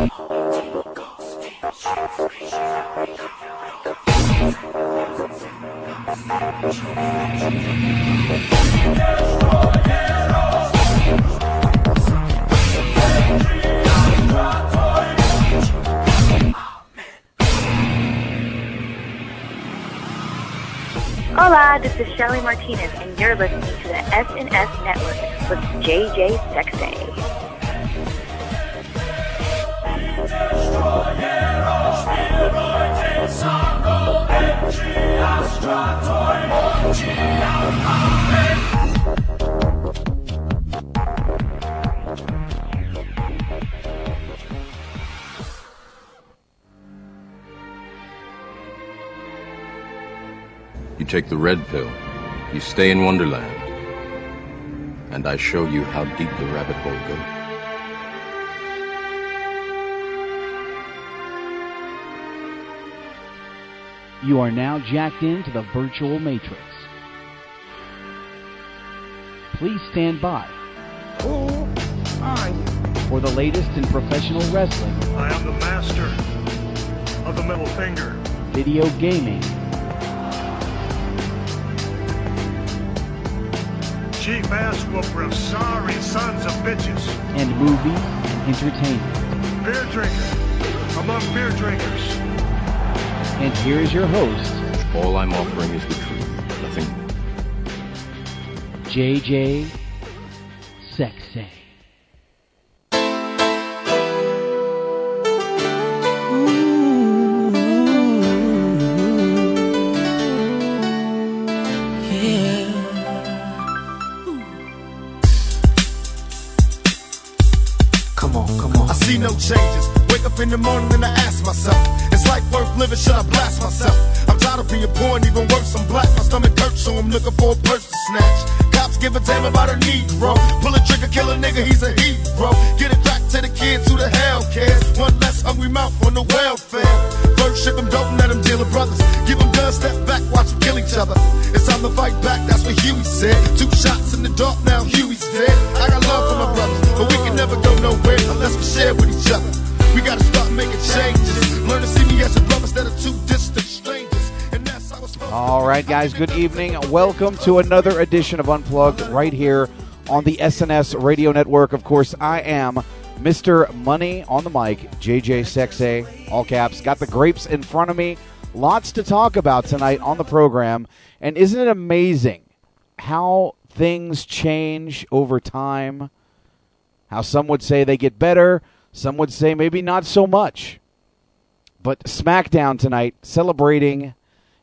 Hola, this is Shelly Martinez, and you're listening to the SNS Network with JJ Sexay. You take the red pill. You stay in Wonderland. And I show you how deep the rabbit hole goes. You are now jacked into the virtual matrix. Please stand by Who are you? for the latest in professional wrestling, I am the master of the middle finger. video gaming, Chief ass whooper of sorry sons of bitches. and movie and entertainment. Beer drinker among beer drinkers. And here is your host, All I'm offering is the truth. Nothing more. JJ Sexay. Come on, come on. I see no changes. Wake up in the morning guys, good evening. Welcome to another edition of Unplugged right here on the SNS Radio Network. Of course, I am Mr. Money on the mic, JJ Sexay, all caps. Got the grapes in front of me. Lots to talk about tonight on the program. And isn't it amazing how things change over time? How some would say they get better, some would say maybe not so much. But SmackDown tonight celebrating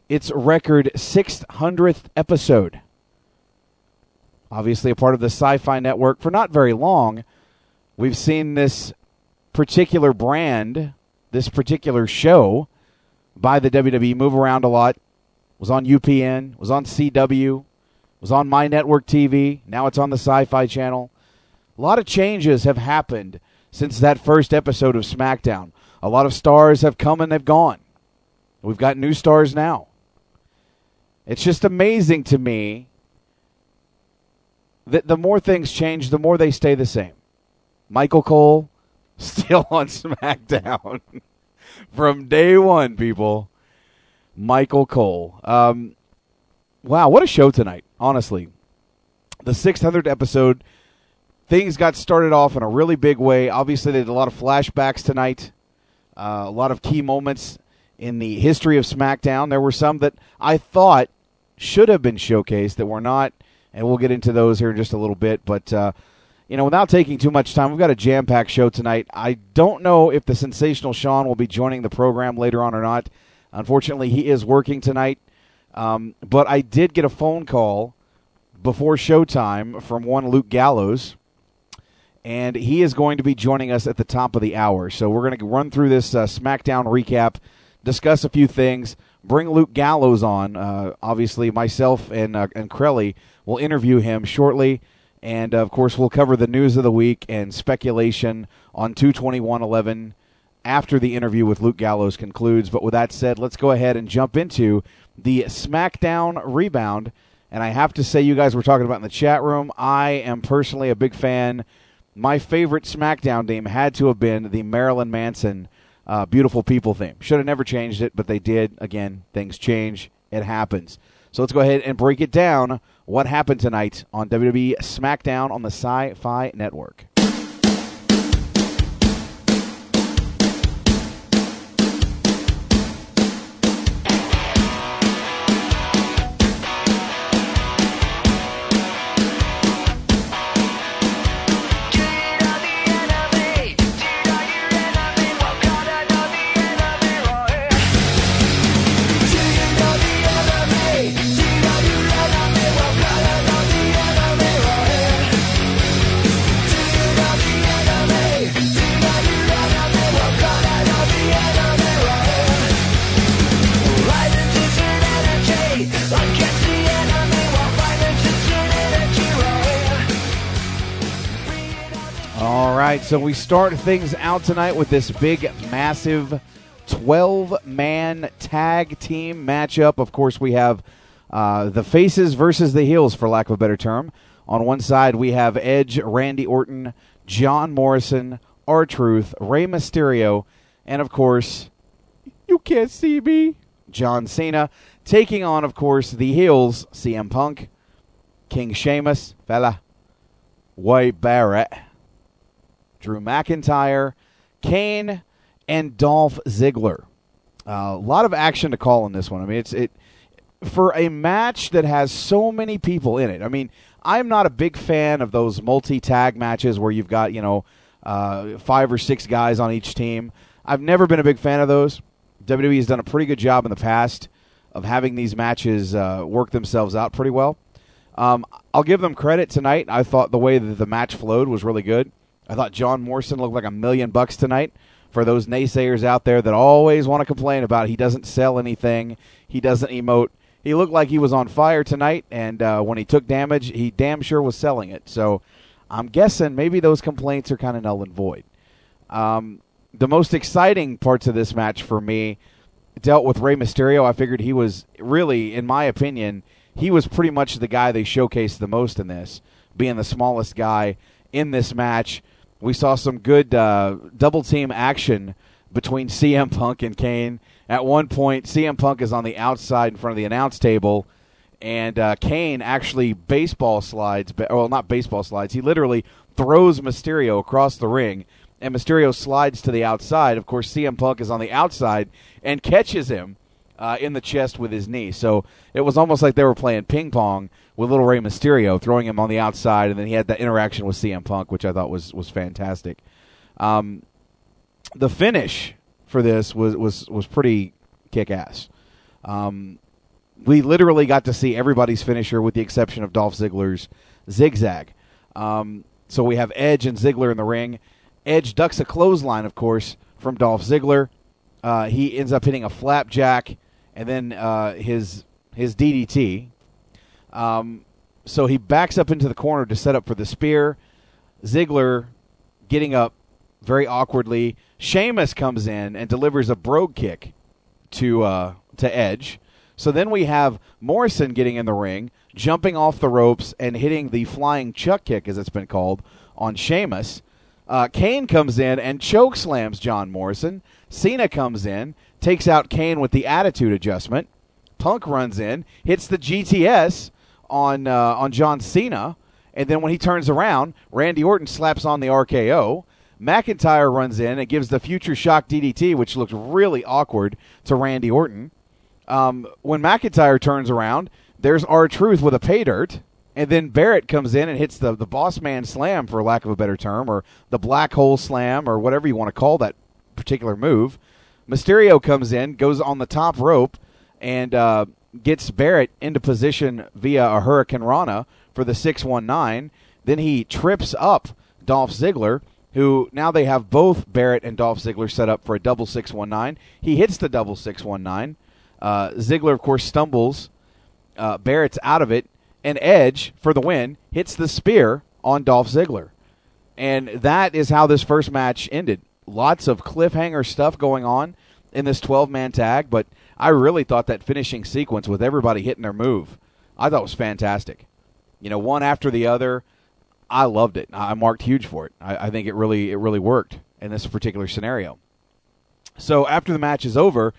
its record 600th episode. Obviously, a part of the Sci Fi Network for not very long. We've seen this particular brand, this particular show by the WWE move around a lot. Was on UPN, was on CW, was on My Network TV. Now it's on the Sci Fi Channel. A lot of changes have happened since that first episode of SmackDown. A lot of stars have come and they've gone. We've got new stars now. It's just amazing to me that the more things change, the more they stay the same. Michael Cole still on SmackDown from day one, people. Michael Cole. Um, wow, what a show tonight, honestly. The 600th episode, things got started off in a really big way. Obviously, they did a lot of flashbacks tonight, uh, a lot of key moments in the history of SmackDown. There were some that I thought should have been showcased that were not, and we'll get into those here in just a little bit. But uh, you know, without taking too much time, we've got a jam-packed show tonight. I don't know if the sensational Sean will be joining the program later on or not. Unfortunately, he is working tonight. Um, but I did get a phone call before showtime from one Luke Gallows, and he is going to be joining us at the top of the hour. So we're going to run through this uh, SmackDown recap, discuss a few things, bring Luke Gallows on. Uh, obviously, myself and uh, and Crelly will interview him shortly, and of course, we'll cover the news of the week and speculation on 22111 after the interview with Luke Gallows concludes. But with that said, let's go ahead and jump into the SmackDown rebound. And I have to say, you guys were talking about in the chat room. I am personally a big fan my favorite SmackDown theme had to have been the Marilyn Manson uh, "Beautiful People" theme. Should have never changed it, but they did. Again, things change. It happens. So let's go ahead and break it down. What happened tonight on WWE SmackDown on the Sci-Fi Network? So we start things out tonight with this big, massive 12 man tag team matchup. Of course, we have uh, the faces versus the heels, for lack of a better term. On one side, we have Edge, Randy Orton, John Morrison, R Truth, Rey Mysterio, and of course, you can't see me, John Cena, taking on, of course, the heels, CM Punk, King Sheamus, fella, Wade Barrett. Drew McIntyre, Kane, and Dolph Ziggler. Uh, a lot of action to call in this one. I mean, it's it for a match that has so many people in it. I mean, I'm not a big fan of those multi-tag matches where you've got you know uh, five or six guys on each team. I've never been a big fan of those. WWE has done a pretty good job in the past of having these matches uh, work themselves out pretty well. Um, I'll give them credit tonight. I thought the way that the match flowed was really good. I thought John Morrison looked like a million bucks tonight. For those naysayers out there that always want to complain about he doesn't sell anything, he doesn't emote. He looked like he was on fire tonight, and uh, when he took damage, he damn sure was selling it. So I'm guessing maybe those complaints are kind of null and void. Um, the most exciting parts of this match for me dealt with Rey Mysterio. I figured he was really, in my opinion, he was pretty much the guy they showcased the most in this, being the smallest guy in this match. We saw some good uh, double team action between CM Punk and Kane. At one point, CM Punk is on the outside in front of the announce table, and uh, Kane actually baseball slides. Well, not baseball slides. He literally throws Mysterio across the ring, and Mysterio slides to the outside. Of course, CM Punk is on the outside and catches him uh, in the chest with his knee. So it was almost like they were playing ping pong with little Rey Mysterio, throwing him on the outside, and then he had that interaction with CM Punk, which I thought was was fantastic. Um, the finish for this was was was pretty kick ass. Um, we literally got to see everybody's finisher, with the exception of Dolph Ziggler's zigzag. Um, so we have Edge and Ziggler in the ring. Edge ducks a clothesline, of course, from Dolph Ziggler. Uh, he ends up hitting a flapjack and then uh, his his DDT. Um, so he backs up into the corner to set up for the spear. Ziggler getting up very awkwardly. Sheamus comes in and delivers a brogue kick to uh, to Edge. So then we have Morrison getting in the ring, jumping off the ropes and hitting the flying chuck kick, as it's been called, on Sheamus. Uh, Kane comes in and choke slams John Morrison. Cena comes in, takes out Kane with the attitude adjustment. Punk runs in, hits the GTS on uh, on John Cena, and then when he turns around, Randy Orton slaps on the RKO. McIntyre runs in and gives the future shock DDT, which looked really awkward to Randy Orton. Um, when McIntyre turns around, there's R Truth with a pay dirt, and then Barrett comes in and hits the the boss man slam, for lack of a better term, or the black hole slam, or whatever you want to call that particular move. Mysterio comes in, goes on the top rope, and uh, gets Barrett into position via a Hurricane Rana for the 619. Then he trips up Dolph Ziggler, who now they have both Barrett and Dolph Ziggler set up for a double 619. He hits the double 619. Uh, Ziggler, of course, stumbles. Uh, Barrett's out of it. And Edge, for the win, hits the spear on Dolph Ziggler. And that is how this first match ended lots of cliffhanger stuff going on in this 12 man tag, but I really thought that finishing sequence with everybody hitting their move, I thought was fantastic. You know, one after the other. I loved it. I marked huge for it. I, I think it really it really worked in this particular scenario. So after the match is over,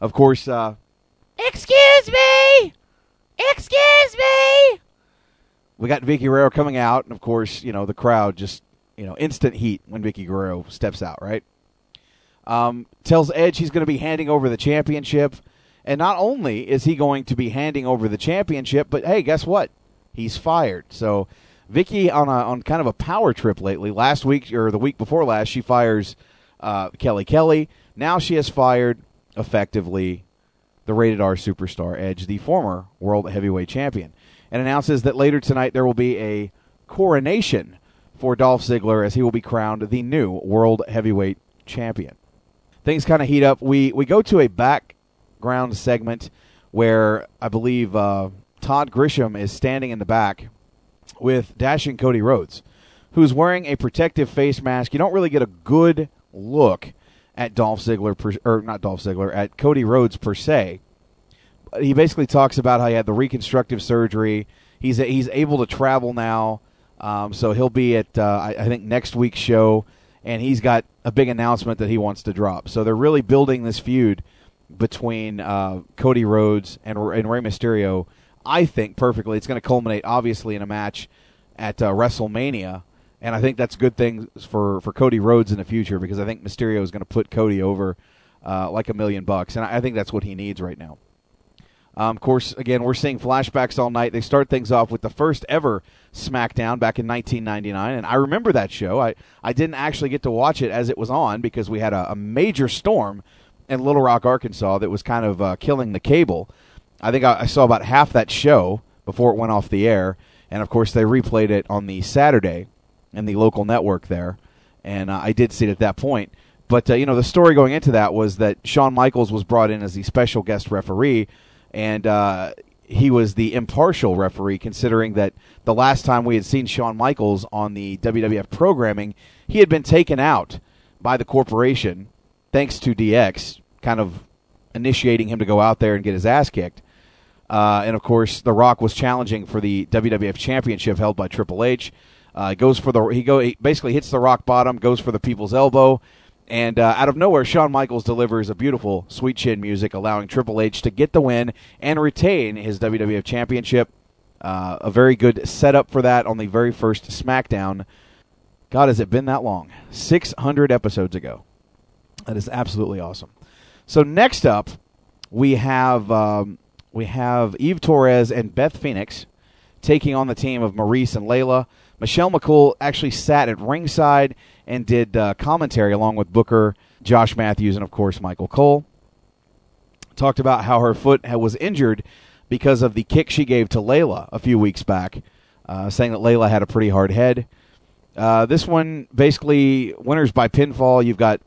of course, uh, excuse me, excuse me. We got Vickie Guerrero coming out, and of course, you know the crowd just you know instant heat when Vickie Guerrero steps out, right? Um, tells Edge he's going to be handing over the championship, and not only is he going to be handing over the championship, but hey, guess what? He's fired. So Vickie on a on kind of a power trip lately. Last week or the week before last, she fires uh, Kelly Kelly. Now she has fired effectively the rated R superstar Edge, the former world heavyweight champion, and announces that later tonight there will be a coronation for Dolph Ziggler as he will be crowned the new world heavyweight champion. Things kind of heat up. We we go to a background segment where I believe uh, Todd Grisham is standing in the back with dashing Cody Rhodes, who's wearing a protective face mask. You don't really get a good look at Dolph Ziggler, per, or not Dolph Ziggler, at Cody Rhodes per se. He basically talks about how he had the reconstructive surgery. He's he's able to travel now, um, so he'll be at uh, I, I think next week's show, and he's got a big announcement that he wants to drop. So they're really building this feud between uh, Cody Rhodes and, and Rey Mysterio. I think perfectly. It's going to culminate obviously in a match at uh, WrestleMania and I think that's good things for for Cody Rhodes in the future because I think Mysterio is going to put Cody over uh, like a million bucks, and I think that's what he needs right now. Um, of course, again, we're seeing flashbacks all night. They start things off with the first ever SmackDown back in 1999, and I remember that show. I I didn't actually get to watch it as it was on because we had a, a major storm in Little Rock, Arkansas, that was kind of uh, killing the cable. I think I, I saw about half that show before it went off the air, and of course they replayed it on the Saturday in the local network there, and uh, I did see it at that point. But uh, you know, the story going into that was that Shawn Michaels was brought in as the special guest referee, and uh, he was the impartial referee, considering that the last time we had seen Shawn Michaels on the WWF programming, he had been taken out by the corporation, thanks to DX, kind of initiating him to go out there and get his ass kicked. Uh, and of course, The Rock was challenging for the WWF Championship held by Triple H. Uh, goes for the he go he basically hits the rock bottom, goes for the people's elbow, and uh, out of nowhere, Shawn Michaels delivers a beautiful sweet chin music, allowing Triple H to get the win and retain his WWF Championship. Uh, a very good setup for that on the very first SmackDown. God, has it been that long? 600 episodes ago. That is absolutely awesome. So next up, we have um, we have Eve Torres and Beth Phoenix taking on the team of Maryse and Layla. Michelle McCool actually sat at ringside and did uh, commentary along with Booker, Josh Matthews, and of course Michael Cole. Talked about how her foot was injured because of the kick she gave to Layla a few weeks back, uh, saying that Layla had a pretty hard head. Uh, this one basically winners by pinfall. You've got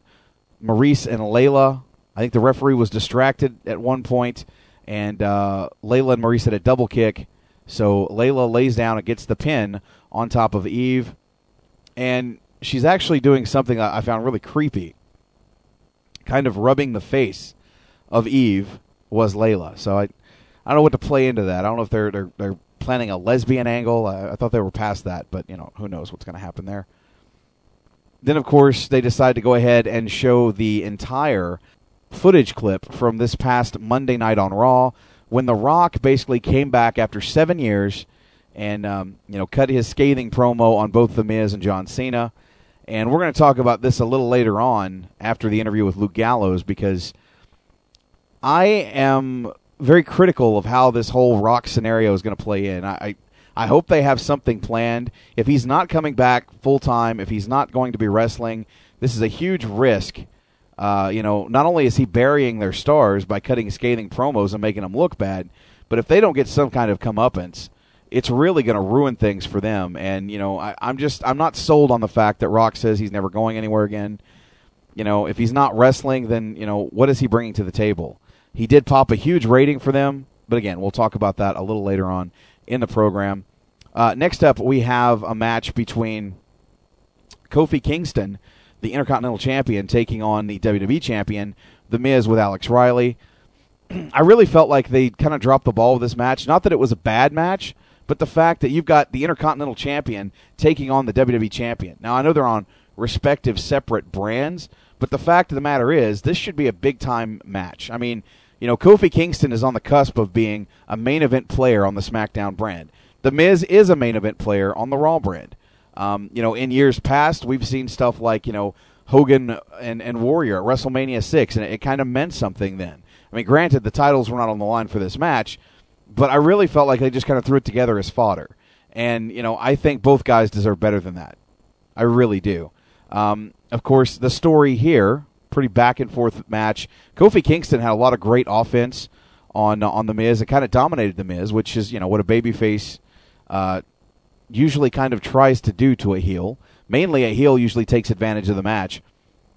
Maryse and Layla. I think the referee was distracted at one point, and uh, Layla and Maryse had a double kick. So Layla lays down and gets the pin on top of Eve, and she's actually doing something I found really creepy. Kind of rubbing the face of Eve was Layla. So I, I don't know what to play into that. I don't know if they're they're, they're planning a lesbian angle. I, I thought they were past that, but you know who knows what's going to happen there. Then of course they decide to go ahead and show the entire footage clip from this past Monday night on Raw when The Rock basically came back after seven years and um, you know cut his scathing promo on both The Miz and John Cena. And we're going to talk about this a little later on after the interview with Luke Gallows because I am very critical of how this whole Rock scenario is going to play in. I, I hope they have something planned. If he's not coming back full time, if he's not going to be wrestling, this is a huge risk. Uh, you know, not only is he burying their stars by cutting scathing promos and making them look bad, but if they don't get some kind of comeuppance, it's really going to ruin things for them. And you know, I, I'm just I'm not sold on the fact that Rock says he's never going anywhere again. You know, if he's not wrestling, then you know what is he bringing to the table? He did pop a huge rating for them, but again, we'll talk about that a little later on in the program. Uh, next up, we have a match between Kofi Kingston, the Intercontinental Champion, taking on the WWE Champion, The Miz, with Alex Riley. I really felt like they kind of dropped the ball with this match. Not that it was a bad match, but the fact that you've got the Intercontinental Champion taking on the WWE Champion. Now, I know they're on respective separate brands, but the fact of the matter is, this should be a big time match. I mean, you know, Kofi Kingston is on the cusp of being a main event player on the SmackDown brand. The Miz is a main event player on the Raw brand. Um, you know, in years past, we've seen stuff like, you know, Hogan and, and Warrior at WrestleMania 6, and it, it kind of meant something then. I mean, granted, the titles were not on the line for this match, but I really felt like they just kind of threw it together as fodder. And, you know, I think both guys deserve better than that. I really do. Um, of course, the story here, pretty back and forth match. Kofi Kingston had a lot of great offense on uh, on the Miz It kind of dominated the Miz, which is you know what a babyface uh, usually kind of tries to do to a heel. Mainly, a heel usually takes advantage of the match.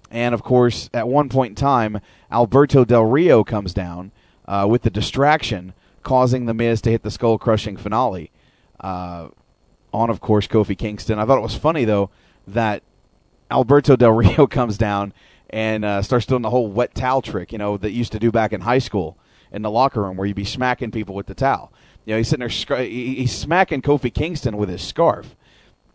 And of course, at one point in time, Alberto Del Rio comes down uh, with the distraction, causing the Miz to hit the skull crushing finale. Uh, on, of course, Kofi Kingston. I thought it was funny though that Alberto Del Rio comes down and uh, starts doing the whole wet towel trick, you know, that used to do back in high school in the locker room where you'd be smacking people with the towel. You know, he's sitting there, he's smacking Kofi Kingston with his scarf,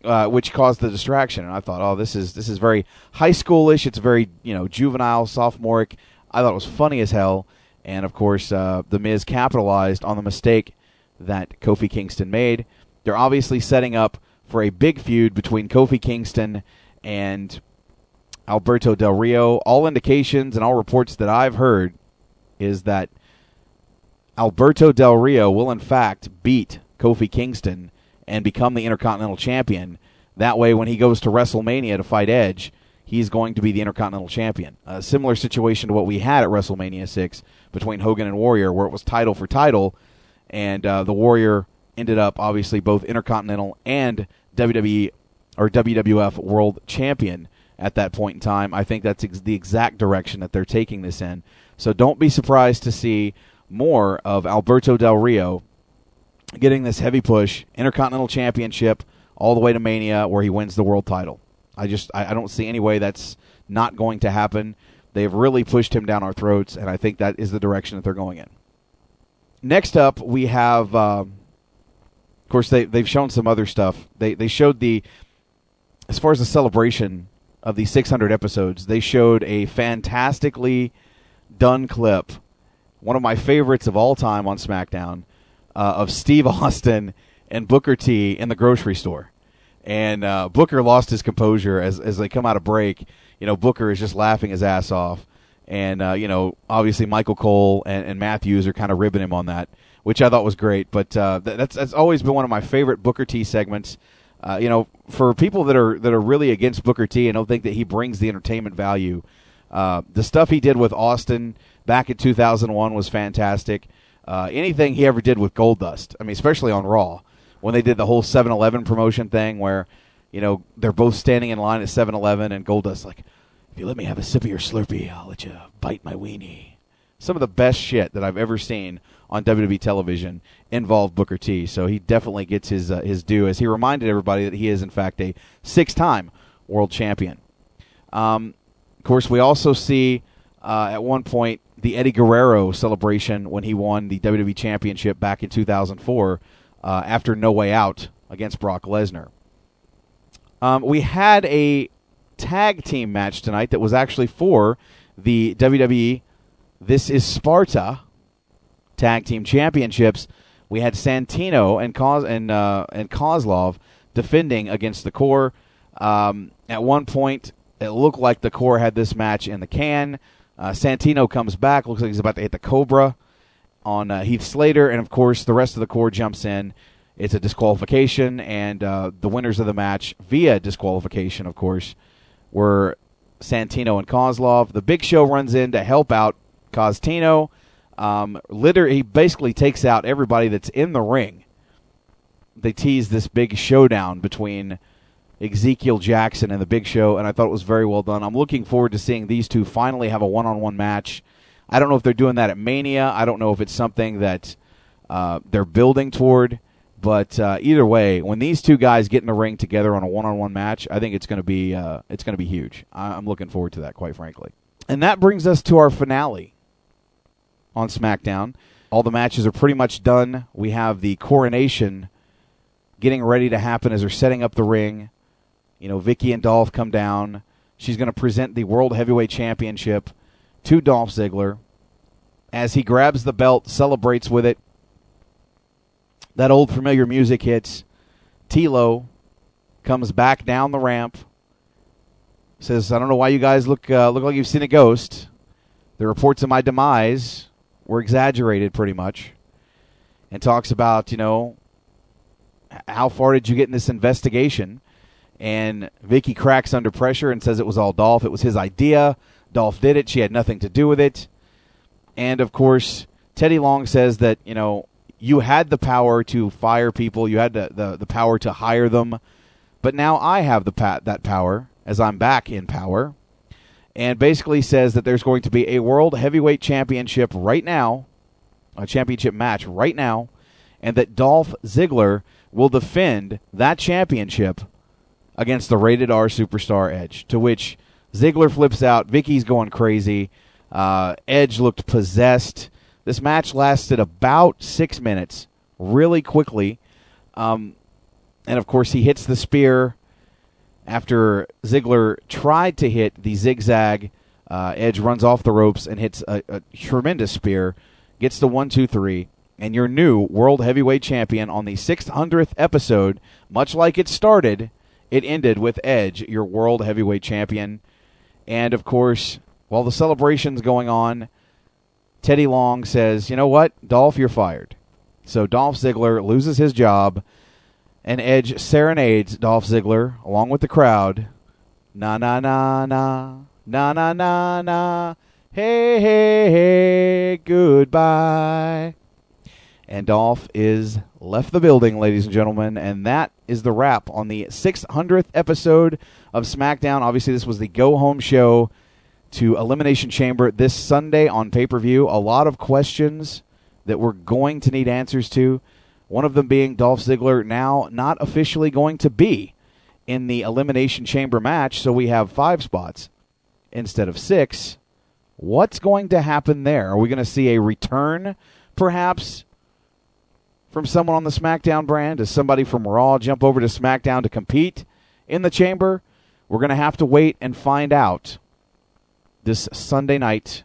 uh, which caused the distraction. And I thought, oh, this is this is very high schoolish. It's very you know juvenile, sophomoric. I thought it was funny as hell. And of course, uh, the Miz capitalized on the mistake that Kofi Kingston made. They're obviously setting up for a big feud between Kofi Kingston and Alberto Del Rio. All indications and all reports that I've heard is that Alberto Del Rio will, in fact, beat Kofi Kingston and become the Intercontinental Champion. That way, when he goes to WrestleMania to fight Edge, he's going to be the Intercontinental Champion. A similar situation to what we had at WrestleMania 6 between Hogan and Warrior, where it was title for title, and uh, the Warrior ended up, obviously, both Intercontinental and WWE or WWF World Champion at that point in time. I think that's ex- the exact direction that they're taking this in. So don't be surprised to see more of Alberto Del Rio getting this heavy push, Intercontinental Championship, all the way to Mania, where he wins the world title. I just I, I don't see any way that's not going to happen. They've really pushed him down our throats, and I think that is the direction that they're going in. Next up, we have, uh, of course, they they've shown some other stuff. They they showed the as far as the celebration of the 600 episodes, they showed a fantastically done clip, one of my favorites of all time on SmackDown, uh, of Steve Austin and Booker T in the grocery store. And uh, Booker lost his composure as as they come out of break. You know, Booker is just laughing his ass off, and uh, you know, obviously Michael Cole and, and Matthews are kind of ribbing him on that, which I thought was great. But uh, that's that's always been one of my favorite Booker T segments. Uh, you know, for people that are that are really against Booker T and don't think that he brings the entertainment value, uh, the stuff he did with Austin back in 2001 was fantastic. Uh, anything he ever did with Goldust, I mean, especially on Raw, when they did the whole 7-Eleven promotion thing, where you know they're both standing in line at 7-Eleven and Goldust like, if you let me have a sip of your Slurpee, I'll let you bite my weenie. Some of the best shit that I've ever seen on WWE television involved Booker T. So he definitely gets his uh, his due as he reminded everybody that he is in fact a six-time world champion. Um, of course, we also see uh, at one point the Eddie Guerrero celebration when he won the WWE Championship back in 2004 uh, after No Way Out against Brock Lesnar. Um, we had a tag team match tonight that was actually for the WWE This is Sparta Tag Team Championships. We had Santino and Kos- and uh, and Kozlov defending against the Core. Um, at one point, it looked like the Core had this match in the can. Uh, Santino comes back, looks like he's about to hit the Cobra on uh, Heath Slater, and of course, the rest of the Core jumps in. It's a disqualification, and uh, the winners of the match via disqualification, of course, were Santino and Kozlov. The Big Show runs in to help out Costino. Um, he basically takes out everybody that's in the ring. They tease this big showdown between Ezekiel Jackson and the Big Show, and I thought it was very well done. I'm looking forward to seeing these two finally have a one-on-one match. I don't know if they're doing that at Mania. I don't know if it's something that uh, they're building toward. But uh, either way, when these two guys get in the ring together on a one-on-one match, I think it's going to be uh, it's going to be huge. I'm looking forward to that, quite frankly. And that brings us to our finale on SmackDown. All the matches are pretty much done. We have the coronation getting ready to happen as they're setting up the ring. You know, Vickie and Dolph come down. She's going to present the World Heavyweight Championship to Dolph Ziggler. As he grabs the belt, celebrates with it. That old familiar music hits. Tilo comes back down the ramp. Says, "I don't know why you guys look uh, look like you've seen a ghost. The reports of my demise were exaggerated, pretty much." And talks about, you know, how far did you get in this investigation? And Vickie cracks under pressure and says it was all Dolph. It was his idea. Dolph did it. She had nothing to do with it. And of course, Teddy Long says that, you know, you had the power to fire people, you had the, the, the power to hire them, but now I have the pa- that power as I'm back in power. And basically says that there's going to be a world heavyweight championship right now, a championship match right now, and that Dolph Ziggler will defend that championship against the rated R superstar Edge. To which Ziggler flips out. Vickie's going crazy. Uh, Edge looked possessed. This match lasted about six minutes, really quickly. Um, and of course, he hits the spear after Ziggler tried to hit the zigzag. Uh, Edge runs off the ropes and hits a, a tremendous spear, gets the one, two, three, and your new World Heavyweight Champion on the 600th episode, much like it started, it ended with Edge, your World Heavyweight Champion. And of course, while the celebration's going on, Teddy Long says, You know what? Dolph, you're fired. So Dolph Ziggler loses his job, and Edge serenades Dolph Ziggler along with the crowd. Na na na na, na na na na, hey hey hey, goodbye. And Dolph is left the building, ladies and gentlemen, and that is the wrap on the 600th episode of SmackDown. Obviously, this was the go home show to Elimination Chamber this Sunday on pay per view. A lot of questions that we're going to need answers to. One of them being Dolph Ziggler now not officially going to be in the Elimination Chamber match, so we have five spots instead of six. What's going to happen there? Are we going to see a return, perhaps, from someone on the SmackDown brand? Does somebody from Raw jump over to SmackDown to compete in the chamber? We're going to have to wait and find out this Sunday night,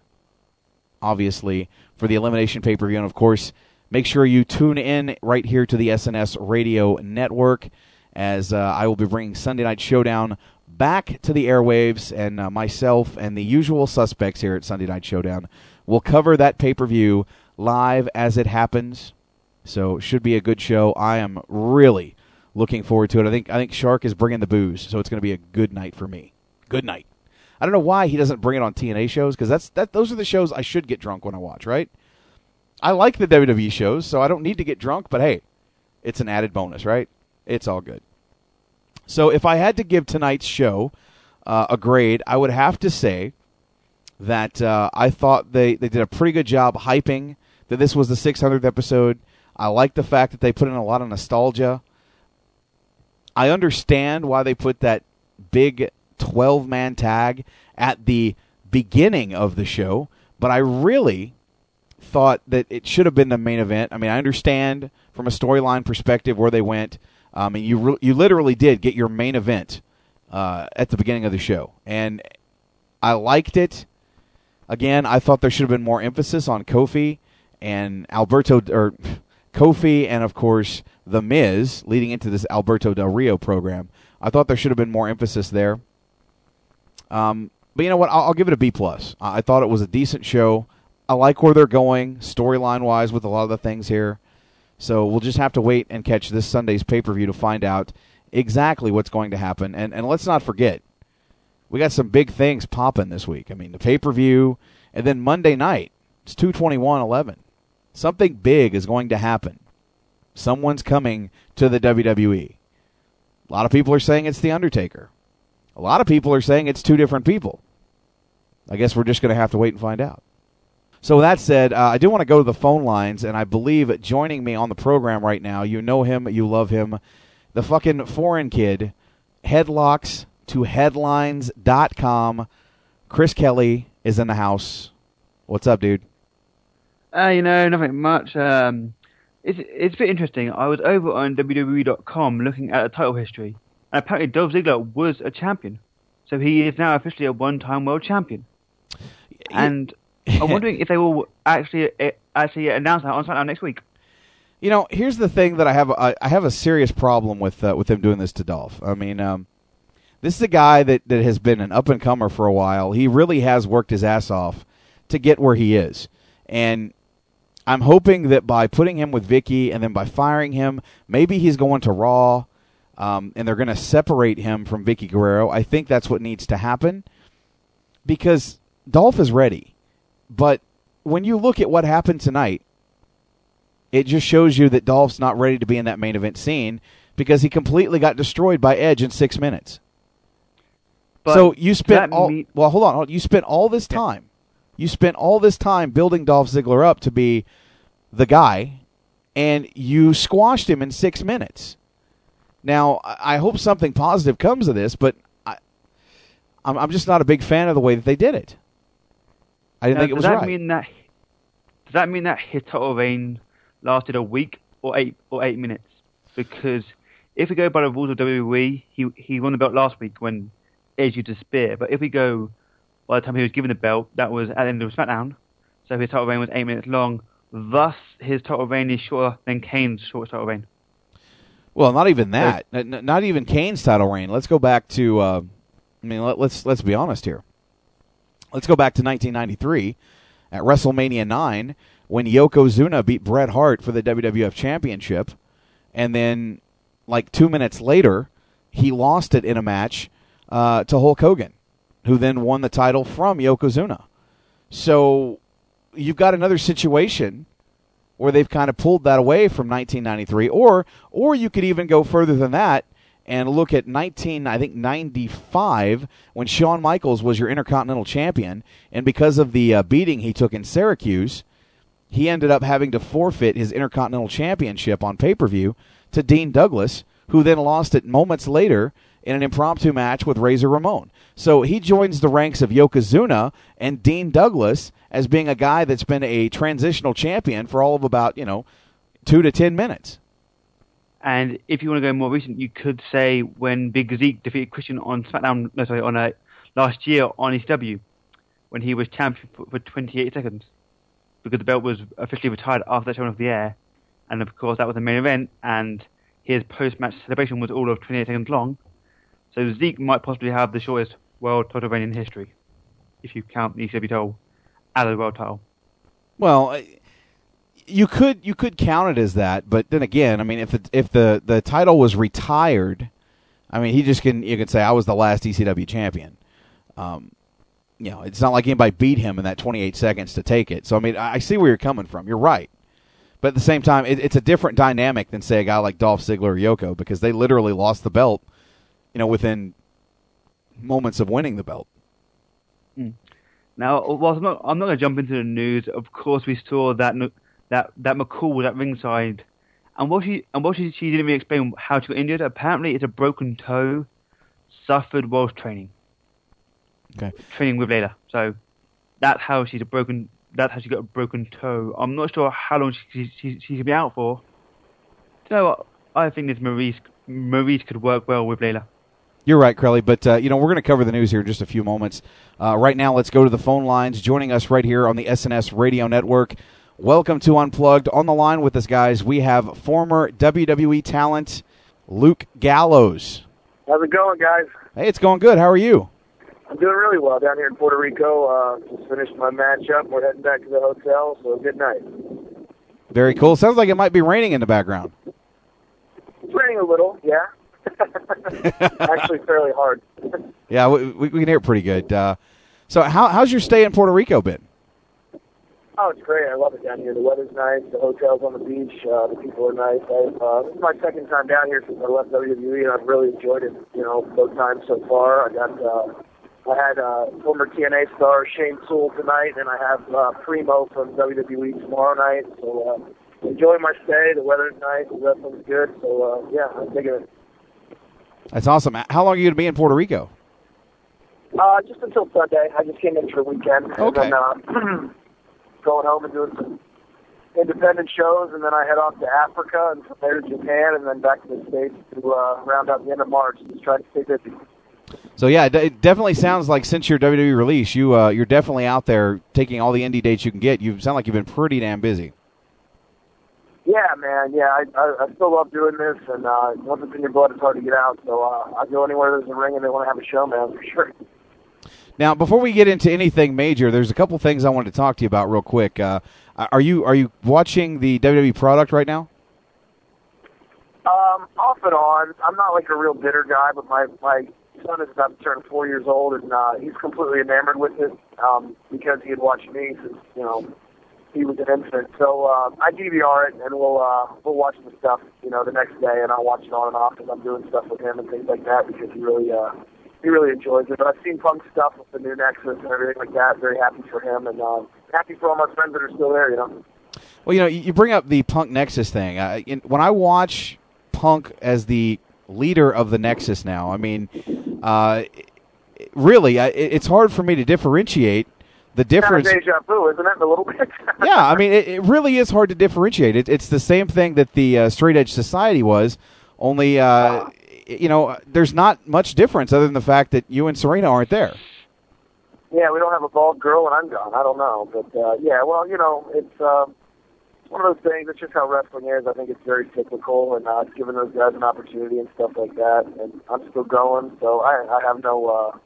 obviously, for the Elimination pay per view. And of course, make sure you tune in right here to the SNS Radio Network as uh, I will be bringing Sunday Night Showdown back to the airwaves, and uh, myself and the usual suspects here at Sunday Night Showdown will cover that pay per view live as it happens. So should be a good show. I am really looking forward to it. I think I think Shark is bringing the booze, so it's going to be a good night for me. Good night. I don't know why he doesn't bring it on TNA shows because that's that. Those are the shows I should get drunk when I watch. Right? I like the WWE shows, so I don't need to get drunk. But hey, it's an added bonus, right? It's all good. So if I had to give tonight's show uh, a grade, I would have to say that uh, I thought they, they did a pretty good job hyping that this was the 600th episode. I like the fact that they put in a lot of nostalgia. I understand why they put that big 12 man tag at the beginning of the show, but I really thought that it should have been the main event. I mean, I understand from a storyline perspective where they went. I mean, you re- you literally did get your main event uh, at the beginning of the show, and I liked it. Again, I thought there should have been more emphasis on Kofi and Alberto, or Kofi, and of course the Miz, leading into this Alberto Del Rio program. I thought there should have been more emphasis there. Um, but you know what? I'll, I'll give it a B plus. I, I thought it was a decent show. I like where they're going storyline wise with a lot of the things here. So we'll just have to wait and catch this Sunday's pay per view to find out exactly what's going to happen. And and let's not forget, we got some big things popping this week. I mean, the pay per view, and then Monday night, it's two twenty one eleven. Something big is going to happen. Someone's coming to the WWE. A lot of people are saying it's The Undertaker. A lot of people are saying it's two different people. I guess we're just going to have to wait and find out. So with that said, uh, I do want to go to the phone lines, and I believe joining me on the program right now, you know him, you love him, the fucking foreign kid, headlocks to headlines.com. Chris Kelly is in the house. What's up, dude? Uh, you know, nothing much. Um, It's it's a bit interesting. I was over on WWE.com looking at the title history, and apparently Dolph Ziggler was a champion, so he is now officially a one-time world champion. And I'm wondering if they will actually uh, actually announce that on SmackDown next week. You know, here's the thing that I have I, I have a serious problem with uh, with them doing this to Dolph. I mean, um, this is a guy that, that has been an up and comer for a while. He really has worked his ass off to get where he is, and I'm hoping that by putting him with Vickie and then by firing him, maybe he's going to Raw, um, and they're going to separate him from Vickie Guerrero. I think that's what needs to happen because Dolph is ready, but when you look at what happened tonight, it just shows you that Dolph's not ready to be in that main event scene because he completely got destroyed by Edge in six minutes. But so you spent all mean- well. Hold on, hold on. You spent all this time. You spent all this time building Dolph Ziggler up to be the guy, and you squashed him in six minutes. Now I hope something positive comes of this, but I, I'm, I'm just not a big fan of the way that they did it. I didn't Now, think it was does that right. mean that does that mean that his title reign lasted a week or eight or eight minutes? Because if we go by the rules of WWE, he he won the belt last week when Edge used a spear. But if we go by the time he was given the belt, that was at the end of SmackDown. So his title reign was eight minutes long. Thus, his title reign is shorter than Kane's short title reign. Well, not even that. N- n- not even Kane's title reign. Let's go back to. Uh, I mean, let, let's let's be honest here. Let's go back to 1993 at WrestleMania nine when Yokozuna beat Bret Hart for the WWF Championship, and then like two minutes later, he lost it in a match uh, to Hulk Hogan, who then won the title from Yokozuna. So you've got another situation where they've kind of pulled that away from 1993 or or you could even go further than that and look at 19 I think 95 when Shawn Michaels was your intercontinental champion and because of the uh, beating he took in Syracuse he ended up having to forfeit his intercontinental championship on pay-per-view to Dean Douglas who then lost it moments later in an impromptu match with Razor Ramon. So he joins the ranks of Yokozuna and Dean Douglas as being a guy that's been a transitional champion for all of about, you know, two to ten minutes. And if you want to go more recent, you could say when Big Zeke defeated Christian on SmackDown, no sorry, on uh, last year on ECW, when he was champion for, for 28 seconds, because the belt was officially retired after that shown off the air, and of course that was the main event, and his post-match celebration was all of 28 seconds long. So Zeke might possibly have the shortest world title reign in history, if you count the ECW title as a world title. Well, you could you could count it as that, but then again, I mean, if the, if the the title was retired, I mean, he just can you could say I was the last ECW champion. Um, you know, it's not like anybody beat him in that 28 seconds to take it. So I mean, I I see where you're coming from. You're right, but at the same time, it, it's a different dynamic than say a guy like Dolph Ziggler or Yoko because they literally lost the belt, you know, within moments of winning the belt. Hmm. Now, uh, whilst I'm not, I'm not going to jump into the news. Of course, we saw that that that McCool was at ringside, and what she and what she, she didn't really explain how she got injured. Apparently, it's a broken toe suffered whilst training, Okay. training with Layla. So that's how she's a broken. That's how she got a broken toe. I'm not sure how long she she, she, she could be out for. Do you know what? I think this Maryse Maryse could work well with Layla. You're right, Crowley. But uh, you know we're going to cover the news here in just a few moments. Uh, right now, let's go to the phone lines. Joining us right here on the SNS Radio Network. Welcome to Unplugged. On the line with us, guys, we have former WWE talent Luke Gallows. How's it going, guys? Hey, it's going good. How are you? I'm doing really well down here in Puerto Rico. Uh, just finished my match up. We're heading back to the hotel, so good night. Very cool. Sounds like it might be raining in the background. It's raining a little, yeah. Actually, fairly hard. Yeah, we, we can hear it pretty good. Uh, so, how, how's your stay in Puerto Rico been? Oh, it's great. I love it down here. The weather's nice. The hotel's on the beach. Uh, the people are nice. I, uh, this is my second time down here since I left WWE, and I've really enjoyed it. You know, both times so far. I got. Uh, I had uh, former TNA star Shane Toole tonight, and I have uh, Primo from WWE tomorrow night. So uh, enjoying my stay. The weather's nice. The wrestling's good. So uh, yeah, I'm digging it. That's awesome. How long are you going to be in Puerto Rico? Uh, just until Sunday. I just came in for a weekend. Okay. And then, uh, going home and doing some independent shows, and then I head off to Africa, and from there to Japan, and then back to the States to uh, round out the end of March. Just trying to stay busy. So yeah, it, it definitely sounds like since your WWE release, you uh, you're definitely out there taking all the indie dates you can get. You sound like you've been pretty damn busy. Yeah, man. Yeah, I, I, I still love doing this, and uh, once it's in your blood, it's hard to get out. So uh, I go anywhere there's a ring and they want to have a show, man, for sure. Now, before we get into anything major, there's a couple things I wanted to talk to you about real quick. Uh, are you are you watching the WWE product right now? Um, off and on. I'm not like a real bitter guy, but my my son is about to turn four years old, and uh, he's completely enamored with it um, because he had watched me since you know he was an infant. So uh, I DVR it, and we'll uh, we'll watch the stuff you know the next day, and I'll watch it on and off as I'm doing stuff with him and things like that because he really uh, he really enjoys it. But I've seen Punk stuff with the new Nexus and everything like that. Very happy for him, and uh, happy for all my friends that are still there. You know. Well, you know, you bring up the Punk Nexus thing. Uh, in, when I watch Punk as the leader of the Nexus now, I mean, uh, really, it's hard for me to differentiate the difference. Kind of deja vu, isn't it? A little bit. yeah, I mean, it, it, really is hard to differentiate. It, it's the same thing that the uh, Straight Edge Society was, only, uh, you know, there's not much difference other than the fact that you and Serena aren't there. Yeah, we don't have a bald girl and I'm gone. I don't know, but uh, yeah, well, you know, it's uh, one of those things. It's just how wrestling is. I think it's very cyclical, and uh, it's giving those guys an opportunity and stuff like that. And I'm still going, so I, I have no. Uh,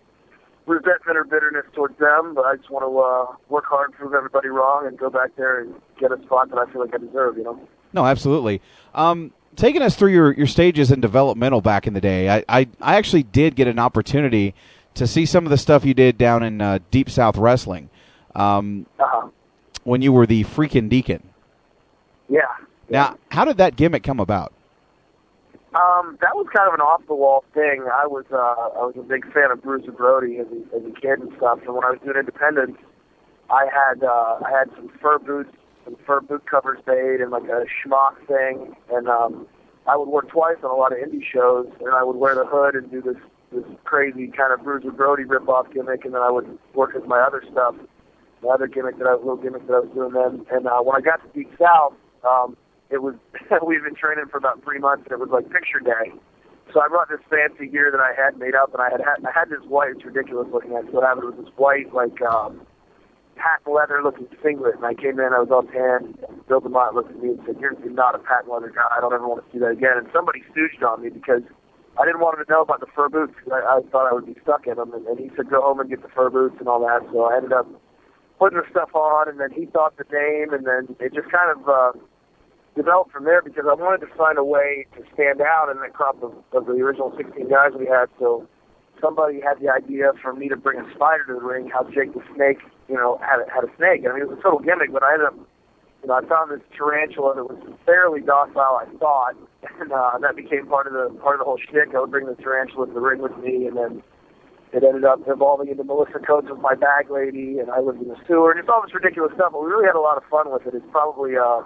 resentment or bitterness towards them, but I just want to uh, work hard, prove everybody wrong, and go back there and get a spot that I feel like I deserve. You know. No, absolutely. Um, taking us through your, your stages in developmental back in the day, I, I, I actually did get an opportunity to see some of the stuff you did down in uh, Deep South Wrestling um, uh-huh. when you were the freaking Deacon. Yeah. Now, how did that gimmick come about? Um, that was kind of an off the wall thing. I was uh, I was a big fan of Bruiser Brody as a, as a kid and stuff. And when I was doing Independence, I had uh, I had some fur boots, some fur boot covers made, and like a schmuck thing. And um, I would work twice on a lot of indie shows, and I would wear the hood and do this this crazy kind of Bruiser Brody rip off gimmick, and then I would work with my other stuff, the other gimmick that I little gimmick that I was doing then. And uh, when I got to Deep South. Um, it was we've been training for about three months, and it was like picture day. So I brought this fancy gear that I had made up, and I had I had this white. It's ridiculous looking. I still have it. It was this white like um, patent leather looking singlet, and I came in. I was all tan. Bill DeMott looked at me and said, "You're not a patent leather guy. I don't ever want to see that again." And somebody stooged on me because I didn't want him to know about the fur boots because I, I thought I would be stuck in them. And, and he said, "Go home and get the fur boots and all that." So I ended up putting the stuff on, and then he thought the name, and then it just kind of. Uh, developed from there because I wanted to find a way to stand out in that crop of, of the original 16 guys we had. So somebody had the idea for me to bring a spider to the ring. How Jake the Snake, you know, had a, had a snake. I mean, it was a total gimmick, but I ended up, you know, I found this tarantula that was fairly docile, I thought, and uh, that became part of the part of the whole shtick. I would bring the tarantula to the ring with me, and then it ended up evolving into Melissa Coates was my bag lady, and I lived in the sewer, and it's all this ridiculous stuff. But we really had a lot of fun with it. It's probably. uh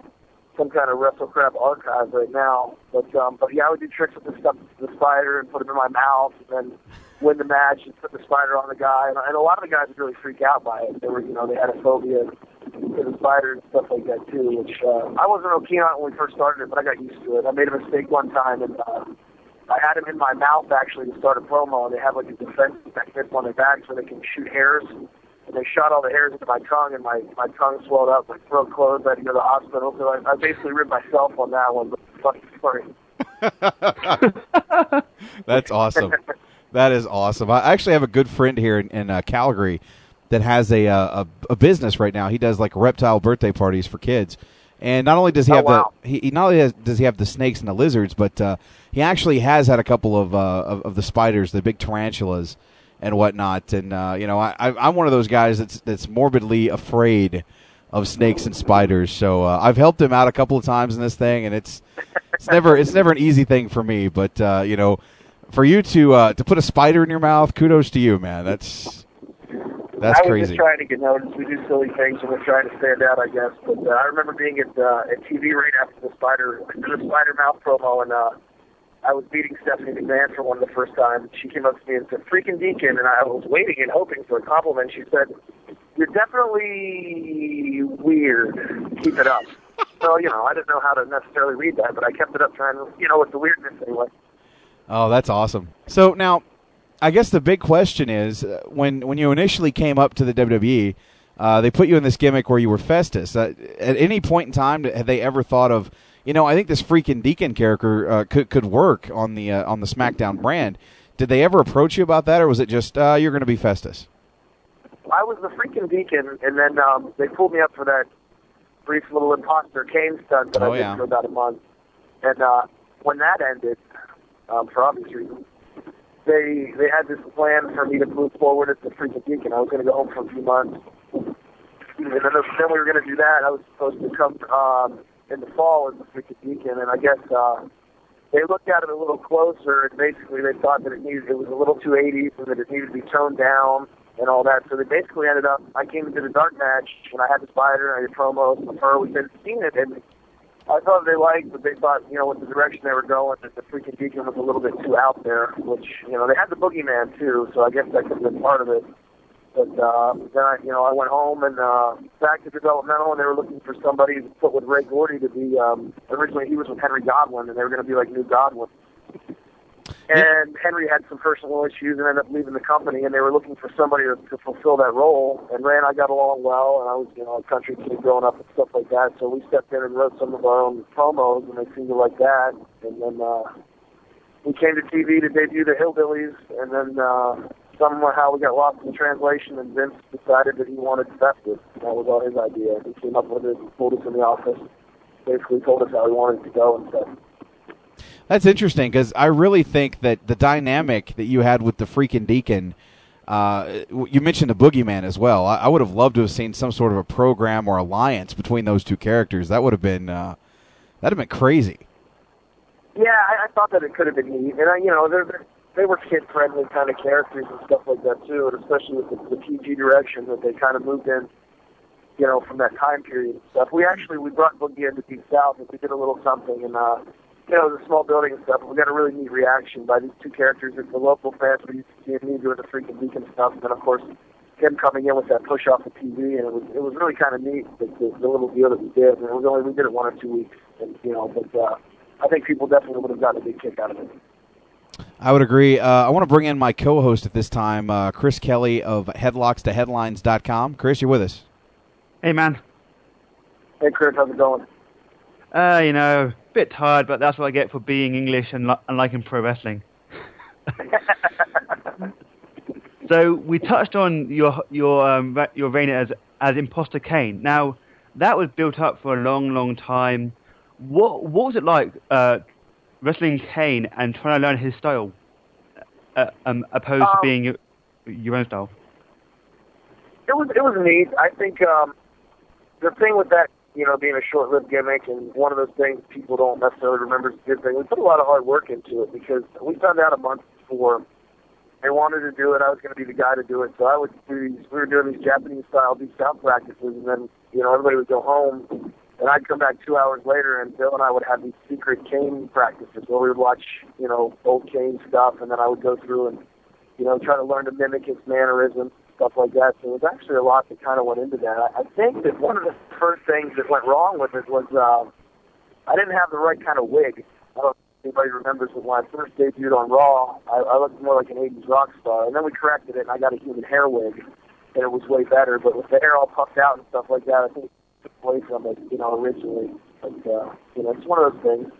some kind of WrestleCrap archive right now. But um, but yeah, I would do tricks with the stuff, the spider, and put it in my mouth, and then win the match and put the spider on the guy. And, and a lot of the guys would really freak out by it. They were, you know, they had a phobia to the spider and stuff like that too. Which uh, I wasn't real keen on when we first started it, but I got used to it. I made a mistake one time and. Uh, I had him in my mouth actually to start a promo, and they have like a defense mechanism on their back so they can shoot hairs and they shot all the hairs into my tongue, and my my tongue swelled up, my throat closed. I had to go to the hospital. So I, I basically ripped myself on that one. But funny story. That's awesome. that is awesome. I actually have a good friend here in, in uh, Calgary that has a, uh, a a business right now. He does like reptile birthday parties for kids. And not only does he Oh, have wow. the he, he not only has, does he have the snakes and the lizards, but uh, he actually has had a couple of, uh, of of the spiders, the big tarantulas and whatnot. And uh, you know, I, I- I'm one of those guys that's that's morbidly afraid of snakes and spiders. So uh, I've helped him out a couple of times in this thing, and it's it's never it's never an easy thing for me. But uh, you know, for you to uh, to put a spider in your mouth, kudos to you, man. That's that's I was crazy. just trying to get noticed. We do silly things and we're trying to stand out, I guess. But uh, I remember being at uh, at TV right after the spider the spider mouth promo, and uh, I was meeting Stephanie McMahon for one of the first times. She came up to me and said, "Freaking Deacon," and I was waiting and hoping for a compliment. She said, "You're definitely weird. Keep it up." well, you know, I didn't know how to necessarily read that, but I kept it up trying to, you know, with the weirdness anyway. Oh, that's awesome. So now, I guess the big question is uh, when when you initially came up to the WWE, uh, they put you in this gimmick where you were Festus. Uh, at any point in time, had they ever thought of, you know, I think this freaking Deacon character uh, could could work on the uh, on the SmackDown brand? Did they ever approach you about that, or was it just uh, you're going to be Festus? I was the freaking Deacon, and then um, they pulled me up for that brief little imposter Kane stunt that Oh, I did yeah. for about a month. And uh, when that ended, um, for obvious reasons, they they had this plan for me to move forward as the freaking Deacon. I was going to go home for a few months, and then, then we were going to do that. I was supposed to come um, in the fall as the Deacon, and I guess uh, they looked at it a little closer, and basically they thought that it needed it was a little too 80s and that it needed to be toned down and all that. So they basically ended up. I came into the dark match and I had the spider, and I did promos with her. We've been seeing it, and I thought they liked, but they thought you know with the direction they were going that the freaking Deacon was a little bit too out there. Which you know they had the Boogeyman too, so I guess that could have been part of it. But uh, then I, you know, I went home and uh, back to developmental, and they were looking for somebody to put with Ray Gordy to be. Um, originally, he was with Henry Godwinn, and they were going to be like New Godwin. And Henry had some personal issues and ended up leaving the company, and they were looking for somebody to, to fulfill that role. And Ray and I got along well, and I was, you know, a country kid growing up and stuff like that. So we stepped in and wrote some of our own promos, and they seemed to like that. And then uh, we came to TV to debut the Hillbillies, and then uh, somehow we got lost in translation, and Vince decided that he wanted Festus. That was all his idea. He came up with it, told us in the office, basically told us how he wanted it to go and stuff. That's interesting because I really think that the dynamic that you had with the freaking Deacon. Uh, you mentioned the Boogeyman as well. I, I would have loved to have seen some sort of a program or alliance between those two characters. That would have been uh, that'd have been crazy. Yeah, I, I thought that it could have been neat, and I, you know, they're they were kid friendly kind of characters and stuff like that too, and especially with the, the PG direction that they kind of moved in, you know, from that time period and stuff. We actually we brought Boogie into Deep South and we did a little something, and uh, you know, it was a small building and stuff. And we got a really neat reaction by these two characters. It's the local fans were used to seeing me doing the freaking Deacon stuff, and then of course him coming in with that push off the TV, and it was it was really kind of neat the, the, the little deal that we did. And it was only we did it one or two weeks, and you know, but uh, I think people definitely would have gotten a big kick out of it. I would agree. Uh, I want to bring in my co-host at this time, uh, Chris Kelly of HeadlocksToHeadlines.com. Chris, you're with us. Hey, man. Hey, Chris, how's it going? Uh, you know, a bit tired, but that's what I get for being English and, li- and liking pro wrestling. so we touched on your your um, your reign as as imposter Kane. Now that was built up for a long, long time. What what was it like uh, wrestling Kane and trying to learn his style, uh, um, opposed to Um, being your, your own style? It was it was neat. I think um, the thing with that, you know, being a short-lived gimmick, and one of those things people don't necessarily remember is a good thing. We put a lot of hard work into it because we found out a month before they wanted to do it. I was going to be the guy to do it, so I would do these. We were doing these Japanese-style deep south practices, and then you know everybody would go home, and I'd come back two hours later, and Bill and I would have these secret Kane practices where we would watch, you know, old Kane stuff, and then I would go through and you know, try to learn to mimic his mannerisms, stuff like that. So it was actually a lot that kind of went into that. I, I think that one of the first things that went wrong with it was uh, I didn't have the right kind of wig. I don't know if anybody remembers, but when I first debuted on Raw, I, I looked more like an 80s rock star. And then we corrected it, and I got a human hair wig, and it was way better. But with the hair all puffed out and stuff like that, I think away from it, you know, originally. But, uh, you know, it's one of those things.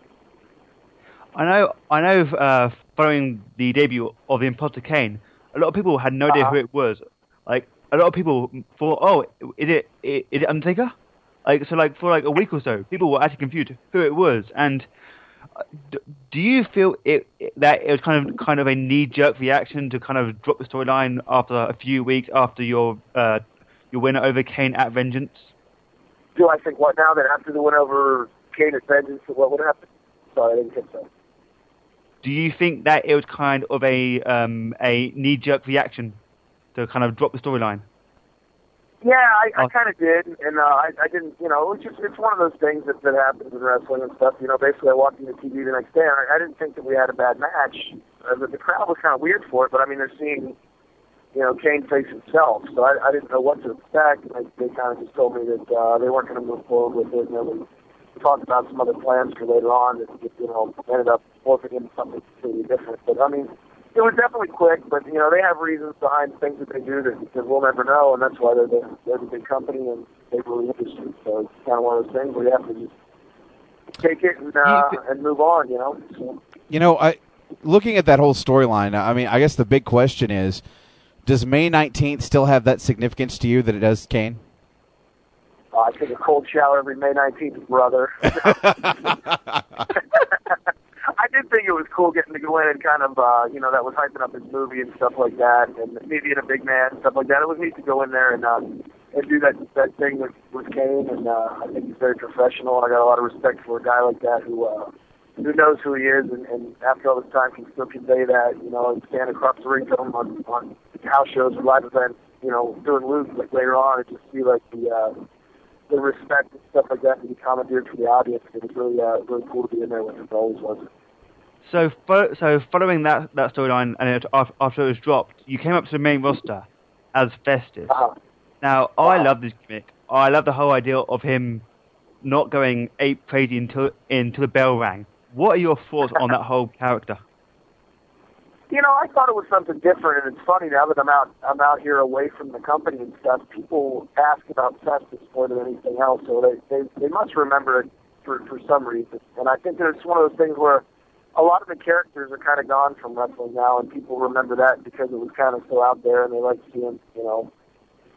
I know, I know. Uh, following the debut of the Imposter Kane, a lot of people had no idea Uh-huh. who it was. Like a lot of people thought, "Oh, is it is it Undertaker?" Like so, like for like a week or so, people were actually confused who it was. And uh, d- do you feel it that it was kind of kind of a knee jerk reaction to kind of drop the storyline after a few weeks after your uh, your win over Kane at Vengeance? Do I think what now that after the win over Kane at Vengeance, what would happen? Sorry, I didn't get that. Do you think that it was kind of a um, a knee jerk reaction to kind of drop the storyline? Yeah, I, I Oh. kind of did, and uh, I, I didn't. You know, it's just it's one of those things that that happens in wrestling and stuff. You know, basically, I walked into TV the next day, and I, I didn't think that we had a bad match. Uh, the, the crowd was kind of weird for it, but I mean, they're seeing, you know, Kane face himself, so I, I didn't know what to expect. And they, they kind of just told me that uh, they weren't going to move forward with it. And it was, talked about some other plans for later on that you know ended up morphing into something completely different. But I mean, it was definitely quick. But you know, they have reasons behind things that they do that, that we'll never know, and that's why they're the they're the big company and they really industry. So it's kind of one of those things where you have to just take it and uh, and move on. You know. So, You know, I looking at that whole storyline. I mean, I guess the big question is, does May nineteenth still have that significance to you that it does, Kane? uh, I take a cold shower every May 19th, brother. I did think it was cool getting to go in and kind of, uh, you know, that was hyping up his movie and stuff like that, and me being a big man and stuff like that. It was neat to go in there and uh, and do that that thing with with Kane, and uh, I think he's very professional, and I got a lot of respect for a guy like that who uh, who knows who he is, and, and after all this time can still convey that, you know, and stand across the ring from him on on house shows or live events, you know, doing loops like later on, and just see like the. Uh, the respect and stuff like that and be commandeered for the audience. It was really, uh, really cool to be in there with him. It always was. So, fo- so following that that storyline and it, after it was dropped, you came up to the main roster as Festus. Uh-huh. Now, I love this gimmick. I love the whole idea of him not going ape crazy until until the bell rang. What are your thoughts on that whole character? You know, I thought it was something different, and it's funny now that I'm out, I'm out here away from the company and stuff. People ask about Festus more than anything else, so they they, they must remember it for for some reason. And I think that it's one of those things where a lot of the characters are kind of gone from wrestling now, and people remember that because it was kind of so out there, and they like seeing, you know,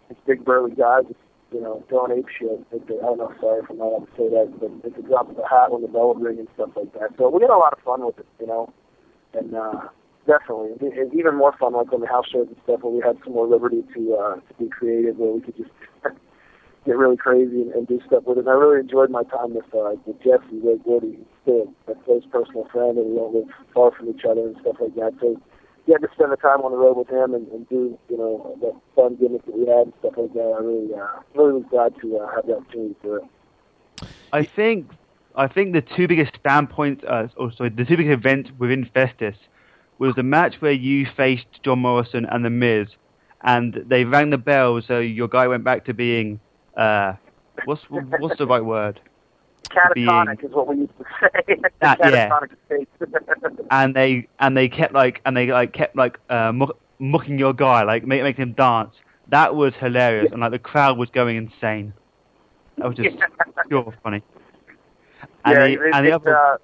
this big burly guy just, you know, throwing ape shit. I don't know, sorry I'm not to say that, but it's a drop of the hat when the bell would ring and stuff like that. So we had a lot of fun with it, you know, and uh, definitely, it, it's even more fun like on the house shows and stuff where we had some more liberty to uh, to be creative, where we could just get really crazy and, and do stuff with it. And I really enjoyed my time with uh, with Jesse, Ray Gordy, still a close personal friend, and we don't live far from each other and stuff like that. So had to spend the time on the road with him and, and do you know that fun gimmick that we had and stuff like that. I really uh, really was glad to uh, have the opportunity do it. I think I think the two biggest standpoints, uh, or sorry, the two biggest events within Festus was the match where you faced John Morrison and The Miz, and they rang the bell, so your guy went back to being, uh, what's what's the right word? Catatonic is what we used to say. That- yeah. Catatonic state. And they and they kept like and they like kept like uh, muck, mucking your guy, like make, making him dance. That was hilarious, and like the crowd was going insane. That was just pure funny. And yeah, the, it, and the it, other, uh,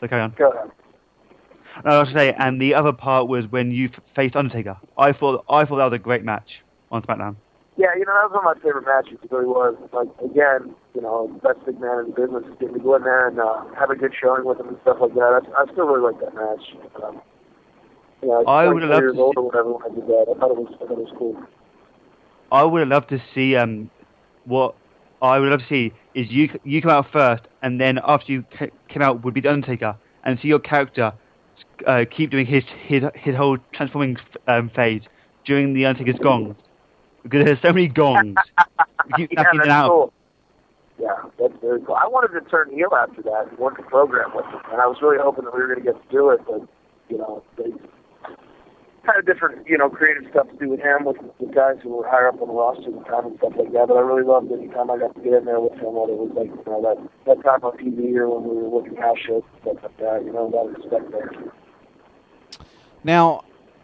so carry on. go ahead. No, I was say, and the other part was when you faced Undertaker. I thought I thought that was a great match on SmackDown. Yeah, you know, that was one of my favorite matches. It really was. Like, again, you know, best big man in the business is getting to go in there and uh, have a good showing with him and stuff like that. I, I still really like that match. Um, you know, I would've loved years to old or whatever when I did that. I thought it was, I thought it was cool. I would have loved to see um what I would love to see is you you come out first, and then after you came out would be the Undertaker, and see your character uh, keep doing his his his whole transforming um, phase during the Undertaker's gongs because there's so many gongs. You keep yeah, that's out. cool. Yeah, that's very cool. I wanted to turn heel after that and work the program with him, and I was really hoping that we were going to get to do it, but you know, they kind of different, you know, creative stuff to do with him, with the guys who were higher up on the roster at the time and stuff like that. But I really loved any time I got to get in there with him, whether it was like, you know, that that time on TV or when we were working house shows and stuff like that. You know, a lot of respect there. Now,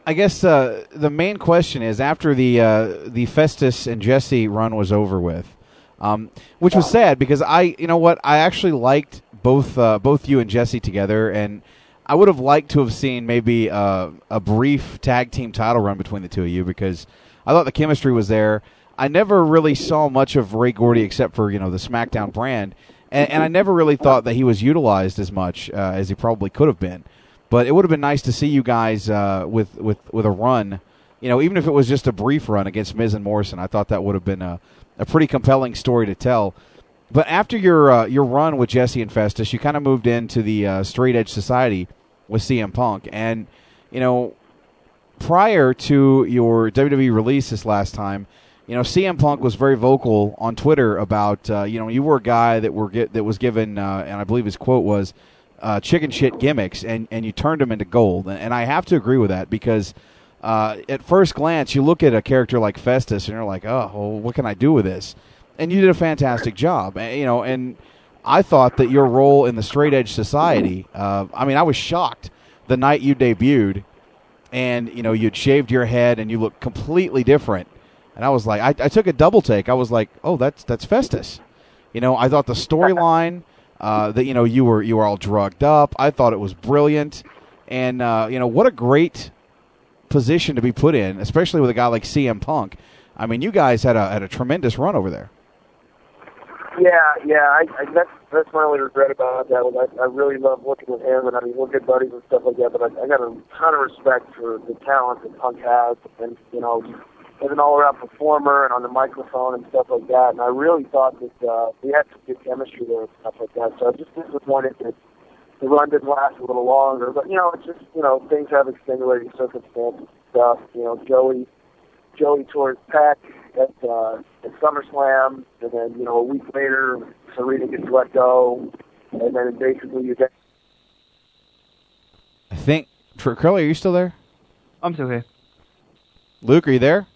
I guess uh, the main question is after the uh, the Festus and Jesse run was over with, um, which was sad because I, you know what, I actually liked both uh, both you and Jesse together, and I would have liked to have seen maybe uh, a brief tag team title run between the two of you because I thought the chemistry was there. I never really saw much of Ray Gordy except for you know the SmackDown brand, and, and I never really thought that he was utilized as much uh, as he probably could have been. But it would have been nice to see you guys uh, with with with a run, you know, even if it was just a brief run against Miz and Morrison. I thought that would have been a, a pretty compelling story to tell. But after your uh, your run with Jesse and Festus, you kind of moved into the uh, Straight Edge Society with CM Punk, and you know, prior to your WWE release this last time, you know, CM Punk was very vocal on Twitter about uh, you know you were a guy that were get, that was given, uh, and I believe his quote was uh, chicken shit gimmicks, and and you turned them into gold, and, and I have to agree with that because. Uh, at first glance, you look at a character like Festus, and you're like, "Oh, well, what can I do with this?" And you did a fantastic job, and, you know. And I thought that your role in the straight edge society. Uh, I mean, I was shocked the night you debuted, and you know you'd shaved your head and you looked completely different. And I was like, I, I took a double take. I was like, oh, that's that's Festus. You know, I thought the storyline uh, that you know you were you were all drugged up. I thought it was brilliant, and uh, you know what a great position to be put in, especially with a guy like CM Punk. I mean, you guys had a had a tremendous run over there. Yeah, yeah. I, I that's that's my only regret about that was I, I really love working with him, and I mean we're good buddies and stuff like that. But I, I got a ton of respect for the talent that Punk has, and you know, as an all-around performer and on the microphone and stuff like that. And I really thought that uh, we had some good chemistry there and stuff like that. So I just disappointed that the run didn't last a little longer. But you know, it's just you know things have extenuating circumstances and stuff. You know, Joey Joey tore his pec at uh, at SummerSlam, and then you know a week later Serena gets let go, and then basically you get. I think Tr- Curly, are you still there? I'm still here. Luke, are you there?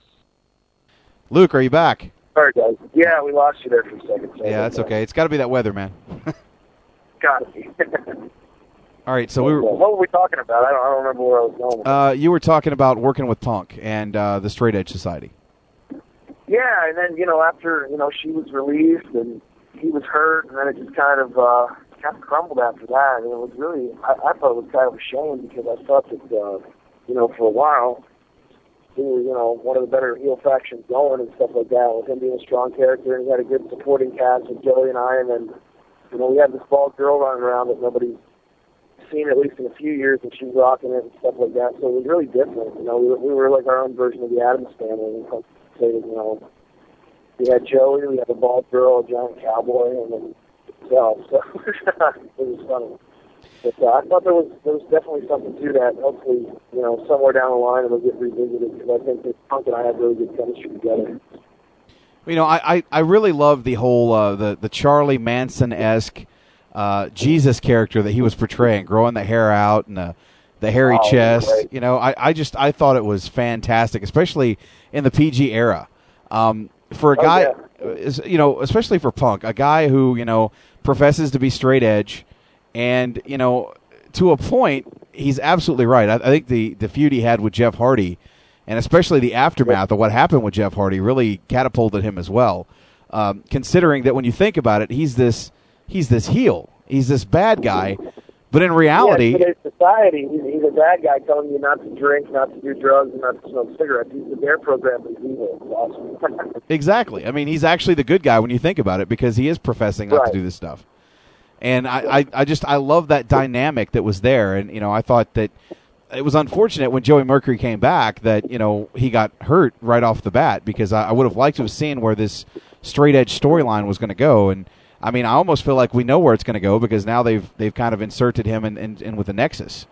Luke, are you back? Sorry, guys. Yeah, we lost you there for a second. Sorry Yeah, that's okay. It's got to be that weather, man. Gotta be. All right, so we were what were we talking about? I don't, I don't remember where I was going. Uh, you were talking about working with Punk and uh, the Straight Edge Society. Yeah, and then you know after you know she was released and he was hurt, and then it just kind of uh, kind of crumbled after that. And it was really I, I thought it was kind of a shame because I thought that uh, you know for a while he was you know one of the better heel factions going and stuff like that with him being a strong character and he had a good supporting cast with Joey and I, and then you know we had this bald girl running around that nobody's seen at least in a few years, and she's rocking it and stuff like that. So it was really different. You know, we were, we were like our own version of the Addams family. We concentrated, you know, we had Joey, we had a bald girl, a giant cowboy, and then himself. So it was funny. But uh, I thought there was there was definitely something to that. Hopefully, you know, somewhere down the line it'll get revisited because I think that Punk and I had really good chemistry together. You know, I, I, I really love the whole uh, the the Charlie Manson esque uh, Jesus character that he was portraying, growing the hair out and the the hairy Oh, chest. You know, I, I just I thought it was fantastic, especially in the PG era. Um, for a Oh, guy, yeah. is- you know, especially for Punk, a guy who you know professes to be straight edge, and you know, to a point, he's absolutely right. I, I think the the feud he had with Jeff Hardy, and especially the aftermath of what happened with Jeff Hardy, really catapulted him as well. Um, considering that when you think about it, he's this he's this heel, he's this bad guy, but in reality, yeah, in society, he's, he's a bad guy telling you not to drink, not to do drugs, and not to smoke cigarettes. He's the Dare program is evil. Awesome. Exactly. I mean, he's actually the good guy when you think about it because he is professing not Right. to do this stuff. And I, I, I just I love that dynamic that was there. And you know, I thought that it was unfortunate when Joey Mercury came back that you know he got hurt right off the bat because I, I would have liked to have seen where this straight edge storyline was going to go. And I mean, I almost feel like we know where it's going to go because now they've they've kind of inserted him in, in, in with the Nexus.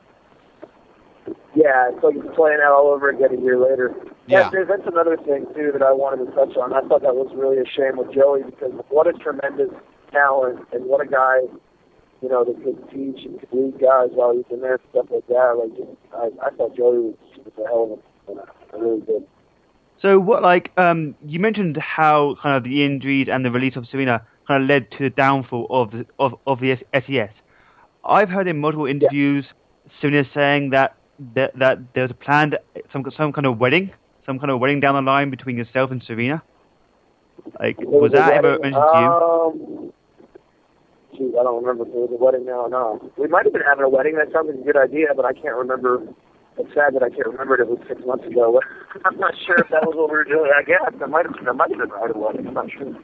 Yeah, it's like he's playing out all over again a year later. Yeah. That's, that's another thing too that I wanted to touch on. I thought that was really a shame with Joey because what a tremendous talent and what a guy, you know, that could teach and could lead guys while he's in there and stuff like that. Like, just, I, I thought Joey was, was a hell of a, I really did. So what, like, um, you mentioned how kind of the injuries and the release of Serena kind of led to the downfall of the of, of the SES. I've heard in multiple interviews Serena saying that that, that there was a planned some some kind of wedding, some kind of wedding down the line between yourself and Serena. Like, was that ever mentioned to you? Geez, I don't remember if it was a wedding now or not. We might have been having a wedding. That sounds like a good idea, but I can't remember. It's sad that I can't remember it. It was six months ago. I'm not sure if that was what we were doing. I guess that might have been. That might have been right a wedding. I'm not sure.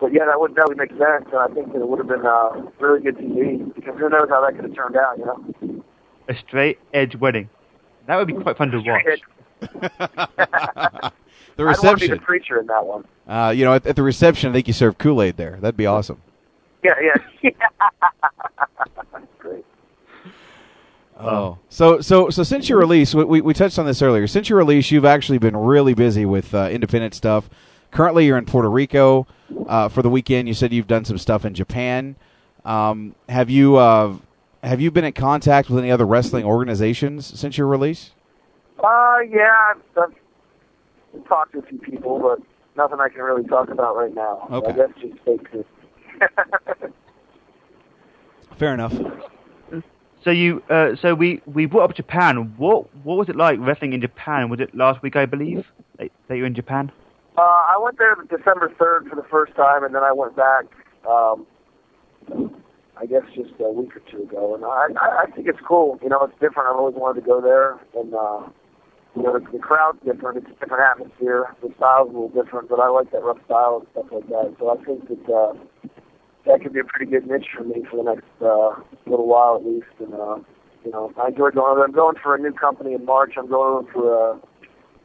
But yeah, that would that would make sense. And I think that it would have been uh, really good TV because who knows how that could have turned out. You know. A straight edge wedding. That would be quite fun to watch. the reception. I want to be the preacher in that one. uh, you know, at, at the reception, I think you serve Kool Aid there. That'd be awesome. Yeah, yeah. Great. Oh, so so so since your release, we, we touched on this earlier. Since your release, you've actually been really busy with uh, independent stuff. Currently, you're in Puerto Rico uh, for the weekend. You said you've done some stuff in Japan. Um, have you uh, have you been in contact with any other wrestling organizations since your release? Uh, yeah, I've, I've talked to a few people, but nothing I can really talk about right now. So Okay. I guess just stay. Fair enough. So you, uh, so we we brought up Japan. What what was it like wrestling in Japan? Was it last week, I believe, that, that you were in Japan? Uh, I went there December 3rd for the first time, and then I went back, um, I guess just a week or two ago. And I, I, I think it's cool. You know, it's different. I've always wanted to go there. And, uh, you know, the, the crowd's different. It's a different atmosphere. The style's a little different, but I like that rough style and stuff like that. So I think that uh, that could be a pretty good niche for me for the next uh, little while at least. And, uh, you know, I enjoy going. I'm going for a new company in March. I'm going for a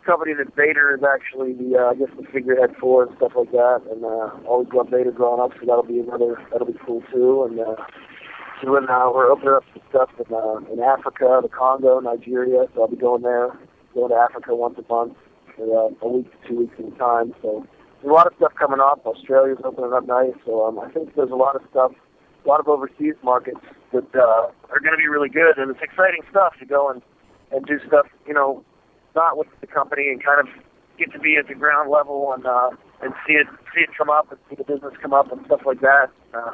company that Vader is actually the, uh, I guess, the figurehead for and stuff like that. And uh, always loved Vader growing up, so that'll be another, that'll be cool too. And uh, doing, uh, we're opening up some stuff in, uh, in Africa, the Congo, Nigeria. So I'll be going there, going to Africa once a month for uh, a week to two weeks at a time. So a lot of stuff coming up. Australia's opening up nice. So um, I think there's a lot of stuff, a lot of overseas markets that uh, are going to be really good. And it's exciting stuff to go and, and do stuff, you know, not with the company and kind of get to be at the ground level and uh, and see it see it come up and see the business come up and stuff like that. Uh,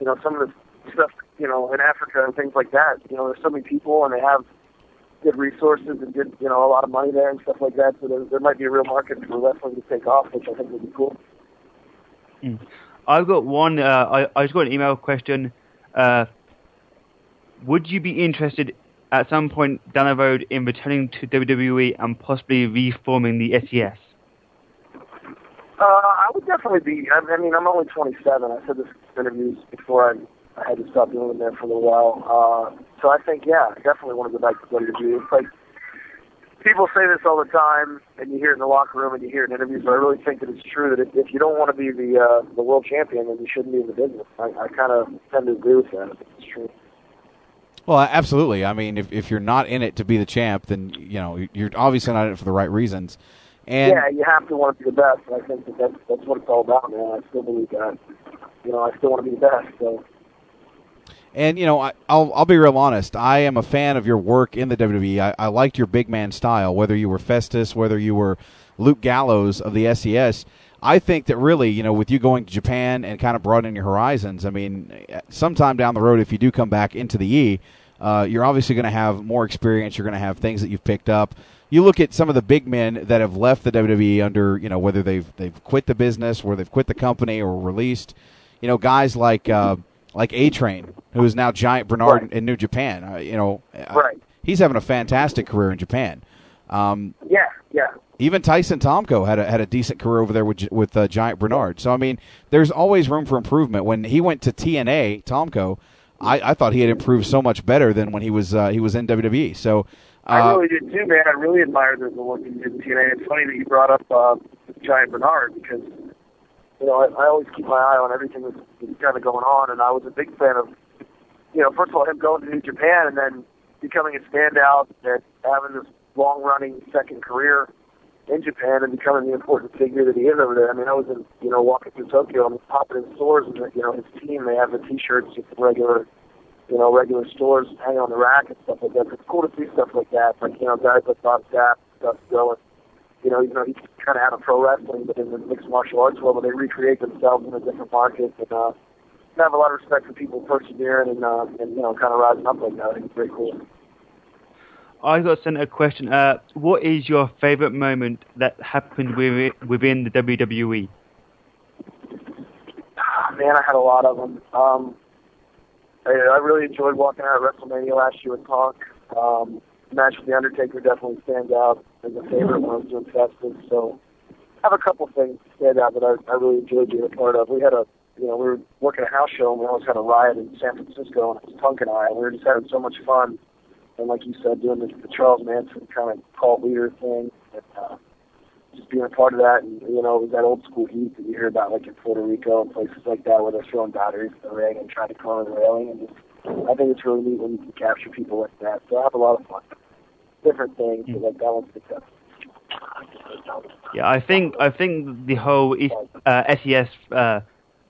you know, some of the stuff you know in Africa and things like that. You know, there's so many people and they have good resources and good you know a lot of money there and stuff like that. So there, there might be a real market for wrestling to take off, which I think would be cool. Mm. I've got one. Uh, I I just got an email question. Uh, would you be interested at some point down the road in returning to WWE and possibly reforming the SES? Uh, I would definitely be. I, I mean, I'm only 27. I said this in interviews before I, I had to stop doing there for a little while. Uh, so I think, yeah, I definitely want to go back to WWE. It's like people say this all the time, and you hear it in the locker room and you hear it in interviews. But I really think that it's true that if, if you don't want to be the uh, the world champion, then you shouldn't be in the business. I, I kind of tend to agree with that. I think it's true. Well, absolutely. I mean, if if you're not in it to be the champ, then you know you're obviously not in it for the right reasons. And yeah, you have to want to be the best. I think that that's, that's what it's all about, man. I still believe that. You know, I still want to be the best. So. And you know, I, I'll I'll be real honest. I am a fan of your work in the WWE. I, I liked your big man style, whether you were Festus, whether you were Luke Gallows of the SES. I think that really, you know, with you going to Japan and kind of broadening your horizons, I mean, sometime down the road, if you do come back into the E, uh, you're obviously going to have more experience. You're going to have things that you've picked up. You look at some of the big men that have left the WWE under, you know, whether they've they've quit the business, or they've quit the company, or released. You know, guys like uh, like A Train, who is now Giant Bernard Right. in New Japan. Uh, you know, uh, Right. he's having a fantastic career in Japan. Um, Yeah, yeah. even Tyson Tomko had a had a decent career over there with with uh, Giant Bernard. So I mean, there's always room for improvement. When he went to TNA, Tomko, I, I thought he had improved so much better than when he was uh, he was in WWE. So I uh, really did too, man. I really admired the, the work you did in TNA. It's funny that you brought up uh, Giant Bernard because you know I, I always keep my eye on everything that's, that's kind of going on, and I was a big fan of you know first of all him going to New Japan and then becoming a standout and having this long running second career in Japan and becoming the important figure that he is over there. I mean, I was in you know walking through Tokyo and popping in stores and you know his team they have the T-shirts just regular you know, regular stores hanging on the rack and stuff like that. It's cool to see stuff like that. Like, you know, guys like Bob Sapp, stuff going. You know, even though he's kind of out of pro wrestling, but in the mixed martial arts world, they recreate themselves in a different market. And uh, I have a lot of respect for people persevering and, uh, and you know, kind of rising up like that. I think it's very cool. I got sent a question. Uh, what is your favorite moment that happened within, within the? WWE? Man, I had a lot of them. Um, I, I really enjoyed walking out at WrestleMania last year with Punk. Um, match with The Undertaker definitely stands out as a favorite I was Festus. So I have a couple things stand out that I, I really enjoyed being a part of. We had a, you know, we were working a house show and we always had a riot in San Francisco and it was Punk and I, and we were just having so much fun. And like you said, doing the, the Charles Manson kind of cult leader thing. And, uh, just being a part of that, and you know, it was that old school heat that you hear about, like in Puerto Rico and places like that, where they're throwing batteries at the ring and trying to corner the railing, and just, I think it's really neat when you can capture people like that. So I have a lot of fun. Different things, to like that one's successful. Yeah, I think I think the whole East, uh, SES uh, uh,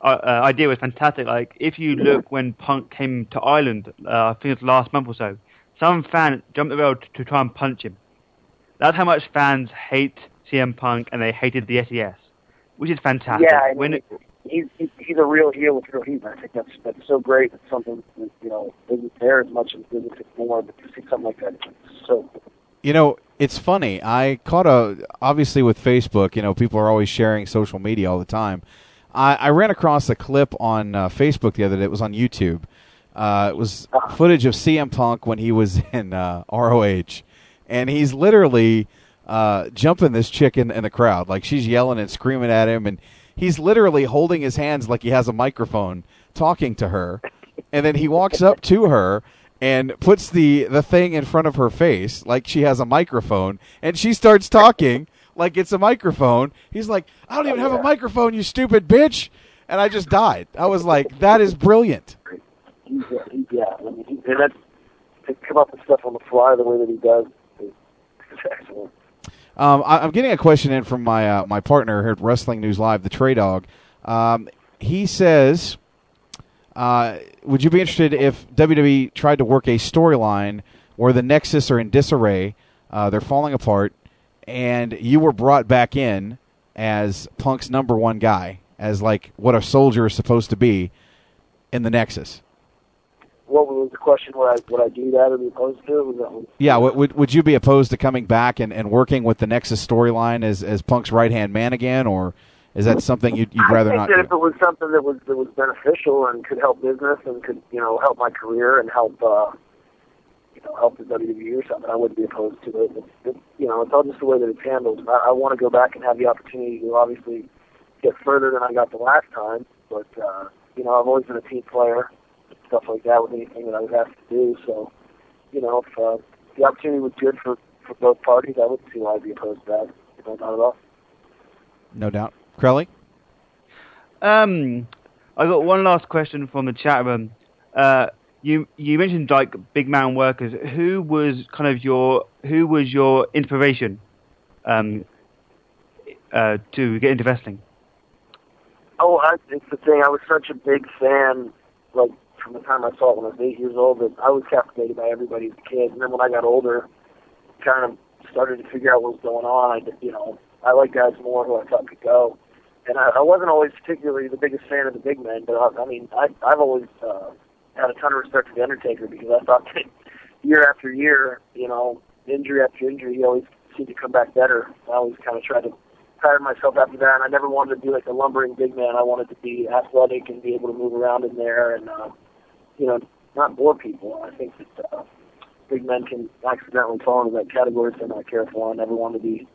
uh, idea was fantastic. Like, if you look when Punk came to Ireland, uh, I think it was last month or so, some fan jumped the road to try and punch him. That's how much fans hate CM Punk and they hated the SES, which is fantastic. Yeah, I when it, he's he's a real heel with real heat. I think that's that's so great. It's something that, you know isn't there as much as business anymore. But to see something like that, it's so. You know, it's funny. I caught a obviously with Facebook. You know, people are always sharing social media all the time. I, I ran across a clip on uh, Facebook the other day. It was on YouTube. Uh, it was footage of CM Punk when he was in uh, ROH, and he's literally uh, jumping this chick in, in the crowd. Like she's yelling and screaming at him, and he's literally holding his hands like he has a microphone, talking to her. And then he walks up to her and puts the the thing in front of her face like she has a microphone, and she starts talking like it's a microphone. He's like, "I don't even have a microphone, you stupid bitch!" And I just died. I was like, "That is brilliant." Uh, yeah. I mean, he, and that's to come up with stuff on the fly the way that he does is excellent. Um, I, I'm getting a question in from my uh, my partner here at Wrestling News Live, the Trey Dog. Um, he says, uh, "Would you be interested if WWE tried to work a storyline where the Nexus are in disarray, uh, they're falling apart, and you were brought back in as Punk's number one guy, as like what a soldier is supposed to be in the Nexus?" What was the question? Would I would I do that or be opposed to it? Was that Yeah, would would would you be opposed to coming back and, and working with the Nexus storyline as as Punk's right hand man again, or is that something you'd, you'd rather not that do? if it was something that was that was beneficial and could help business and could you know help my career and help uh, you know help the WWE or something, I wouldn't be opposed to it. It's, it you know, it's all just the way that it's handled. I, I want to go back and have the opportunity to obviously get further than I got the last time, but uh, you know, I've always been a team player, stuff like that with anything that I would have to do. So, you know, if uh, the opportunity was good for for both parties, I wouldn't see why I'd be opposed to that. You know, not at all. No doubt, Crowley. Um, I got one last question from the chat room. Uh, you you mentioned like big man workers. Who was kind of your who was your inspiration um, uh, to get into wrestling? Oh, I, it's the thing. I was such a big fan, like from the time I saw it when I was eight years old, that I was captivated by everybody as kid. And then when I got older, kind of started to figure out what was going on. I, you know, I like guys more who I thought could go. And I, I wasn't always particularly the biggest fan of the big men, but I, I mean, I, I've always uh, had a ton of respect for the Undertaker because I thought that year after year, you know, injury after injury, he always seemed to come back better. I always kind of tried to pattern myself after that, and I never wanted to be like a lumbering big man. I wanted to be athletic and be able to move around in there and, uh, you know, not bore people. I think that uh, big men can accidentally fall into that category if they're not careful. I never wanted to be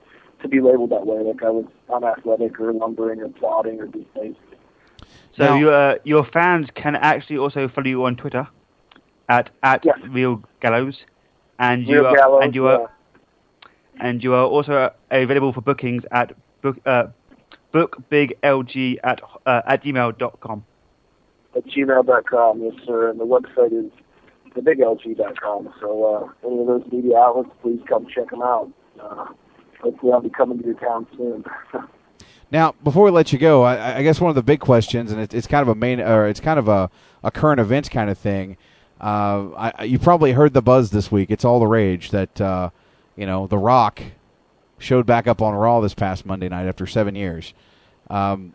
to be labeled that way, like I was unathletic or lumbering or plodding or these things. So Now- your uh, your fans can actually also follow you on Twitter at at Yes. Real Gallows, and you are Gallows, and you are and you are also available for bookings at book uh, bookbiglg at uh, at gmail.com. at gmail.com, yes, sir. And the website is thebiglg.com. So uh, any of those media outlets, please come check them out. Uh, hopefully, I'll be coming to your town soon. Now, before we let you go, I, I guess one of the big questions, and it, it's kind of a main, or it's kind of a, a current events kind of thing. Uh, I, you probably heard the buzz this week. It's all the rage that uh, you know The Rock showed back up on Raw this past Monday night after seven years. Um,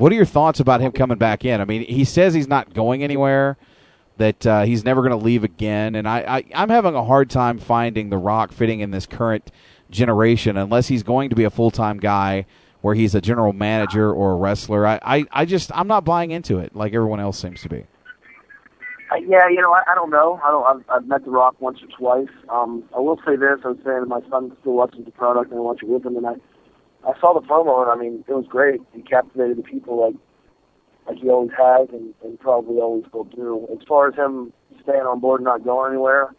what are your thoughts about him coming back in? I mean, he says he's not going anywhere, that uh, he's never going to leave again, and I, I, I'm having a hard time finding The Rock fitting in this current generation unless he's going to be a full time guy where he's a general manager or a wrestler. I, I, I just I'm not buying into it like everyone else seems to be. Uh, yeah, you know, I, I don't know. I don't. I've, I've met The Rock once or twice. Um, I will say this: I was saying my son still watches the product and I watch it with him, and I, I saw the promo, and I mean, it was great. He captivated the people like, like he always has, and, and probably always will do. As far as him staying on board and not going anywhere,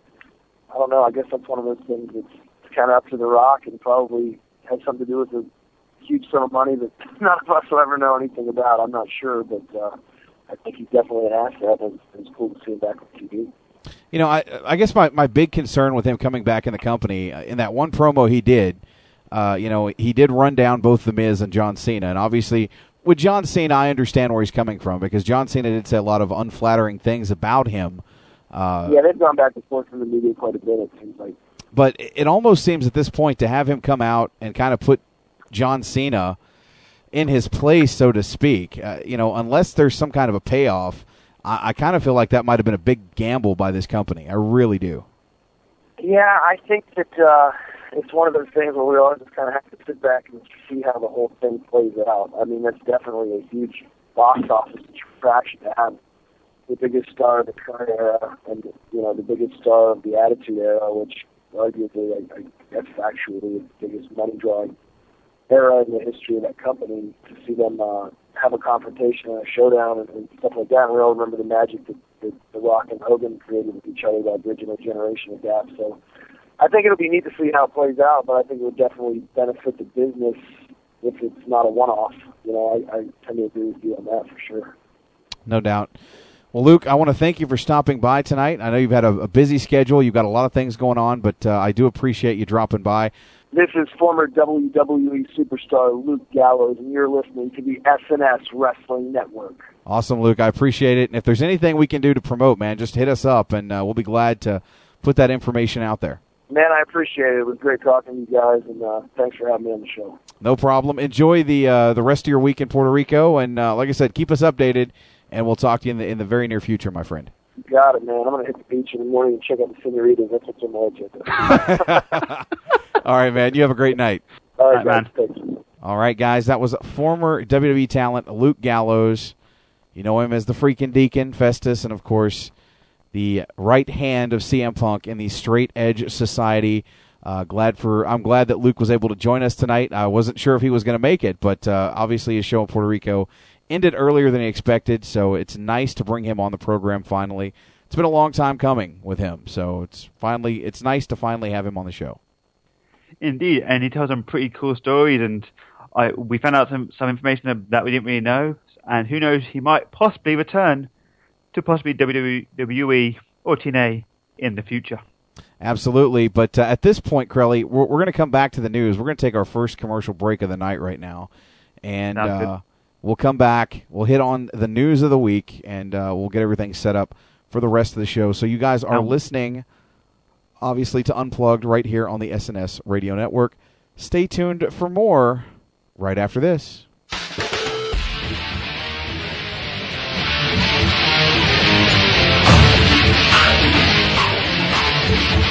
I don't know. I guess that's one of those things that's kind of up to The Rock, and probably has something to do with the huge sum of money that none of us will ever know anything about. I'm not sure, but. uh I think he's definitely an asset, and it's cool to see him back on TV. You know, I I guess my, my big concern with him coming back in the company uh, in that one promo he did, uh, you know, he did run down both the Miz and John Cena, and obviously with John Cena, I understand where he's coming from because John Cena did say a lot of unflattering things about him. Uh, yeah, they've gone back and forth in the media quite a bit. It seems like. but it almost seems at this point to have him come out and kind of put John Cena in his place, so to speak. Uh, you know, unless there's some kind of a payoff, I, I kind of feel like that might have been a big gamble by this company. I really do. Yeah, I think that uh, it's one of those things where we always just kind of have to sit back and see how the whole thing plays out. I mean, that's definitely a huge box office attraction to have the biggest star of the current era and you know the biggest star of the Attitude Era, which arguably I, I guess factually the biggest money drawing era in the history of that company. To see them uh, have a confrontation and a showdown and, and stuff like that, and we all remember the magic that, that The Rock and Hogan created with each other, that bridging a generational gap. So I think it'll be neat to see how it plays out, but I think it would definitely benefit the business if it's not a one-off. You know, I, I tend to agree with you on that for sure. No doubt. Well, Luke, I want to thank you for stopping by tonight. I know you've had a, a busy schedule. You've got a lot of things going on, but uh, I do appreciate you dropping by. This is former WWE superstar Luke Gallows, and you're listening to the SNS Wrestling Network. Awesome, Luke. I appreciate it. And if there's anything we can do to promote, man, just hit us up, and uh, we'll be glad to put that information out there. Man, I appreciate it. It was great talking to you guys, and uh, thanks for having me on the show. No problem. Enjoy the uh, the rest of your week in Puerto Rico, and uh, like I said, keep us updated, and we'll talk to you in the in the very near future, my friend. Got it, man. I'm gonna hit the beach in the morning and check out the senoritas. That's what's on my agenda. All right, man. You have a great night. All right, All right, guys. Thanks. All right, guys. That was former WWE talent Luke Gallows. You know him as the freaking Deacon Festus, and of course, the right hand of CM Punk in the Straight Edge Society. Uh, glad for I'm glad that Luke was able to join us tonight. I wasn't sure if he was going to make it, but uh, obviously his show in Puerto Rico ended earlier than he expected, so it's nice to bring him on the program finally. It's been a long time coming with him, so it's finally it's nice to finally have him on the show. Indeed, and he tells some pretty cool stories, and I, we found out some, some information that we didn't really know, and who knows, he might possibly return to possibly WWE or TNA in the future. Absolutely, but uh, at this point, Crelly, we're, we're going to come back to the news. We're going to take our first commercial break of the night right now, and uh, we'll come back. We'll hit on the news of the week, and uh, we'll get everything set up for the rest of the show. So you guys are listening, obviously, to Unplugged right here on the SNS Radio Network. Stay tuned for more right after this. Thank you.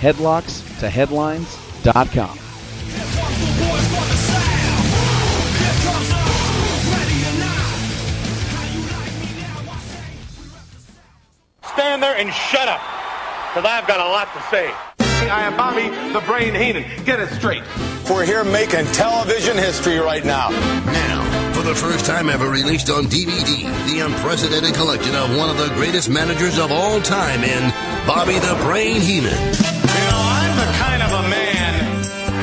www.headlocks2headlines.com. Stand there and shut up, because I've got a lot to say. I am Bobby the Brain Heenan. Get it straight. We're here making television history right now. Now, for the first time ever released on DVD, the unprecedented collection of one of the greatest managers of all time in Bobby the Brain Heenan.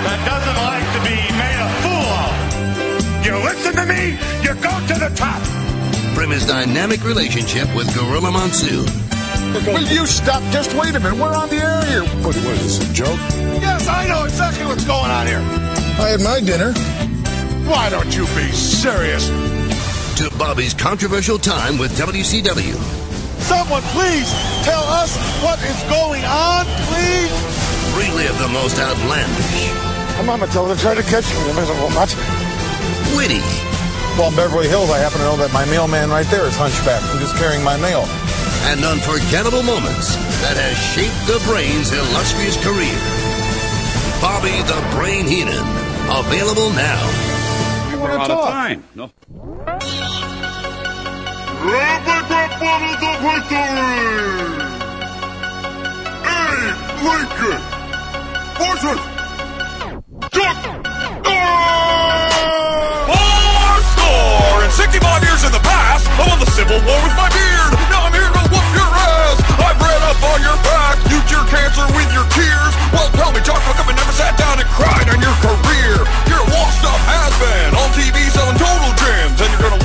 That doesn't like to be made a fool of. You listen to me, you go to the top. From his dynamic relationship with Gorilla Monsoon. Will you stop? Just wait a minute. We're on the air here. What, what is this, a joke? Yes, I know exactly what's going on here. I had my dinner. Why don't you be serious? To Bobby's controversial time with WCW. Someone please tell us what is going on, please. Relive the most outlandish, My mama told her to try to catch me, you miserable nut. witty, Well, in Beverly Hills, I happen to know that my mailman right there is hunchback. I'm just carrying my mail. and unforgettable moments that has shaped the Brain's illustrious career. Bobby the Brain Heenan. Available now. We're out of time. No. Lincoln versus Four score and 65 years in the past, I won the Civil War with my beard. Now I'm here to whoop your ass. I've read up on your back. You cure cancer with your tears. Well, tell me, John Huckabee never sat down and cried on your career. You're a washed up has-been on TV selling total gems, and you're gonna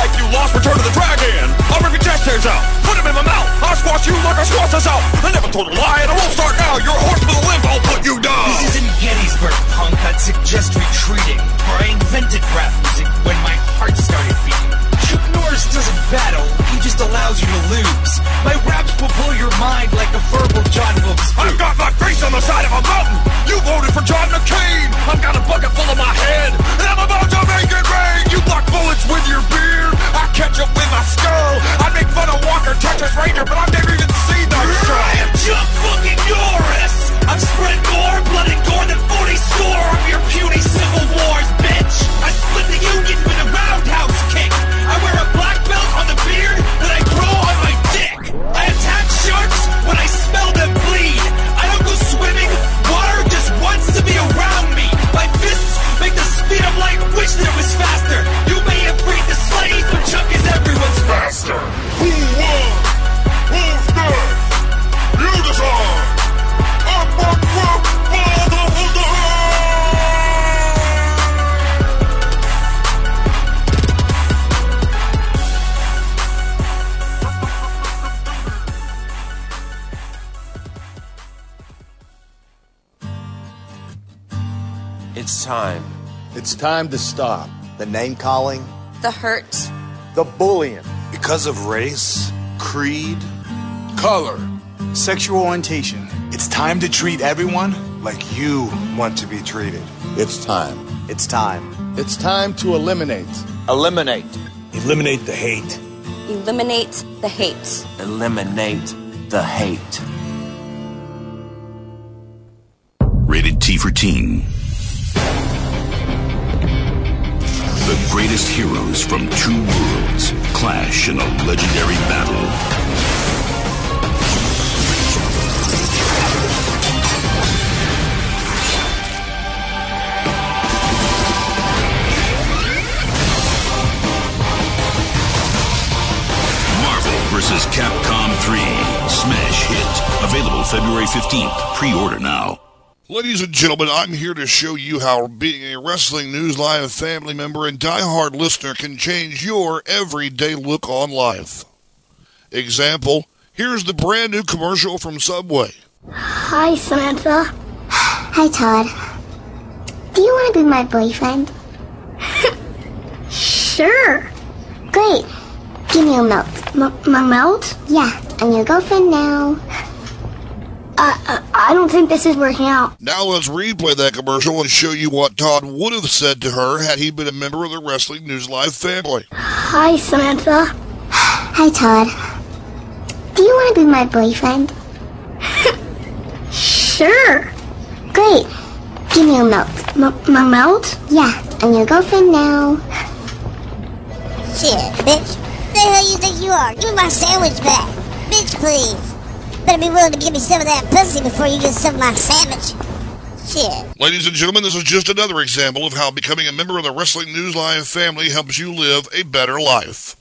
like you lost Return of the Dragon. I'll rip your chest hairs out, put them in my mouth. I'll squash you like I squash us out. I never told a lie, and I won't start now. You're a horse with a limp. I'll put you down. This isn't Gettysburg, punk. I'd suggest retreating. For I invented rap music when my heart started beating. Chuck Norris doesn't battle, he just allows you to lose. My raps will blow your mind like a verbal John Wilkes I've got my face on the side of a mountain. You voted for John McCain. I've got a bucket full of my head, and I'm about to make it rain. You block bullets with your beard. I catch up with my skull. I make fun of Walker Texas Ranger, but I've never even seen that show. I am Chuck fucking Norris! I've spread more blood and gore than 40 score of your puny civil wars, bitch! I split the Union with a roundhouse! I wear a black belt on the beard that I grow on my dick! I attack sharks when I smell them bleed! I don't go swimming, water just wants to be around me! My fists make the speed of light wish that it was faster! You may have freed the slaves, but Chuck is everyone's master! Time. It's time to stop the name calling, The hurt. the bullying. Because of race, creed, color, sexual orientation, it's time to treat everyone like you want to be treated. It's time. It's time. It's time to eliminate. Eliminate. Eliminate the hate. Eliminate the hate. Eliminate the hate. Rated T for Teen. The greatest heroes from two worlds clash in a legendary battle. Marvel vs. Capcom 3 Smash Hit. Available February 15th. Pre order now. Ladies and gentlemen, I'm here to show you how being a Wrestling News Live family member and diehard listener can change your everyday look on life. Example, here's the brand new commercial from Subway. Hi, Samantha. Hi, Todd. Do you want to be my boyfriend? sure. Great. Give me a melt. M- my melt? Yeah, I'm your girlfriend now. Uh, uh, I don't think this is working out. Now let's replay that commercial and show you what Todd would have said to her had he been a member of the Wrestling News Live family. Hi, Samantha. Hi, Todd. Do you want to be my boyfriend? sure. Great. Give me a melt. M- my melt? Yeah, I'm your girlfriend now. Shit, bitch. Who the hell you think you are? Give me my sandwich back. Bitch, please. Better be willing to give me some of that pussy before you get some of my sandwich. Shit. Ladies and gentlemen, this is just another example of how becoming a member of the Wrestling News Live family helps you live a better life.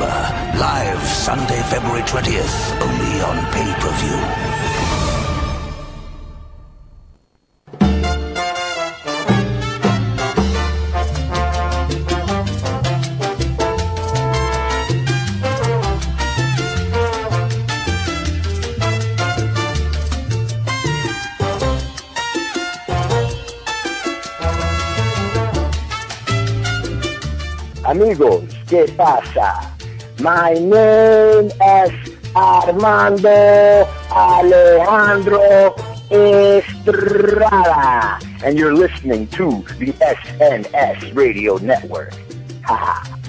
Chamber. Live Sunday, February 20th. Only on pay-per-view. Amigos, ¿qué pasa? My name is Armando Alejandro Estrada, and you're listening to the SNS Radio Network. Haha.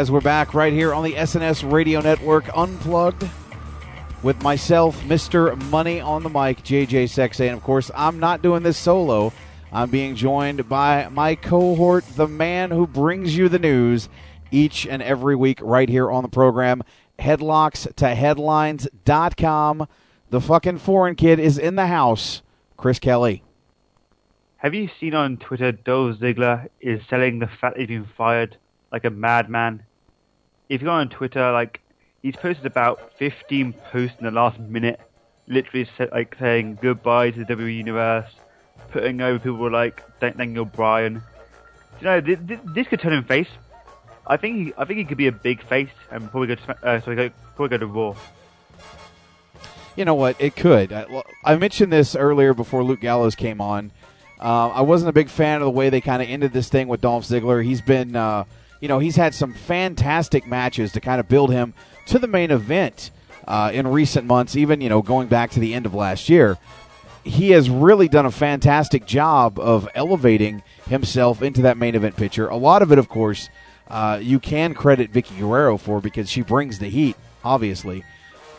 Guys, we're back right here on the SNS Radio Network Unplugged with myself, Mr. Money on the mic, JJ Sexay. And of course, I'm not doing this solo. I'm being joined by my cohort, the man who brings you the news each and every week right here on the program, headlocks to headlines.com. The fucking foreign kid is in the house, Chris Kelly. Have you seen on Twitter Dolph Ziggler is selling the fact he's been fired like a madman? If you go on Twitter, like he's posted about 15 posts in the last minute, literally like saying goodbye to the WWE universe, putting over people like Dan- Daniel Bryan. You know, this, this could turn him face. I think he, I think he could be a big face and probably go to uh, sorry, go, probably go to Raw. You know what? It could. I, I mentioned this earlier before Luke Gallows came on. Uh, I wasn't a big fan of the way they kind of ended this thing with Dolph Ziggler. He's been, uh, you know, he's had some fantastic matches to kind of build him to the main event uh, in recent months, even, you know, going back to the end of last year. He has really done a fantastic job of elevating himself into that main event picture. A lot of it, of course, uh, you can credit Vickie Guerrero for because she brings the heat, obviously.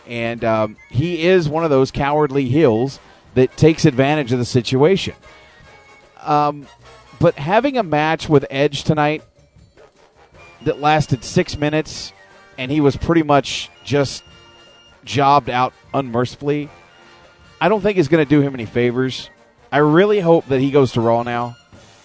And um, he is one of those cowardly heels that takes advantage of the situation. Um, but having a match with Edge tonight that lasted six minutes and he was pretty much just jobbed out unmercifully, I don't think is going to do him any favors. I really hope that he goes to Raw now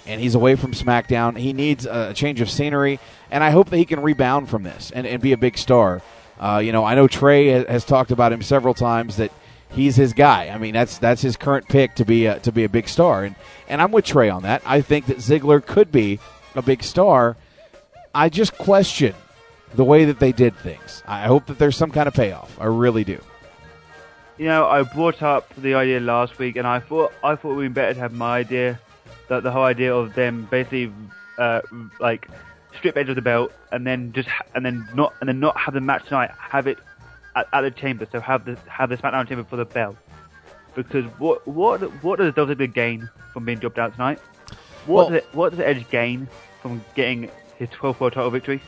and he's away from SmackDown. He needs a change of scenery, and I hope that he can rebound from this and, and be a big star. Uh, you know, I know Trey has, talked about him several times that he's his guy. I mean, that's that's his current pick to be a, to be a big star, and and I'm with Trey on that. I think that Ziggler could be a big star. I just question the way that they did things. I hope that there's some kind of payoff. I really do. You know, I brought up the idea last week, and I thought I thought it would be better to have my idea, that the whole idea of them basically uh, like strip Edge of the belt, and then just ha- and then not and then not have the match tonight. Have it at, at the chamber. So have the have the SmackDown chamber for the belt. because what what what does Ziggler gain from being dropped out tonight? What does it, what does Edge gain from getting his 12th world title victory?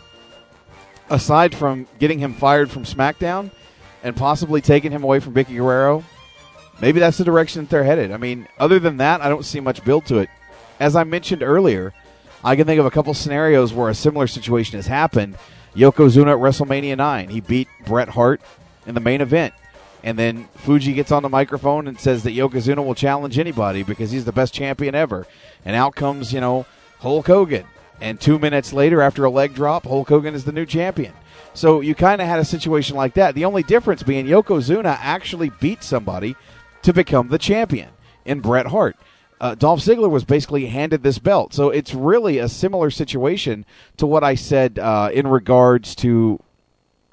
Aside from getting him fired from SmackDown and possibly taking him away from Vickie Guerrero, maybe that's the direction that they're headed. I mean, other than that, I don't see much build to it. As I mentioned earlier, I can think of a couple scenarios where a similar situation has happened. Yokozuna at WrestleMania 9, he beat Bret Hart in the main event. And then Fuji gets on the microphone and says that Yokozuna will challenge anybody because he's the best champion ever. And out comes, you know, Hulk Hogan. And two minutes later, after a leg drop, Hulk Hogan is the new champion. So you kind of had a situation like that. The only difference being Yokozuna actually beat somebody to become the champion in Bret Hart. Uh, Dolph Ziggler was basically handed this belt. So it's really a similar situation to what I said uh, in regards to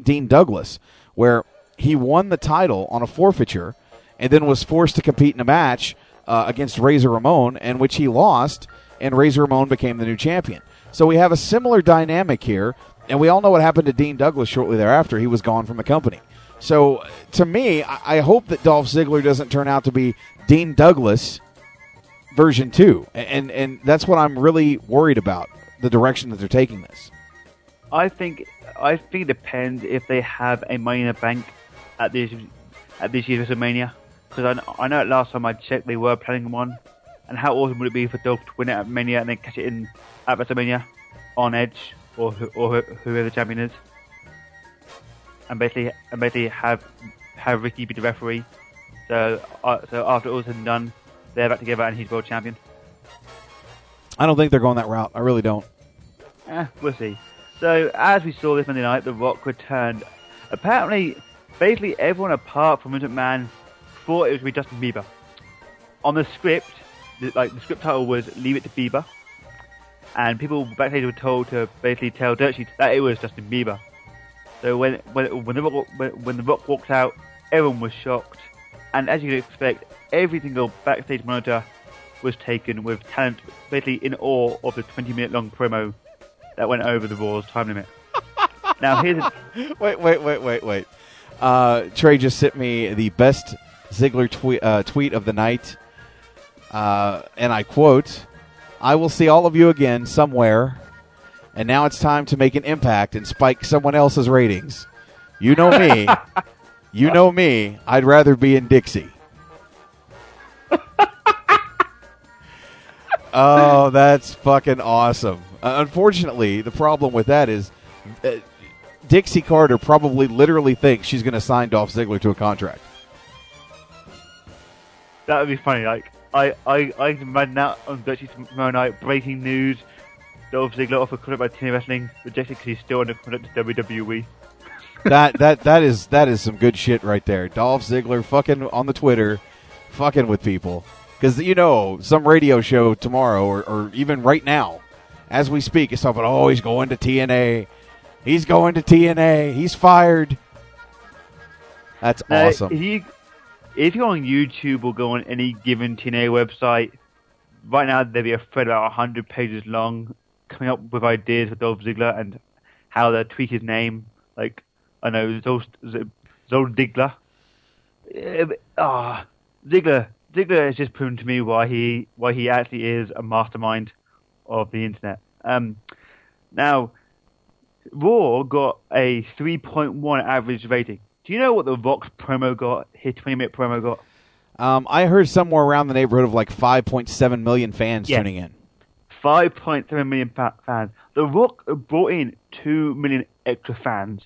Dean Douglas, where he won the title on a forfeiture and then was forced to compete in a match uh, against Razor Ramon, in which he lost, and Razor Ramon became the new champion. So we have a similar dynamic here, and we all know what happened to Dean Douglas shortly thereafter. He was gone from the company. So to me, I hope that Dolph Ziggler doesn't turn out to be Dean Douglas version two, and and that's what I'm really worried about the direction that they're taking this. I think I think it depends if they have a Money Bank at this at this year's WrestleMania. Because I, I know last time I checked they were planning one, and how awesome would it be for Dolph to win it at Mania and then catch it in at WrestleMania on Edge or or whoever the champion is, and basically and basically have have Ricky be the referee. So uh, so after all said and done, they're back together and he's world champion. I don't think they're going that route. I really don't. Eh, we'll see. So, as we saw this Monday night, The Rock returned. Apparently, basically everyone apart from Vince McMahon thought it was going to be Justin Bieber. On the script, the, like the script title was "Leave It to Bieber," and people backstage were told to basically tell Dirt Sheets that it was Justin Bieber. So when when when the Rock, when, when the Rock walked out, everyone was shocked, and as you could expect, every single backstage monitor was taken with talent, basically in awe of the 20-minute long promo that went over the Raw's time limit. now here's a, wait, wait, wait, wait, wait. Uh, Trey just sent me the best Ziggler tweet, uh, tweet of the night, uh, and I quote: "I will see all of you again somewhere, and now it's time to make an impact and spike someone else's ratings. You know me, you know me. I'd rather be in Dixie." oh, that's fucking awesome. Uh, unfortunately, the problem with that is uh, Dixie Carter probably literally thinks she's going to sign Dolph Ziggler to a contract. that would be funny. Like I I I imagine that on Dirt tomorrow night. Breaking news: Dolph Ziggler offered contract by TNA Wrestling, rejected because he's still under contract to WWE. that that that is that is some good shit right there. Dolph Ziggler fucking on the Twitter, fucking with people because you know some radio show tomorrow or, or even right now, as we speak, is talking. Oh, he's going to TNA. He's going to TNA. He's fired. That's awesome. You if you're on YouTube or go on any given TNA website, right now there'll be a thread about hundred pages long, coming up with ideas for Dolph Ziggler and how to tweak his name. Like I know Zol Zol. Eh, Ah, Ziggler. Ziggler has just proven to me why he why he actually is a mastermind of the internet. Um, now, Raw got a 3.1 average rating. Do you know what the Vox promo got? His 20 minute promo got? Um, I heard somewhere around the neighborhood of like 5.7 million fans Yeah. tuning in. 5.7 million fa- fans. The Rock brought in 2 million extra fans.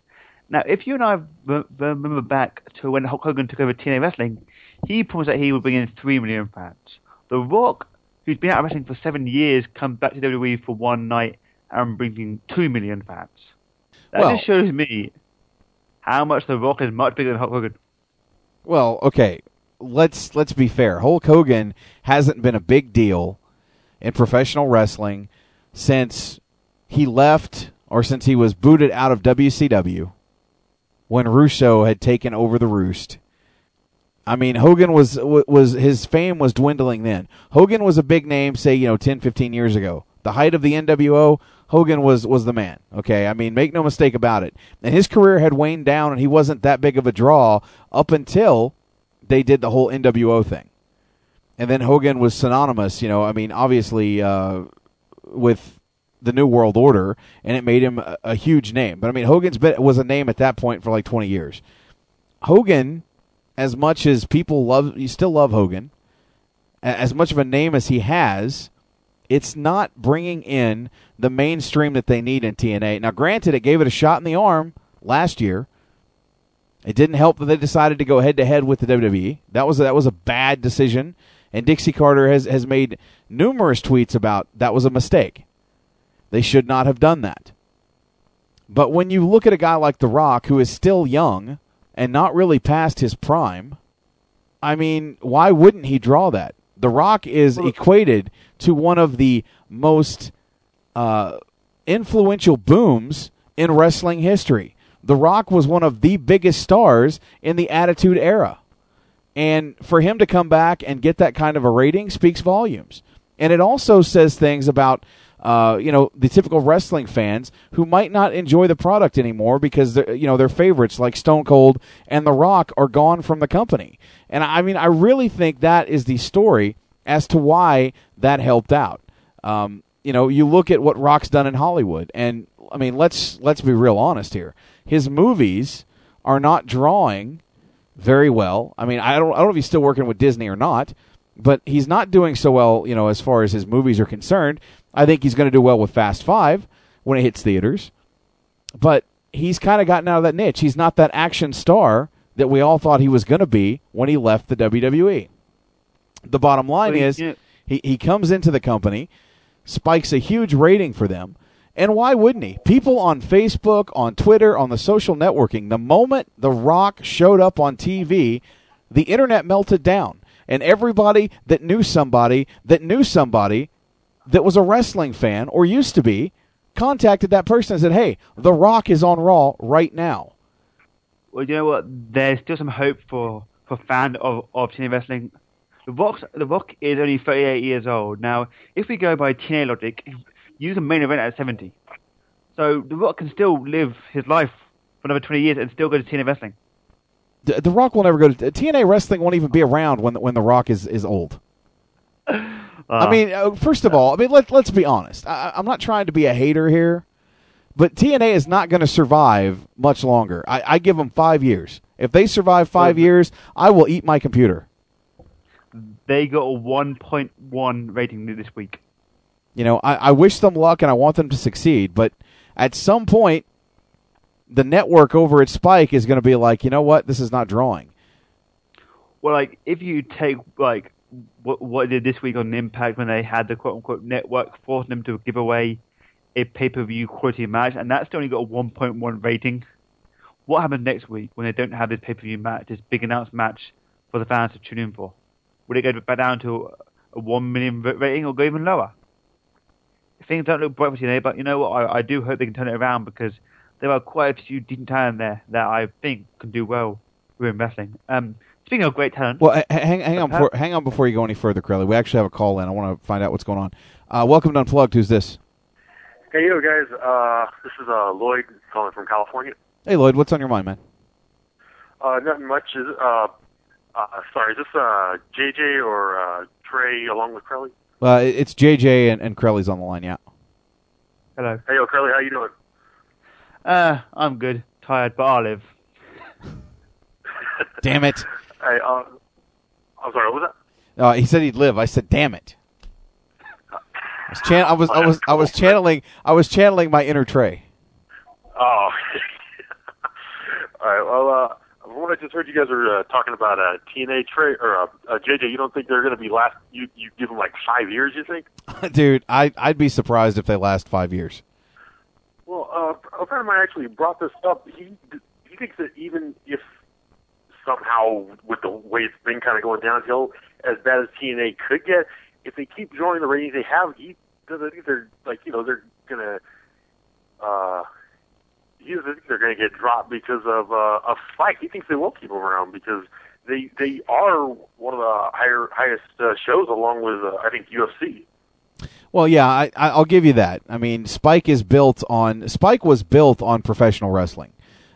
Now, if you and I re- remember back to when Hulk Hogan took over TNA Wrestling, he promised that he would bring in 3 million fans. The Rock, who's been out of wrestling for seven years, comes back to WWE for one night and brings in 2 million fans. That Well- just shows me how much The Rock is much bigger than Hulk Hogan. Well, okay, let's let's be fair. Hulk Hogan hasn't been a big deal in professional wrestling since he left or since he was booted out of WCW when Russo had taken over the roost. I mean, Hogan was was his fame was dwindling then. Hogan was a big name say, you know, 10, 15 years ago. The height of the NWO, Hogan was was the man. Okay? I mean, make no mistake about it. And his career had waned down and he wasn't that big of a draw up until they did the whole NWO thing, and then Hogan was synonymous. You know, I mean, obviously uh, with the New World Order, and it made him a, a huge name. But I mean, Hogan's been, was a name at that point for like 20 years. Hogan, as much as people love, you still love Hogan, as much of a name as he has, it's not bringing in the mainstream that they need in TNA. Now, granted, it gave it a shot in the arm last year. It didn't help that they decided to go head to head with the WWE. That was that was a bad decision, and Dixie Carter has has made numerous tweets about that was a mistake. They should not have done that. But when you look at a guy like The Rock, who is still young and not really past his prime, I mean, why wouldn't he draw that? The Rock is equated to one of the most uh, influential booms in wrestling history. The Rock was one of the biggest stars in the Attitude Era. And for him to come back and get that kind of a rating speaks volumes. And it also says things about uh, you know the typical wrestling fans who might not enjoy the product anymore because you know their favorites like Stone Cold and The Rock are gone from the company. And I mean, I really think that is the story as to why that helped out. Um, you know, you look at what Rock's done in Hollywood, and I mean, let's let's be real honest here. His movies are not drawing very well. I mean, I don't I don't know if he's still working with Disney or not, but he's not doing so well, you know, as far as his movies are concerned. I think he's going to do well with Fast 5 when it hits theaters. But he's kind of gotten out of that niche. He's not that action star that we all thought he was going to be when he left the WWE. The bottom line Well, is he, he comes into the company, spikes a huge rating for them. And why wouldn't he? People on Facebook, on Twitter, on the social networking, the moment The Rock showed up on TV, the internet melted down. And everybody that knew somebody that knew somebody that was a wrestling fan or used to be contacted that person and said, Hey, The Rock is on Raw right now. Well, you know what? There's still some hope for for fans of of wrestling. The Rock, the Rock is only 38 years old now. If we go by TNA logic, you can main event at 70. So the Rock can still live his life for another 20 years and still go to TNA wrestling. The, the Rock will never go to TNA wrestling won't even be around when when The Rock is, is old. I mean, uh, first of all, I mean let let's be honest. I, I'm not trying to be a hater here, but TNA is not going to survive much longer. I, I give them five years. If they survive five years, I will eat my computer. They got a 1.1 rating this week. You know, I, I wish them luck and I want them to succeed, but at some point, the network over at Spike is going to be like, you know what, this is not drawing. Well, like if you take like what what they did this week on Impact when they had the quote unquote network forcing them to give away a pay per view quality match, and that's only got a 1.1 rating. What happens next week when they don't have this pay per view match, this big announced match for the fans to tune in for? Would it go back down to a 1 million rating or go even lower? Things don't look bright for TNA, but you know what? I, I do hope they can turn it around because there are quite a few decent talent there that I think can do well within wrestling. Um, speaking of great talent, Well, hang, hang on, before, hang on before you go any further, Crowley. We actually have a call in. I want to find out what's going on. Uh, welcome to Unplugged. Who's this? Hey, yo, guys. Uh, this is uh, Lloyd calling from California. Hey, Lloyd. What's on your mind, man? Uh, nothing much. Uh, uh, sorry, is this uh, JJ or uh, Trey along with Crowley? Uh, it's JJ and, and Crowley's on the line. Yeah. hello. Hey, yo, Crowley, how you doing? Uh, I'm good. Tired, but I'll live. Damn it. Hey, uh, I'm sorry. What was that? Uh, he said he'd live. I said, "Damn it." I was, chan- I was I was I was channeling I was channeling my inner Trey. Oh. All right. Well, uh, from what I just heard, you guys are uh, talking about uh, TNA Trey or uh, uh, JJ. You don't think they're going to be last? You you give them like five years? You think? Dude, I I'd be surprised if they last five years. Well, uh, a friend of mine actually brought this up. He he thinks that even if somehow with the way it's been kind of going downhill, as bad as TNA could get, if they keep drawing the ratings they have, he doesn't think they're like you know they're gonna. Uh, he doesn't think they're going to get dropped because of uh, a fight. He thinks they will keep them around because they they are one of the higher highest uh, shows along with uh, I think UFC. Well, yeah, I- I'll give you that. I mean, Spike is built on Spike was built on professional wrestling.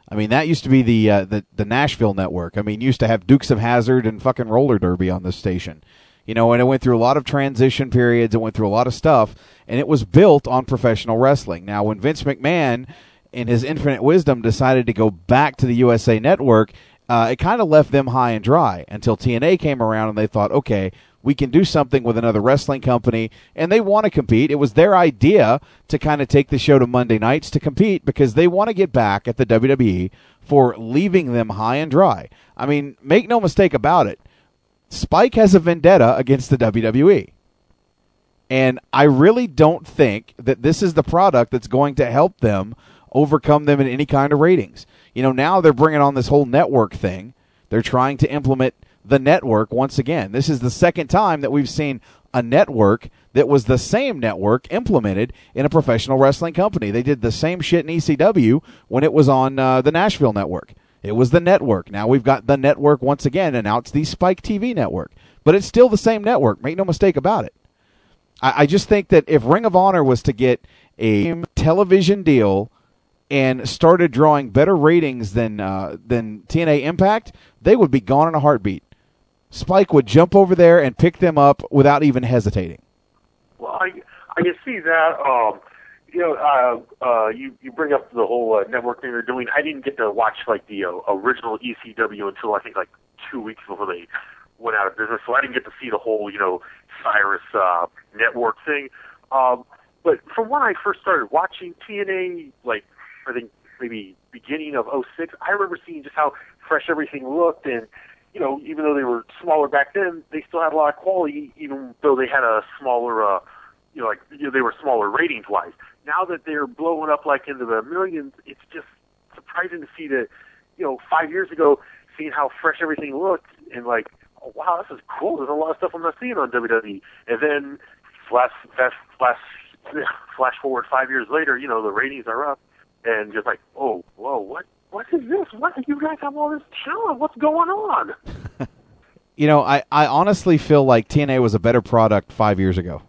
I mean, that used to be the uh, the the Nashville network. I mean, used to have Dukes of Hazzard and fucking roller derby on this station. You know, and it went through a lot of transition periods. It went through a lot of stuff, and it was built on professional wrestling. Now, when Vince McMahon, in his infinite wisdom, decided to go back to the USA Network, uh, it kind of left them high and dry until TNA came around and they thought, okay, we can do something with another wrestling company, and they want to compete. It was their idea to kind of take the show to Monday nights to compete because they want to get back at the WWE for leaving them high and dry. I mean, make no mistake about it. Spike has a vendetta against the WWE. And I really don't think that this is the product that's going to help them overcome them in any kind of ratings. You know, now they're bringing on this whole network thing. They're trying to implement the network once again. This is the second time that we've seen a network that was the same network implemented in a professional wrestling company. They did the same shit in ECW when it was on uh, the Nashville network. It was the network. Now we've got the network once again, and now it's the Spike TV network. But it's still the same network. Make no mistake about it. I, I just think that if Ring of Honor was to get a television deal and started drawing better ratings than uh, than TNA Impact, they would be gone in a heartbeat. Spike would jump over there and pick them up without even hesitating. Well, I I can see that. Um, you know, uh, uh, you you bring up the whole uh, network thing they're doing. I didn't get to watch like the uh, original ECW until I think like two weeks before they went out of business, so I didn't get to see the whole you know Cyrus uh, network thing. Um, but from when I first started watching TNA, like I think maybe beginning of '06, I remember seeing just how fresh everything looked and you know, even though they were smaller back then, they still had a lot of quality, even though they had a smaller, uh, you know, like you know, they were smaller ratings wise. Now that they're blowing up like into the millions, it's just surprising to see that, you know, five years ago, seeing how fresh everything looked and like, oh wow, this is cool. There's a lot of stuff I'm not seeing on WWE. And then flash, fast, flash, flash forward five years later, you know, the ratings are up, and just like, oh, whoa, what? What is this? What you guys have all this talent? What's going on? You know, I, I honestly feel like TNA was a better product five years ago.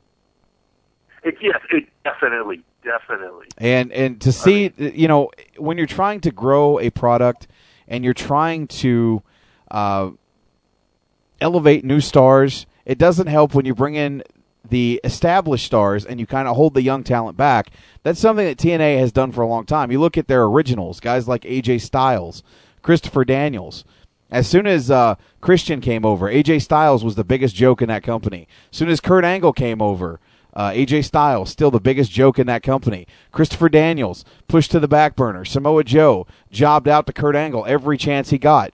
It, yes, it definitely, definitely. And and to see, you know, when you're trying to grow a product and you're trying to uh, elevate new stars, it doesn't help when you bring in the established stars and you kind of hold the young talent back. That's something that TNA has done for a long time. You look at their originals, guys like AJ Styles, Christopher Daniels. As soon as uh, Christian came over, AJ Styles was the biggest joke in that company. As soon as Kurt Angle came over, uh, AJ Styles still the biggest joke in that company. Christopher Daniels pushed to the back burner. Samoa Joe jobbed out to Kurt Angle every chance he got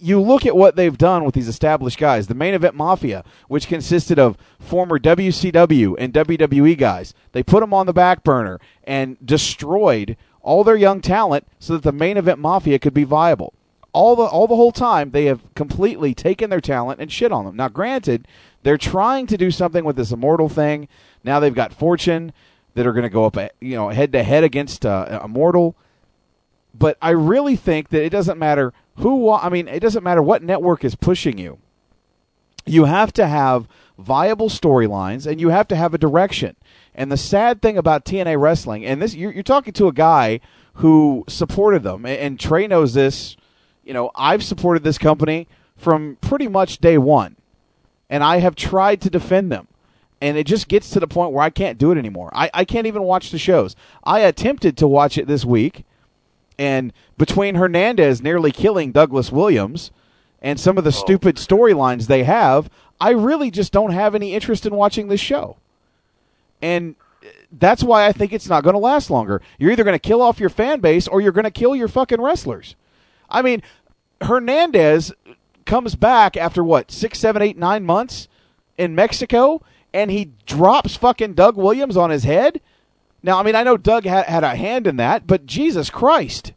you look at what they've done with these established guys. The main event mafia, which consisted of former WCW and WWE guys, they put them on the back burner and destroyed all their young talent so that the main event mafia could be viable. All the all the whole time they have completely taken their talent and shit on them. Now, granted, they're trying to do something with this immortal thing. Now they've got Fortune that are going to go up, you know, head to head against uh, Immortal. But I really think that it doesn't matter who I mean, it doesn't matter what network is pushing you. You have to have viable storylines and you have to have a direction. And the sad thing about TNA wrestling, and this you're, you're talking to a guy who supported them, and, and Trey knows this. You know, I've supported this company from pretty much day one, and I have tried to defend them. And it just gets to the point where I can't do it anymore. I, I can't even watch the shows. I attempted to watch it this week, and between Hernandez nearly killing Douglas Williams and some of the oh. stupid storylines they have, I really just don't have any interest in watching this show. And uh, that's why I think it's not going to last longer. You're either going to kill off your fan base or you're going to kill your fucking wrestlers. I mean, Hernandez comes back after what, six, seven, eight, nine months in Mexico, and he drops fucking Doug Williams on his head now, I mean, I know Doug had, had a hand in that, but Jesus Christ.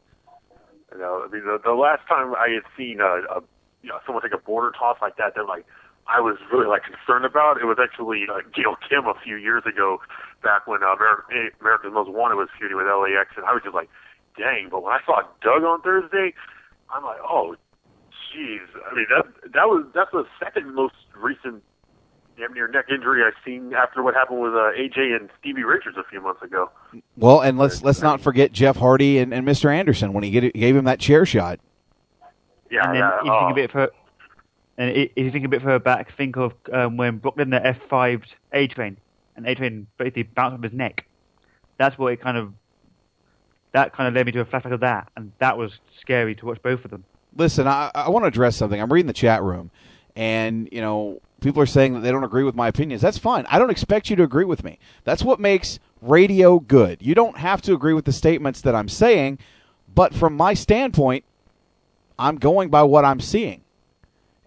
You know, I mean, the, the last time I had seen a, a you know someone take a border toss like that, then like I was really like concerned about. It was actually uh, Gail Kim a few years ago, back when uh, American, America's Most Wanted was feuding with LAX, and I was just like, dang. But when I saw Doug on Thursday, I'm like, oh, jeez. I mean, that that was that's the second most recent damn near neck injury I've seen after what happened with uh, AJ and Stevie Richards a few months ago. Well, and let's let's not forget Jeff Hardy and, and Mr. Anderson when he get, gave him that chair shot. Yeah, and then yeah, if you oh. think a bit further, and i- if you think a bit further back, think of um, when Brock Lesnar F5'd A Train, and A Train basically bounced off his neck. That's what it kind of. That kind of led me to a flashback of that, and that was scary to watch both of them. Listen, I, I want to address something. I'm reading the chat room, and you know, people are saying that they don't agree with my opinions. That's fine. I don't expect you to agree with me. That's what makes radio good. You don't have to agree with the statements that I'm saying, but from my standpoint, I'm going by what I'm seeing.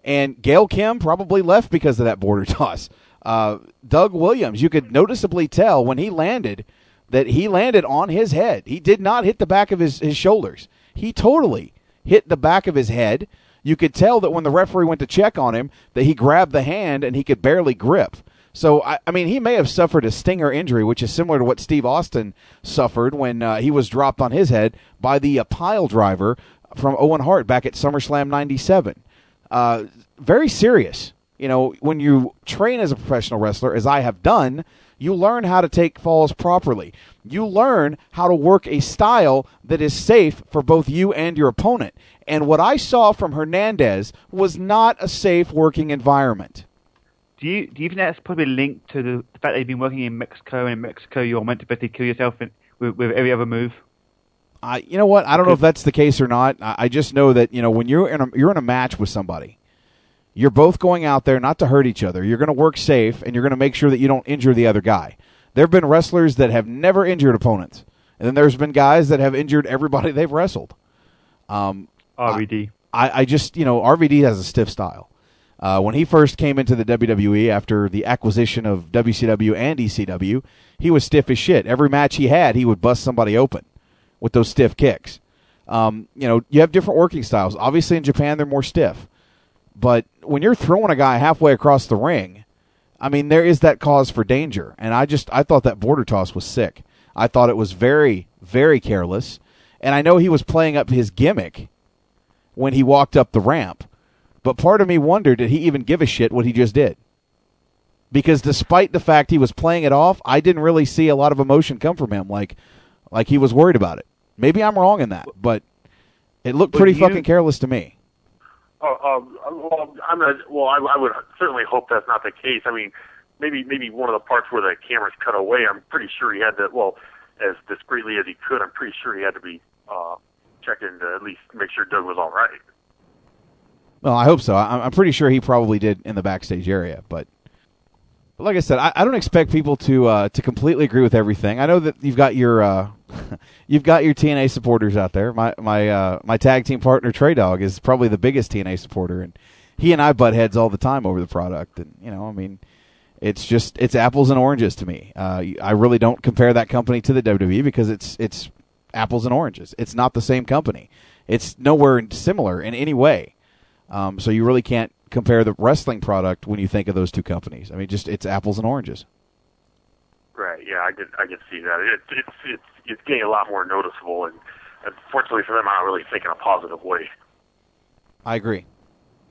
And Gail Kim probably left because of that border toss. Uh, Doug Williams, you could noticeably tell when he landed that he landed on his head. He did not hit the back of his, his shoulders. He totally hit the back of his head. You could tell that when the referee went to check on him, that he grabbed the hand and he could barely grip. So I, I mean, he may have suffered a stinger injury, which is similar to what Steve Austin suffered when uh, he was dropped on his head by the uh, pile driver from Owen Hart back at SummerSlam '97. Uh, very serious. You know, when you train as a professional wrestler, as I have done, you learn how to take falls properly. You learn how to work a style that is safe for both you and your opponent. And what I saw from Hernandez was not a safe working environment. Do you do you think that's probably linked to the, the fact that you've been working in Mexico, and in Mexico you're meant to basically kill yourself in, with, with every other move? I, you know what? I don't know if that's the case or not. I, I just know that you know when you're in a, you're in a match with somebody, you're both going out there not to hurt each other. You're going to work safe, and you're going to make sure that you don't injure the other guy. There have been wrestlers that have never injured opponents, and then there's been guys that have injured everybody they've wrestled. Um, RVD. I, I just you know RVD has a stiff style. Uh, when he first came into the WWE after the acquisition of WCW and ECW, he was stiff as shit. Every match he had, he would bust somebody open with those stiff kicks. Um, you know, you have different working styles. Obviously, in Japan, they're more stiff. But when you're throwing a guy halfway across the ring, I mean, there is that cause for danger. And I just, I thought that border toss was sick. I thought it was very, very careless. And I know he was playing up his gimmick when he walked up the ramp. But part of me wondered, did he even give a shit what he just did? Because despite the fact he was playing it off, I didn't really see a lot of emotion come from him. Like, like he was worried about it. Maybe I'm wrong in that, but it looked pretty you- fucking careless to me. Oh, um, well, I'm well, I, I would certainly hope that's not the case. I mean, maybe maybe one of the parts where the cameras cut away. I'm pretty sure he had to. Well, as discreetly as he could, I'm pretty sure he had to be uh, checking to at least make sure Doug was all right. Well, I hope so. I, I'm pretty sure he probably did in the backstage area, but. But like I said, I, I don't expect people to uh, to completely agree with everything. I know that you've got your uh, you've got your TNA supporters out there. My my uh, my tag team partner Trey Dog is probably the biggest TNA supporter, and he and I butt heads all the time over the product. And you know, I mean, it's just it's apples and oranges to me. Uh, I really don't compare that company to the WWE because it's it's apples and oranges. It's not the same company. It's nowhere similar in any way. Um, so you really can't compare the wrestling product when you think of those two companies. I mean, just it's apples and oranges. Right. Yeah, I can I can see that. It's it's it's it's getting a lot more noticeable, and unfortunately for them, I don't really think in a positive way. I agree,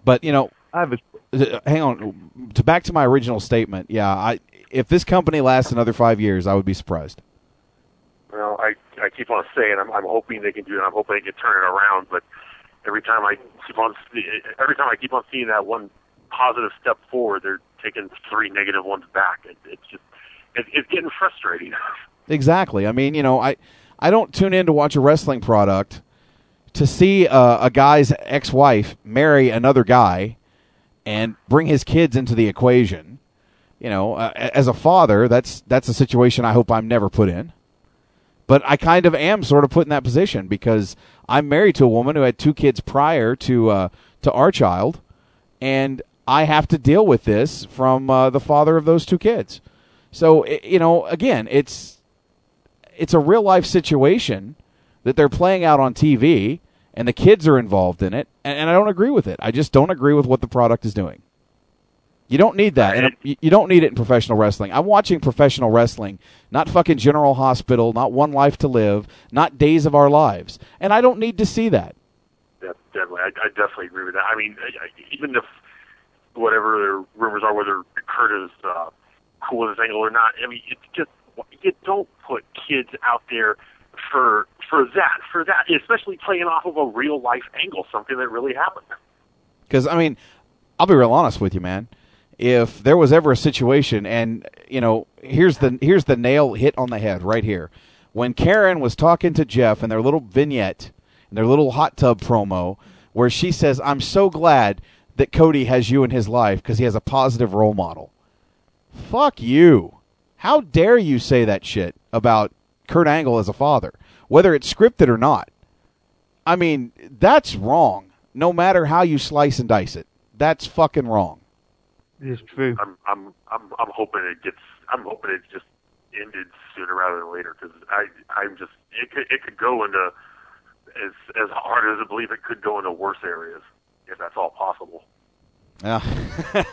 but you know, I have a, uh, hang on. To back to my original statement, yeah, I if this company lasts another five years, I would be surprised. Well, I I keep on saying I'm I'm hoping they can do it. I'm hoping they can turn it around, but every time I keep on every time I keep on seeing that one positive step forward, they're taking three negative ones back. It, it's just it, it's getting frustrating. Exactly. I mean, you know, I I don't tune in to watch a wrestling product to see uh, a guy's ex-wife marry another guy and bring his kids into the equation. You know, uh, as a father, that's that's a situation I hope I'm never put in. But I kind of am sort of put in that position because I'm married to a woman who had two kids prior to uh, to our child, and I have to deal with this from uh, the father of those two kids. So you know, again, it's it's a real life situation that they're playing out on TV, and the kids are involved in it, and, and I don't agree with it. I just don't agree with what the product is doing. You don't need that. And you don't need it in professional wrestling. I'm watching professional wrestling, not fucking General Hospital, not One Life to Live, not Days of Our Lives, and I don't need to see that. That definitely, I, I definitely agree with that. I mean, even if whatever the rumors are, whether Kurt is uh, cool with this angle or not. I mean, it's just you don't put kids out there for for that for that, especially playing off of a real life angle, something that really happened. Because I mean, I'll be real honest with you, man. If there was ever a situation, and you know, here's the here's the nail hit on the head right here. When Karen was talking to Jeff in their little vignette, in their little hot tub promo, where she says, "I'm so glad that Cody has you in his life because he has a positive role model." Fuck you! How dare you say that shit about Kurt Angle as a father, whether it's scripted or not? I mean, that's wrong. No matter how you slice and dice it, that's fucking wrong. It's true. I'm I'm I'm I'm hoping it gets. I'm hoping it just ended sooner rather than later because I I'm just it could it could go into as as hard as I believe it could go into worse areas if that's all possible. Yeah.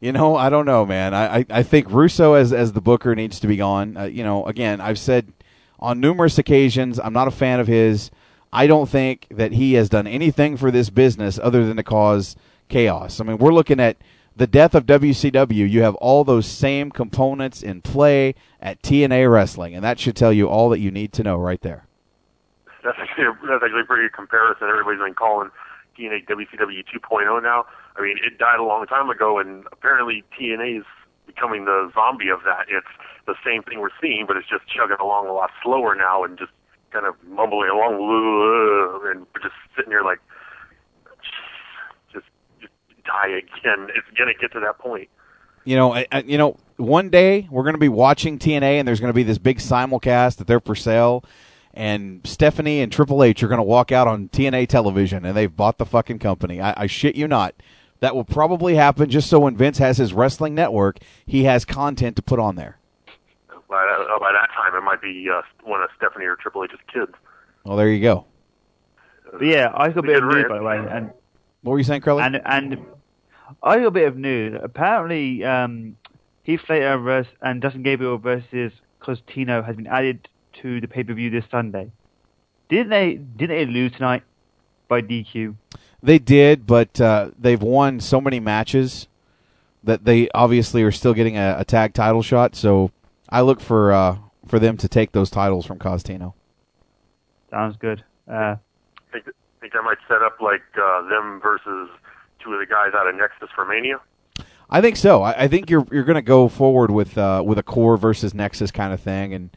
you know, I don't know, man. I, I, I think Russo as as the booker needs to be gone. Uh, you know, again, I've said on numerous occasions I'm not a fan of his. I don't think that he has done anything for this business other than to cause chaos. I mean, we're looking at the death of WCW. You have all those same components in play at TNA Wrestling, and that should tell you all that you need to know right there. That's actually a, that's actually a pretty good comparison. Everybody's been calling TNA WCW 2.0 now. I mean, it died a long time ago, and apparently TNA is becoming the zombie of that. It's the same thing we're seeing, but it's just chugging along a lot slower now and just kind of mumbling along, and just sitting here like, just, just die again. It's gonna get to that point. You know, I, I, you know, one day we're going to be watching TNA, and there's going to be this big simulcast that they're for sale, and Stephanie and Triple H are going to walk out on TNA television, and they've bought the fucking company. I, I shit you not. That will probably happen just so when Vince has his wrestling network, he has content to put on there. By that, uh, by that time, it might be uh, one of Stephanie or Triple H's kids. Well, there you go. But yeah, I got a bit of news by the way, and What were you saying, Curly? and and I got a bit of news. Apparently, um, Heath Slater vers- and Justin Gabriel versus Costino has been added to the pay per view this Sunday. Didn't they? Didn't they lose tonight by DQ? They did, but uh, they've won so many matches that they obviously are still getting a, a tag title shot. So I look for uh, for them to take those titles from Costino. Sounds good. Uh, Think think I might set up like uh, them versus two of the guys out of Nexus for Mania. I think so. I, I think you're you're going to go forward with uh, with a Corre versus Nexus kind of thing, and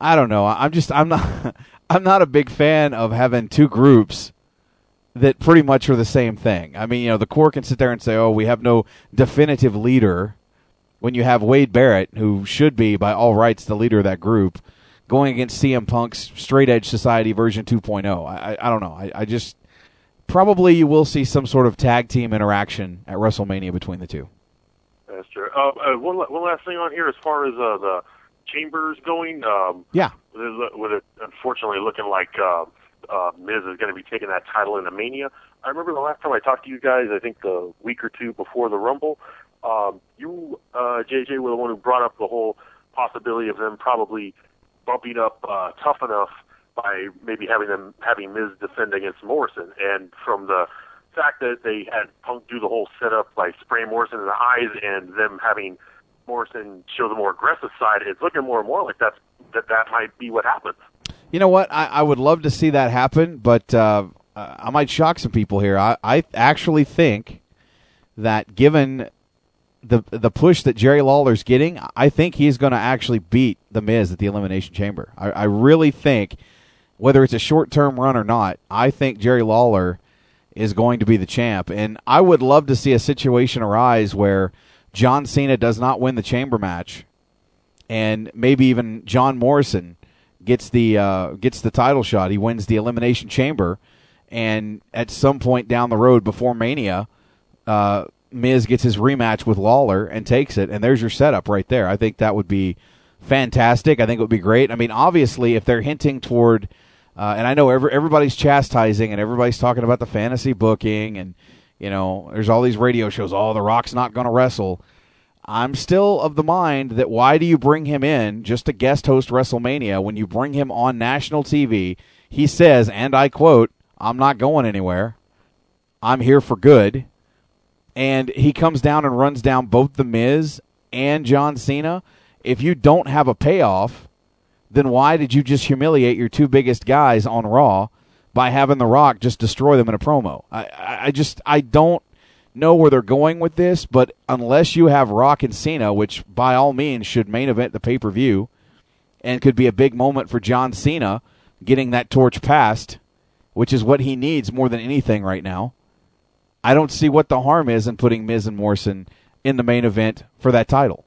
I don't know. I- I'm just I'm not I'm not a big fan of having two groups that pretty much are the same thing. I mean, you know, the Corre can sit there and say, "Oh, we have no definitive leader," when you have Wade Barrett, who should be by all rights the leader of that group, going against CM Punk's Straight Edge Society version 2.0. I I, don't know. I, I just probably you will see some sort of tag team interaction at WrestleMania between the two. That's true. Uh, uh, one one last thing on here, as far as uh, the chambers going. Um, Yeah. with it, with it unfortunately looking like uh, Miz is going to be taking that title into Mania. I remember the last time I talked to you guys, I think the week or two before the Rumble, um, you, uh, JJ, were the one who brought up the whole possibility of them probably bumping up uh, Tough Enough by maybe having them having Miz defend against Morrison. And from the fact that they had Punk do the whole setup by spraying Morrison in the eyes and them having Morrison show the more aggressive side, it's looking more and more like that's that that might be what happens. You know what? I, I would love to see that happen, but uh, I might shock some people here. I, I actually think that given the the push that Jerry Lawler's getting, I think he's going to actually beat the Miz at the Elimination Chamber. I, I really think, whether it's a short term run or not, I think Jerry Lawler is going to be the champ, and I would love to see a situation arise where John Cena does not win the Chamber match, and maybe even John Morrison gets the uh, gets the title shot. He wins the Elimination Chamber, and at some point down the road before Mania, uh, Miz gets his rematch with Lawler and takes it, and there's your setup right there. I think that would be fantastic. I think it would be great. I mean, obviously, if they're hinting toward, uh, and I know every, everybody's chastising and everybody's talking about the fantasy booking, and you know, there's all these radio shows. Oh, The Rock's not going to wrestle. I'm still of the mind that why do you bring him in just to guest host WrestleMania when you bring him on national TV? He says, and I quote, I'm not going anywhere. I'm here for good. and he comes down and runs down both the Miz and John Cena. If you don't have a payoff, then why did you just humiliate your two biggest guys on Raw by having The Rock just destroy them in a promo? I, I just I don't know where they're going with this, but unless you have Rock and Cena, which by all means should main event the pay per view, and could be a big moment for John Cena getting that torch passed, which is what he needs more than anything right now. I don't see what the harm is in putting Miz and Morrison in the main event for that title.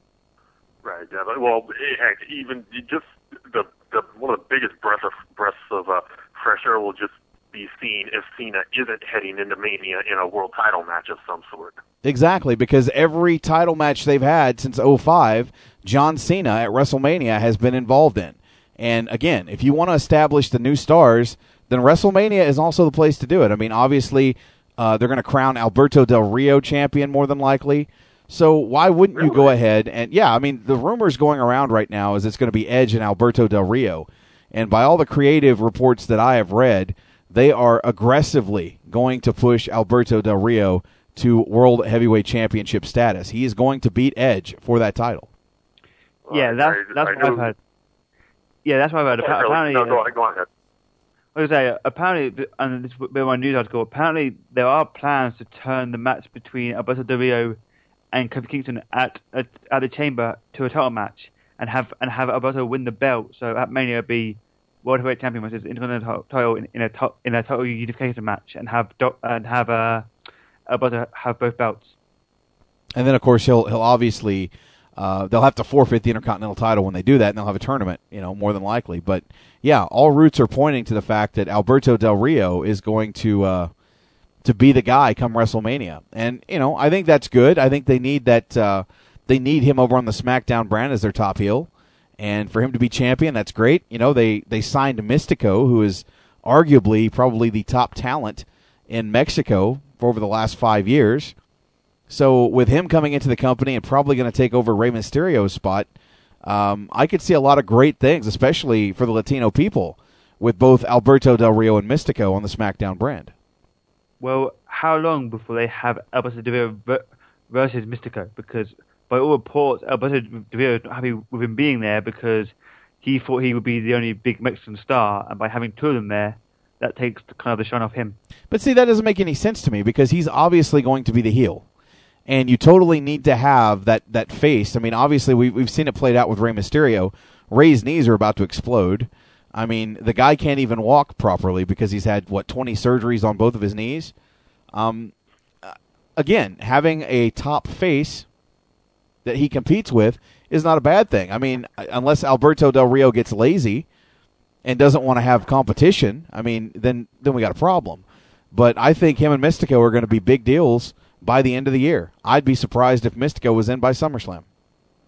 Right. Yeah. But, well, eh, heck, even just the the one of the biggest of breaths of uh, fresh air will just be seen if Cena isn't heading into Mania in a world title match of some sort. Exactly, because every title match they've had since 05, John Cena at WrestleMania has been involved in. And again, if you want to establish the new stars, then WrestleMania is also the place to do it. I mean, obviously, uh, they're going to crown Alberto Del Rio champion more than likely. So why wouldn't you go ahead and yeah? I mean, the rumors going around right now is it's going to be Edge and Alberto Del Rio, and by all the creative reports that I have read, they are aggressively going to push Alberto Del Rio to World Heavyweight Championship status. He is going to beat Edge for that title. yeah, uh, that's that's I what I've heard. Yeah, that's what I've heard. Yeah, Appa- really. apparently, no, go uh, on, go on ahead. I was gonna say, uh, apparently, and this is a bit of my news article. Apparently, there are plans to turn the match between Alberto Del Rio and Kofi Kingston at at, at the Chamber to a title match, and have and have Alberto win the belt. So at Mania be World Heavyweight Champion versus Intercontinental title in, in a to, in a title unification match, and have Do- and have uh, Alberto have both belts. And then, of course, he'll he'll obviously uh, they'll have to forfeit the Intercontinental title when they do that, and they'll have a tournament, you know, more than likely. But yeah, all routes are pointing to the fact that Alberto Del Rio is going to uh, to be the guy come WrestleMania, and you know, I think that's good. I think they need that uh, they need him over on the SmackDown brand as their top heel, and for him to be champion, that's great. You know, they they signed Mystico, who is arguably probably the top talent in Mexico for over the last five years. So with him coming into the company and probably going to take over Rey Mysterio's spot, um, I could see a lot of great things, especially for the Latino people, with both Alberto Del Rio and Mystico on the SmackDown brand. Well, how long before they have Alberto Del Rio versus Mystico? Because by all reports, Alberto Del Rio is not happy with him being there because he thought he would be the only big Mexican star, and by having two of them there, that takes kind of the shine off him. But see, that doesn't make any sense to me because he's obviously going to be the heel. And you totally need to have that, that face. I mean, obviously, we, we've seen it played out with Rey Mysterio. Rey's knees are about to explode. I mean, the guy can't even walk properly because he's had, what, 20 surgeries on both of his knees? Um, uh, again, having a top face that he competes with is not a bad thing. I mean, unless Alberto Del Rio gets lazy and doesn't want to have competition, I mean, then then we got a problem. But I think him and Mystico are going to be big deals by the end of the year. I'd be surprised if Mystico was in by SummerSlam.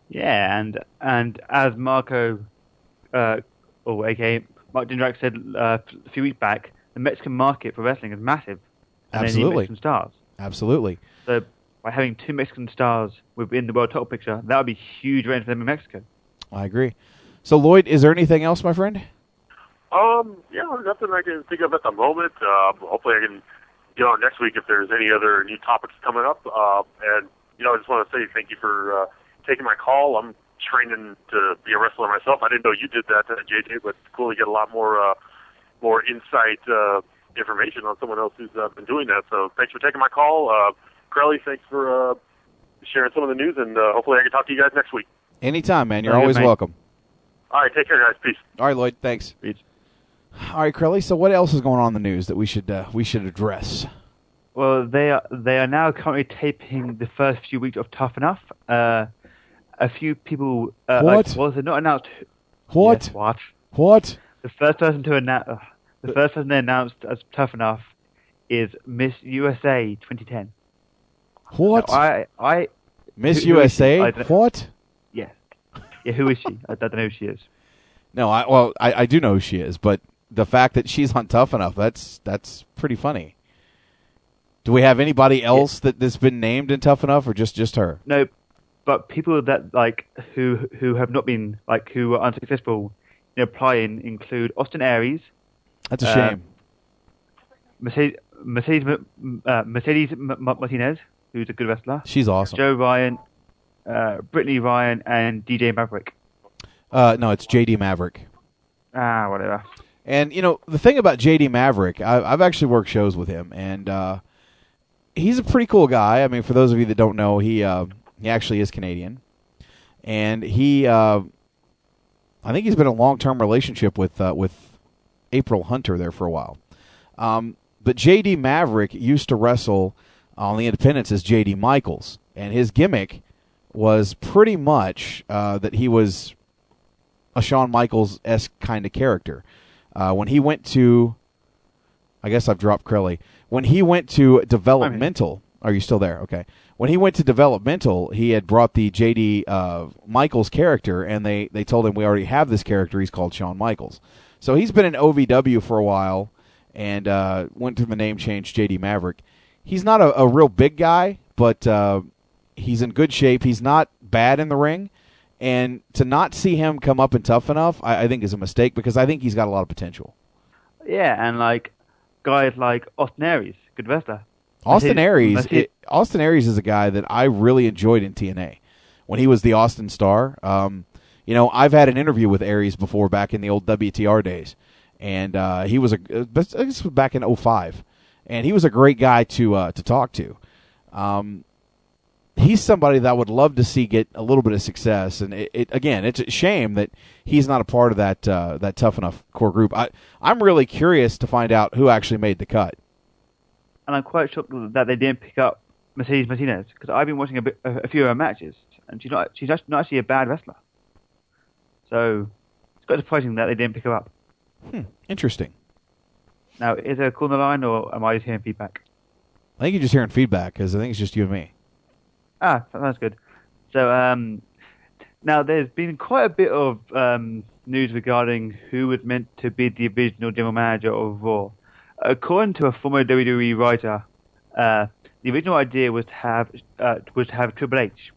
Yeah, and and as Marco, uh, or aka Mark Jindrak said uh, a few weeks back, the Mexican market for wrestling is massive. And Absolutely. Mexican stars. Absolutely. So by having two Mexican stars within the world title picture, that would be huge range for them in Mexico. I agree. So Lloyd, is there anything else, my friend? Um, yeah, nothing I can think of at the moment. Uh, hopefully, I can get on next week if there's any other new topics coming up. Uh, and you know, I just want to say thank you for uh, taking my call. I'm training to be a wrestler myself. I didn't know you did that, uh, JJ, but it's cool to get a lot more uh, more insight uh, information on someone else who's uh, been doing that. So thanks for taking my call. Uh, Crowley, thanks for uh, sharing some of the news, and uh, hopefully I can talk to you guys next week. Anytime, man. You're Very always mate. welcome. All right, take care, guys. Peace. All right, Lloyd. Thanks. Peace. All right, Crowley. So what else is going on in the news that we should uh, we should address? Well, they are they are now currently taping the first few weeks of Tough Enough. Uh, a few people. Uh, What? Like, well, they're not announced. What? Yes, what? What? The first person to announce uh, the first person they announced as Tough Enough is Miss USA 2010. What? I I Miss who- who is she? USA? I What? Yeah, yeah. Who is she? I, don't know who she is. No, I well, I, I do know who she is, but the fact that she's on Tough Enough, that's that's pretty funny. Do we have anybody else that that's been named in Tough Enough, or just just her? No, but people that like who who have not been like who are unsuccessful in applying include Austin Aries. That's a uh, shame. Mercedes Mercedes, uh, Mercedes Martinez, who's a good wrestler. She's awesome. Joe Ryan, uh, Brittany Ryan, and DJ Maverick. Uh, no, it's JD Maverick. Ah, whatever. And you know the thing about JD Maverick, I, I've actually worked shows with him, and uh, he's a pretty cool guy. I mean, for those of you that don't know, he uh, he actually is Canadian, and he uh, I think he's been in a long term relationship with uh, with April Hunter there for a while. Um, but JD Maverick used to wrestle on the Independents is JD Michaels, and his gimmick was pretty much uh, that he was a Shawn Michaels esque kind of character. Uh, when he went to, I guess I've dropped Crowley. When he went to developmental, are you still there? Okay. When he went to developmental, he had brought the JD uh, Michaels character, and they they told him we already have this character. He's called Shawn Michaels. So he's been in OVW for a while, and uh, went through the name change, JD Maverick. He's not a, a real big guy, but uh, he's in good shape. He's not bad in the ring. And to not see him come up and tough enough, I, I think is a mistake because I think he's got a lot of potential. Yeah, and like guys like Austin Aries, good wrestler. Austin Aries, it. Austin Aries is a guy that I really enjoyed in TNA when he was the Austin Starr. Um, you know, I've had an interview with Aries before back in the old WTR days, and uh, he was a I guess was back in 05. And he was a great guy to uh, to talk to. Um, he's somebody that I would love to see get a little bit of success. And it, it again, it's a shame that he's not a part of that uh, that tough enough core group. I I'm really curious to find out who actually made the cut. and I'm quite shocked that they didn't pick up Mercedes Martinez because I've been watching a, bit, a, a few of her matches, and she's not she's actually not actually a bad wrestler. So it's quite surprising that they didn't pick her up. Hmm, interesting. Now, is there a call on the line, or am I just hearing feedback? I think you're just hearing feedback because I think it's just you and me. Ah, that- that's good. So, um, now there's been quite a bit of um, news regarding who was meant to be the original general manager of Raw. According to a former WWE writer, uh, the original idea was to have uh, was to have Triple H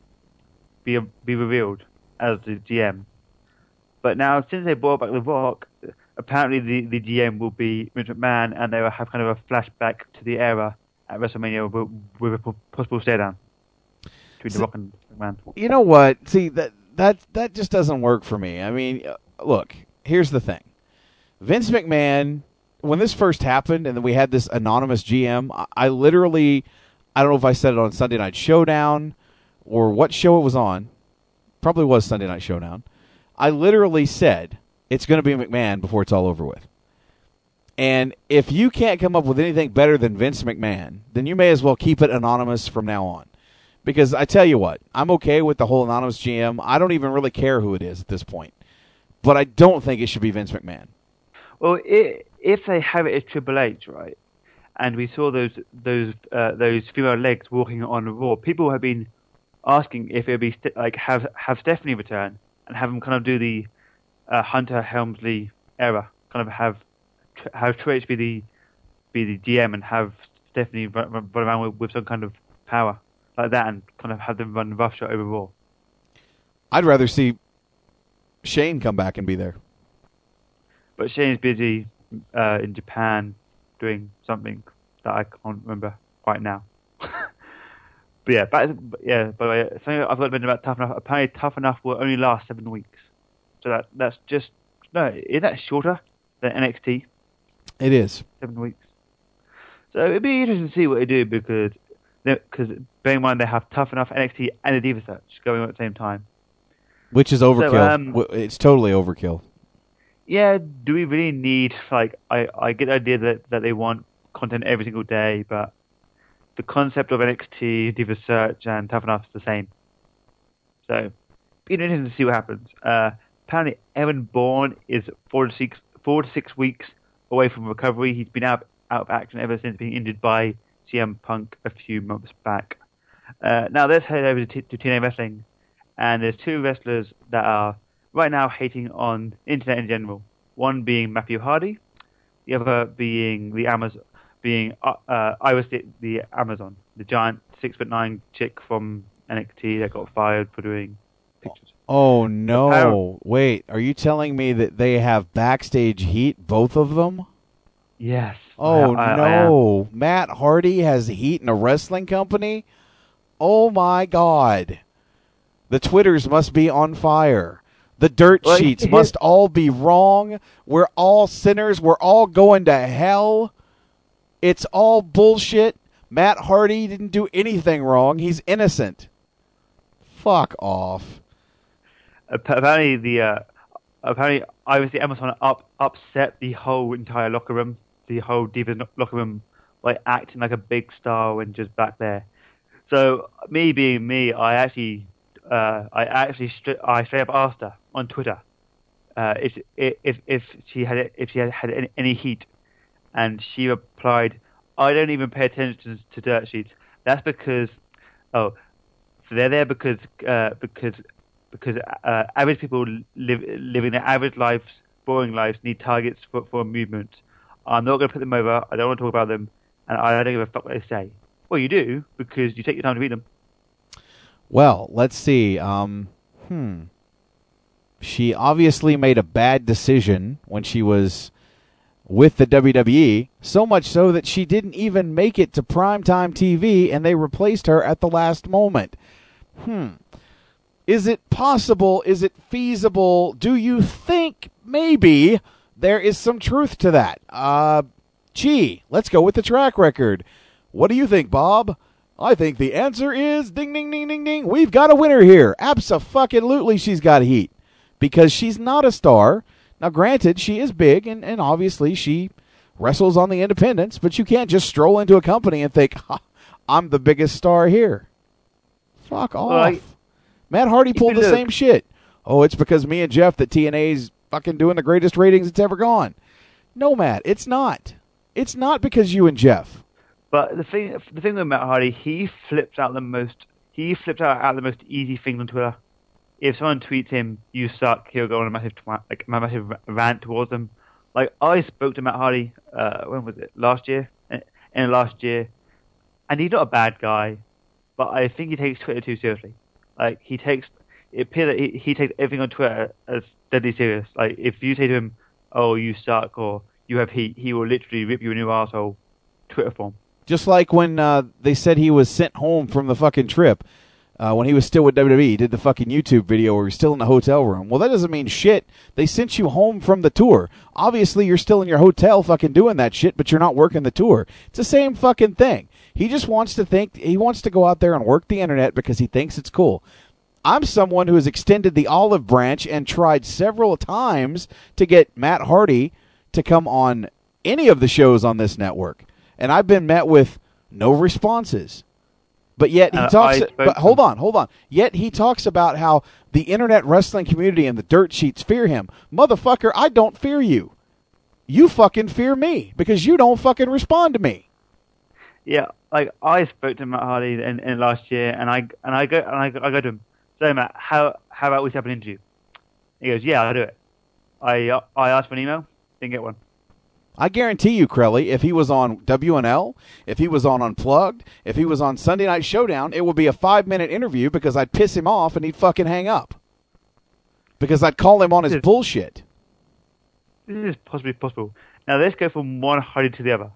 be be revealed as the GM. But now, since they brought back The Rock, apparently the, the GM will be Vince McMahon, and they will have kind of a flashback to the era at WrestleMania with, with a possible stare down between The Rock and McMahon. You know what? See that that that just doesn't work for me. I mean, uh, look, here's the thing. Vince McMahon, when this first happened, and then we had this anonymous GM, I, I literally, I don't know if I said it on Sunday Night Showdown or what show it was on. Probably was Sunday Night Showdown. I literally said it's going to be McMahon before it's all over with. And if you can't come up with anything better than Vince McMahon, then you may as well keep it anonymous from now on. Because I tell you what, I'm okay with the whole anonymous GM. I don't even really care who it is at this point. But I don't think it should be Vince McMahon. Well, i if they have it as Triple H, right, and we saw those those uh, those female legs walking on Raw, people have been asking if it would be st- like have have Stephanie return and have him kind of do the uh, Hunter Helmsley era, kind of have have Triple H be the be the GM and have Stephanie run, run around with, with some kind of power like that, and kind of have them run roughshod over Raw. I'd rather see Shane come back and be there. But Shane's busy uh, in Japan doing something that I can't remember right now. but yeah, back, yeah. By the way, something I've got to mention about Tough Enough. Apparently, Tough Enough will only last seven weeks. So that that's just no. Is that shorter than NXT? It is. Seven weeks. So it'd be interesting to see what they do because because bear in mind they have Tough Enough, NXT, and the Diva Search going on at the same time. Which is overkill. um, it's totally overkill. yeah, do we really need like I, I get the idea that, that they want content every single day, but the concept of NXT, Diva Search, and Tough Enough is the same. So, be interesting to see what happens. Uh, apparently, Evan Bourne is four to six four to six weeks away from recovery. He's been out out of action ever since being injured by CM Punk a few months back. Uh, now let's head over to, to TNA Wrestling, and there's two wrestlers that are right now hating on internet in general. One being Matthew Hardy, the other being the Amazon, being uh, uh, Iris the, the Amazon, the giant six foot nine chick from NXT that got fired for doing pictures. Oh no! Wait, are you telling me that they have backstage heat, both of them? Yes. Oh I- I- I no! Matt Hardy has heat in a wrestling company. Oh my God. The Twitters must be on fire. The dirt Well, sheets here- must all be wrong. We're all sinners. We're all going to hell. It's all bullshit. Matt Hardy didn't do anything wrong. He's innocent. Fuck off. Appa- Apparently, the uh, apparently obviously Amazon up upset the whole entire locker room, the whole Divas locker room, by acting like a big star when just back there. So me being me, I actually uh, I actually I straight up asked her on Twitter uh, if, if if she had if she had had any, any heat, and she replied, "I don't even pay attention to dirt sheets. That's because oh, so they're there because uh, because because uh, average people live living their average lives, boring lives, need targets for, for movement. I'm not going to put them over. I don't want to talk about them, and I don't give a fuck what they say. Well, you do because you take your time to read them. Well, let's see. Um, hmm. She obviously made a bad decision when she was with the WWE, so much so that she didn't even make it to primetime TV and they replaced her at the last moment. Hmm. Is it possible? Is it feasible? Do you think maybe there is some truth to that? Uh, gee, let's go with the track record. What do you think, Bob? I think the answer is ding, ding, ding, ding, ding. We've got a winner here. Absolutely, she's got heat because she's not a star. Now, granted, she is big, and, and obviously she wrestles on the independents, but you can't just stroll into a company and think, ha, I'm the biggest star here. Fuck off. Well, I- Matt Hardy pulled the same shit. Oh, it's because me and Jeff that TNA's fucking doing the greatest ratings it's ever gone. No, Matt, it's not. It's not because you and Jeff. But the thing, the thing with Matt Hardy, he flips out the most. He flips out, out the most easy things on Twitter. If someone tweets him, "You suck," he'll go on a massive, like a massive rant towards them. Like I spoke to Matt Hardy. Uh, when was it? Last year. In in last year, and he's not a bad guy, but I think he takes Twitter too seriously. Like he takes, it appears that he, he takes everything on Twitter as deadly serious. Like if you say to him, "Oh, you suck," or "You have heat," he will literally rip you a new asshole. Twitter form. Just like when uh, they said he was sent home from the fucking trip uh, when he was still with WWE, he did the fucking YouTube video where he's still in the hotel room. Well, that doesn't mean shit. They sent you home from the tour. Obviously, you're still in your hotel fucking doing that shit, but you're not working the tour. It's the same fucking thing. He just wants to think, he wants to go out there and work the internet because he thinks it's cool. I'm someone who has extended the olive branch and tried several times to get Matt Hardy to come on any of the shows on this network. And I've been met with no responses. But yet he talks. But hold on, hold on. Yet he talks about how the internet wrestling community and the dirt sheets fear him. Motherfucker, I don't fear you. You fucking fear me because you don't fucking respond to me. Yeah, like I spoke to Matt Hardy in, in last year, and I and I go and I, I go to him. So Matt, how how about we set up an interview? He goes, Yeah, I'll do it. I uh, I asked for an email, didn't get one. I guarantee you, Crowley, if he was on WNL, if he was on Unplugged, if he was on Sunday Night Showdown, it would be a five minute interview because I'd piss him off and he'd fucking hang up. Because I'd call him on his bullshit. This is possibly possible. Now let's go from one Hardy to the other.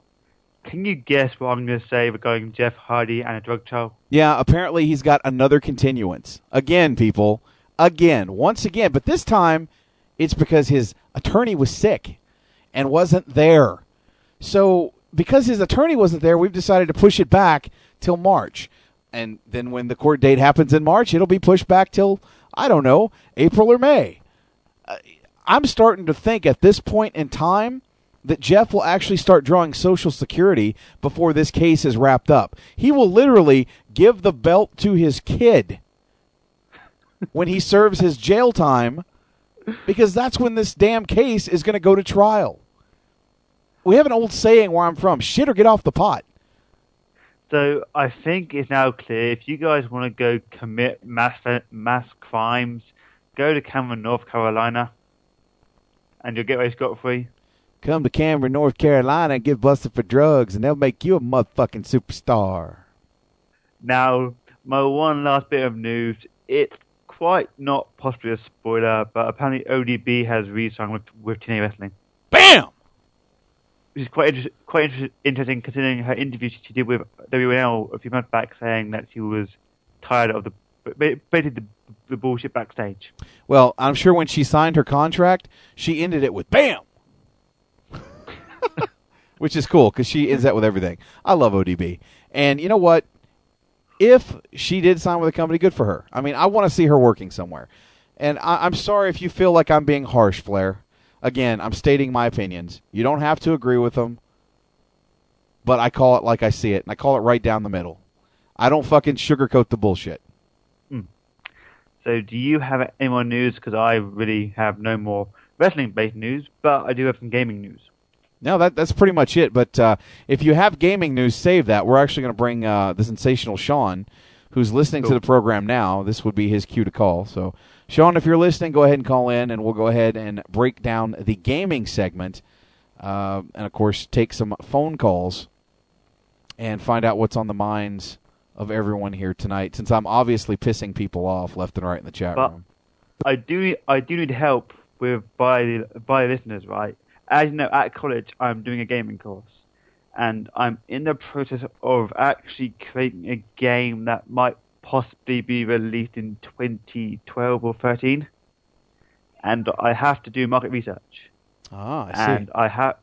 Can you guess what I'm going to say regarding Jeff Hardy and a drug trial? Yeah, apparently he's got another continuance. Again, people. Again. Once again. But this time, it's because his attorney was sick and wasn't there. So, because his attorney wasn't there, we've decided to push it back till March. And then when the court date happens in March, it'll be pushed back till, I don't know, April or May. Uh, I'm starting to think at this point in time that Jeff will actually start drawing Social Security before this case is wrapped up. He will literally give the belt to his kid when he serves his jail time because that's when this damn case is going to go to trial. We have an old saying where I'm from shit or get off the pot. So I think it's now clear. If you guys want to go commit mass mass crimes, go to Cameron, North Carolina, and you'll get away scot free. Come to Cameron, North Carolina and get busted for drugs, and they'll make you a motherfucking superstar. Now, my one last bit of news. It's quite not possibly a spoiler, but apparently ODB has re-signed with, with TNA Wrestling. Bam! Which is quite inter- quite inter- interesting considering her interview she did with WNL a few months back, saying that she was tired of the basically the, the bullshit backstage. Well, I'm sure when she signed her contract, she ended it with "Bam," which is cool because she ends that with everything. I love ODB, and you know what? If she did sign with a company, good for her. I mean, I want to see her working somewhere. And I, I'm sorry if you feel like I'm being harsh, Flair. Again, I'm stating my opinions. You don't have to agree with them, but I call it like I see it, and I call it right down the middle. I don't fucking sugarcoat the bullshit. Hmm. So, do you have any more news? Because I really have no more wrestling-based news, but I do have some gaming news. No, that that's pretty much it. But uh, if you have gaming news, save that. We're actually going to bring uh, the sensational Sean, who's listening to the program now. This would be his cue to call. So, Sean, if you're listening, go ahead and call in, and we'll go ahead and break down the gaming segment, uh, and of course, take some phone calls and find out what's on the minds of everyone here tonight. Since I'm obviously pissing people off left and right in the chat But room. I do I do need help with by by listeners, right? As you know, at college I'm doing a gaming course, and I'm in the process of actually creating a game that might possibly be released in 2012 or 13, and I have to do market research. Ah, I see. and I have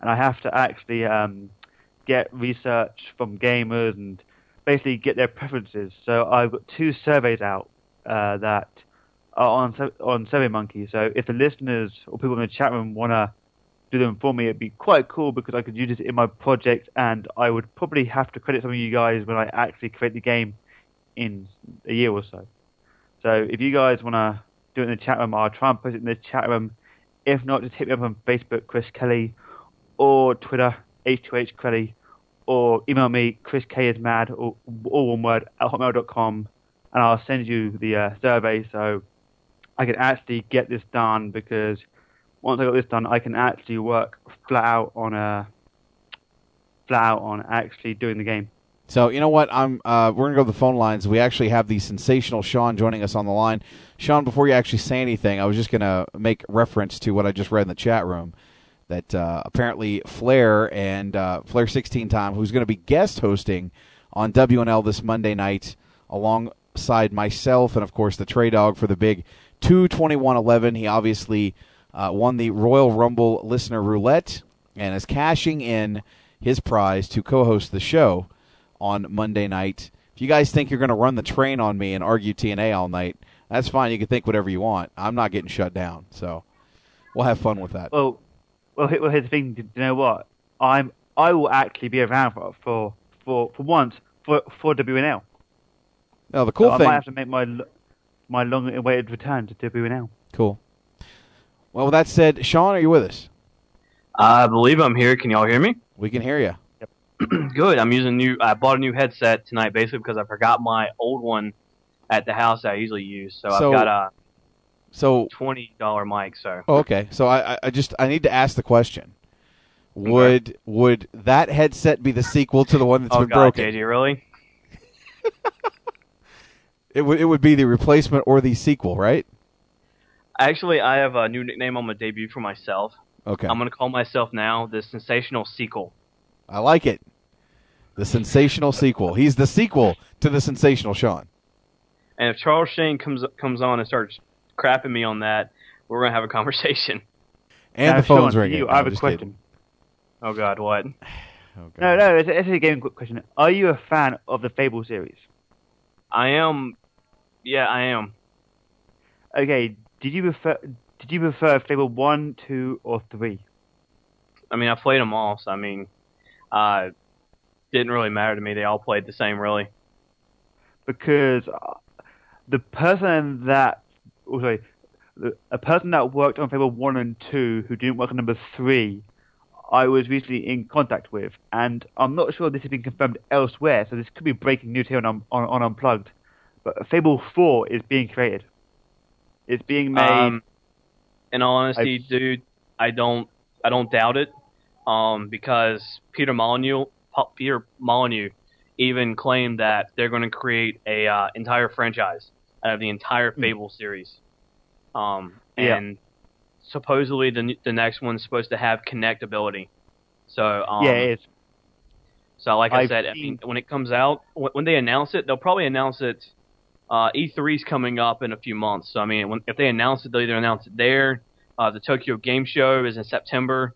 and I have to actually um, get research from gamers and basically get their preferences. So I've got two surveys out uh, that on Sur- on SurveyMonkey. So if the listeners or people in the chat room want to do them for me, it'd be quite cool because I could use it in my project, and I would probably have to credit some of you guys when I actually create the game in a year or so. So if you guys want to do it in the chat room, I'll try and post it in the chat room. If not, just hit me up on Facebook, Chris Kelly, or Twitter, H2H Kelly, or email me, Chris K is mad, or all one word, at hotmail.com, and I'll send you the uh, survey so I can actually get this done because once I got this done, I can actually work flat out on a flat out on actually doing the game. So you know what? I'm. Uh, we're gonna go to the phone lines. We actually have the sensational Sean joining us on the line. Sean, before you actually say anything, I was just gonna make reference to what I just read in the chat room. That uh, apparently Flair and uh, Flair 16 time, who's going to be guest hosting on WNL this Monday night, alongside myself and of course the Trey Dog for the big 22111. He obviously uh, won the Royal Rumble listener roulette and is cashing in his prize to co-host the show on Monday night. If you guys think you're going to run the train on me and argue TNA all night, that's fine. You can think whatever you want. I'm not getting shut down, so we'll have fun with that. Well, well, here- well here's the thing. Do you know what? I'm I will actually be around for for for, for once for for WNL. Now the cool so thing, I might have to make my l- my long-awaited return to WNL. cool. Well, with that said, Sean, are you with us? I believe I'm here. Can y'all hear me? We can hear you. Good. I'm using new. I bought a new headset tonight, basically because I forgot my old one at the house that I usually use. So, So- I've got a So, twenty dollar mic. So oh, okay. So I, I- I just I need to ask the question: Would would that headset be the sequel to the one that's oh been god, broken? JJ, really? It would it would be the replacement or the sequel, right? Actually, I have a new nickname on my debut for myself. Okay. I'm gonna call myself now the sensational sequel. I like it. The sensational sequel. He's the sequel to the sensational Sean. And if Charles Shane comes comes on and starts crapping me on that, we're gonna have a conversation. And Now, the phone's Sean, ringing. You, No, I have a question. kidding. Oh god, what? Oh, no, no, it's, it's a game question. Are you a fan of the Fable series? I am. Yeah, I am. Okay, did you prefer did you prefer Fable one, two, or three? I mean, I played them all, so I mean, uh, didn't really matter to me. They all played the same, really. Because uh, the person that, oh, sorry, a person that worked on Fable one and two who didn't work on number three, I was recently in contact with, and I'm not sure this has been confirmed elsewhere. So this could be breaking news here on on, on Unplugged. But Fable four is being created. It's being made. Um, in all honesty, dude, I don't, I don't doubt it, um, because Peter Molyneux, Peter Molyneux, even claimed that they're going to create a uh, entire franchise out of the entire Fable series. Um, Yeah. and supposedly the the next one's supposed to have connectability. So um, yeah, it is. So, like I I've said, I mean, when it comes out, when they announce it, they'll probably announce it. Uh, E3's coming up in a few months, so I mean, when, if they announce it, they'll either announce it there. Uh, the Tokyo Game Show is in September.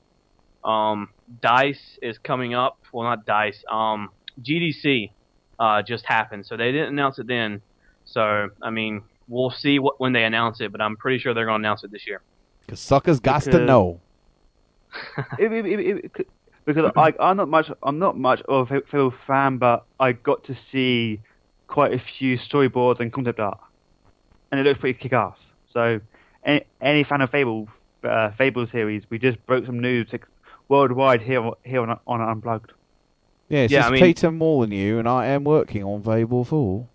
Um, Dice is coming up. Well, not Dice. Um, GDC uh, just happened, so they didn't announce it then. So, I mean, we'll see what when they announce it, but I'm pretty sure they're going to announce it this year. Because suckers got to know. It- it- it- it- it- because I, I'm not much, I'm not much of a Phil fan, but I got to see quite a few storyboards and concept art, and it looks pretty kick-ass. So, any, any fan of Fable, uh, Fable series, we just broke some news worldwide here here on, on Unplugged. Yeah, it's Yeah, just I mean- Peter Molyneux, and I am working on Fable 4.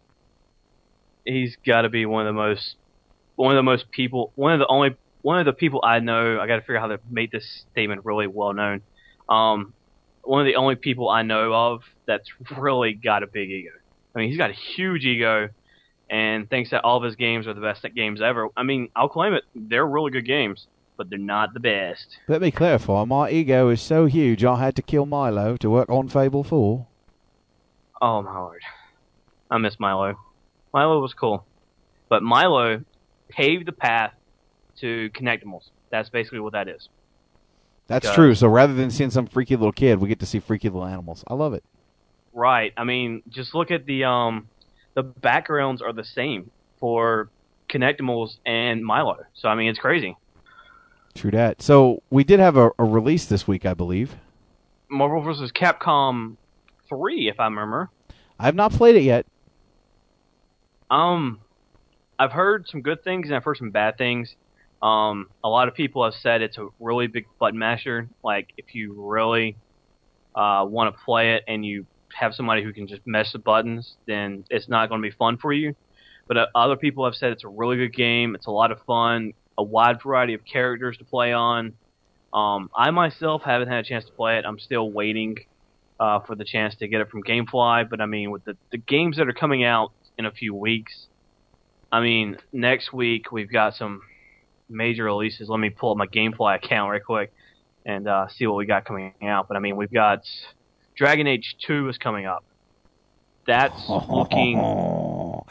he's got to be one of the most one of the most people one of the only one of the people I know I got to figure out how to make this statement really well known um one of the only people I know of that's really got a big ego I mean he's got a huge ego and thinks that all of his games are the best games ever. I mean I'll claim it. They're really good games but they're not the best. Let me clarify, my ego is so huge I had to kill Milo to work on Fable 4. oh my lord. I miss Milo. Milo was cool. But Milo paved the path to Kinectimals that's basically what that is. That's Because- true. So rather than seeing some freaky little kid, we get to see freaky little animals. I love it. Right. I mean, just look at the um the backgrounds are the same for Kinectimals and Milo. So I mean, it's crazy. True that. So we did have a, a release this week, I believe. Marvel vs. Capcom 3 if I remember. I have not played it yet. Um I've heard some good things and I've heard some bad things. Um a lot of people have said it's a really big button masher. Like if you really uh want to play it and you have somebody who can just mesh the buttons, then it's not going to be fun for you. But uh, other people have said it's a really good game. It's a lot of fun, a wide variety of characters to play on. Um, I myself haven't had a chance to play it. I'm still waiting uh, for the chance to get it from GameFly. But I mean, with the, the games that are coming out in a few weeks, I mean, next week we've got some major releases. Let me pull up my GameFly account right quick and uh, see what we got coming out. But I mean, we've got Dragon Age 2 is coming up. That's looking.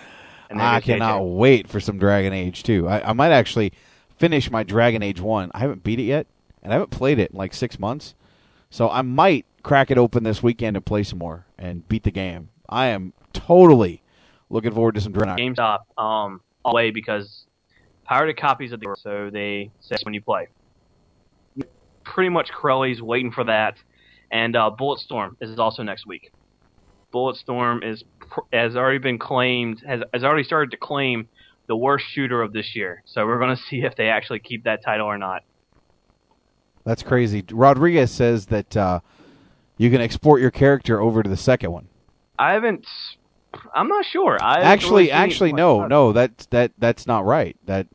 I cannot wait for some Dragon Age 2. I, I might actually finish my Dragon Age 1. I haven't beat it yet, and I haven't played it in like six months. So I might crack it open this weekend and play some more and beat the game. I am totally looking forward to some Dragon Age. GameStop um all the way because pirated copies of the so they say when you play. Pretty much Crowley's waiting for that, and uh, Bulletstorm is also next week. Bulletstorm is has already been claimed has has already started to claim the worst shooter of this year. So we're going to see if they actually keep that title or not. That's crazy. Rodriguez says that uh, you can export your character over to the second one. I haven't. I'm not sure. I actually, actually, no, no, that that that's not right. That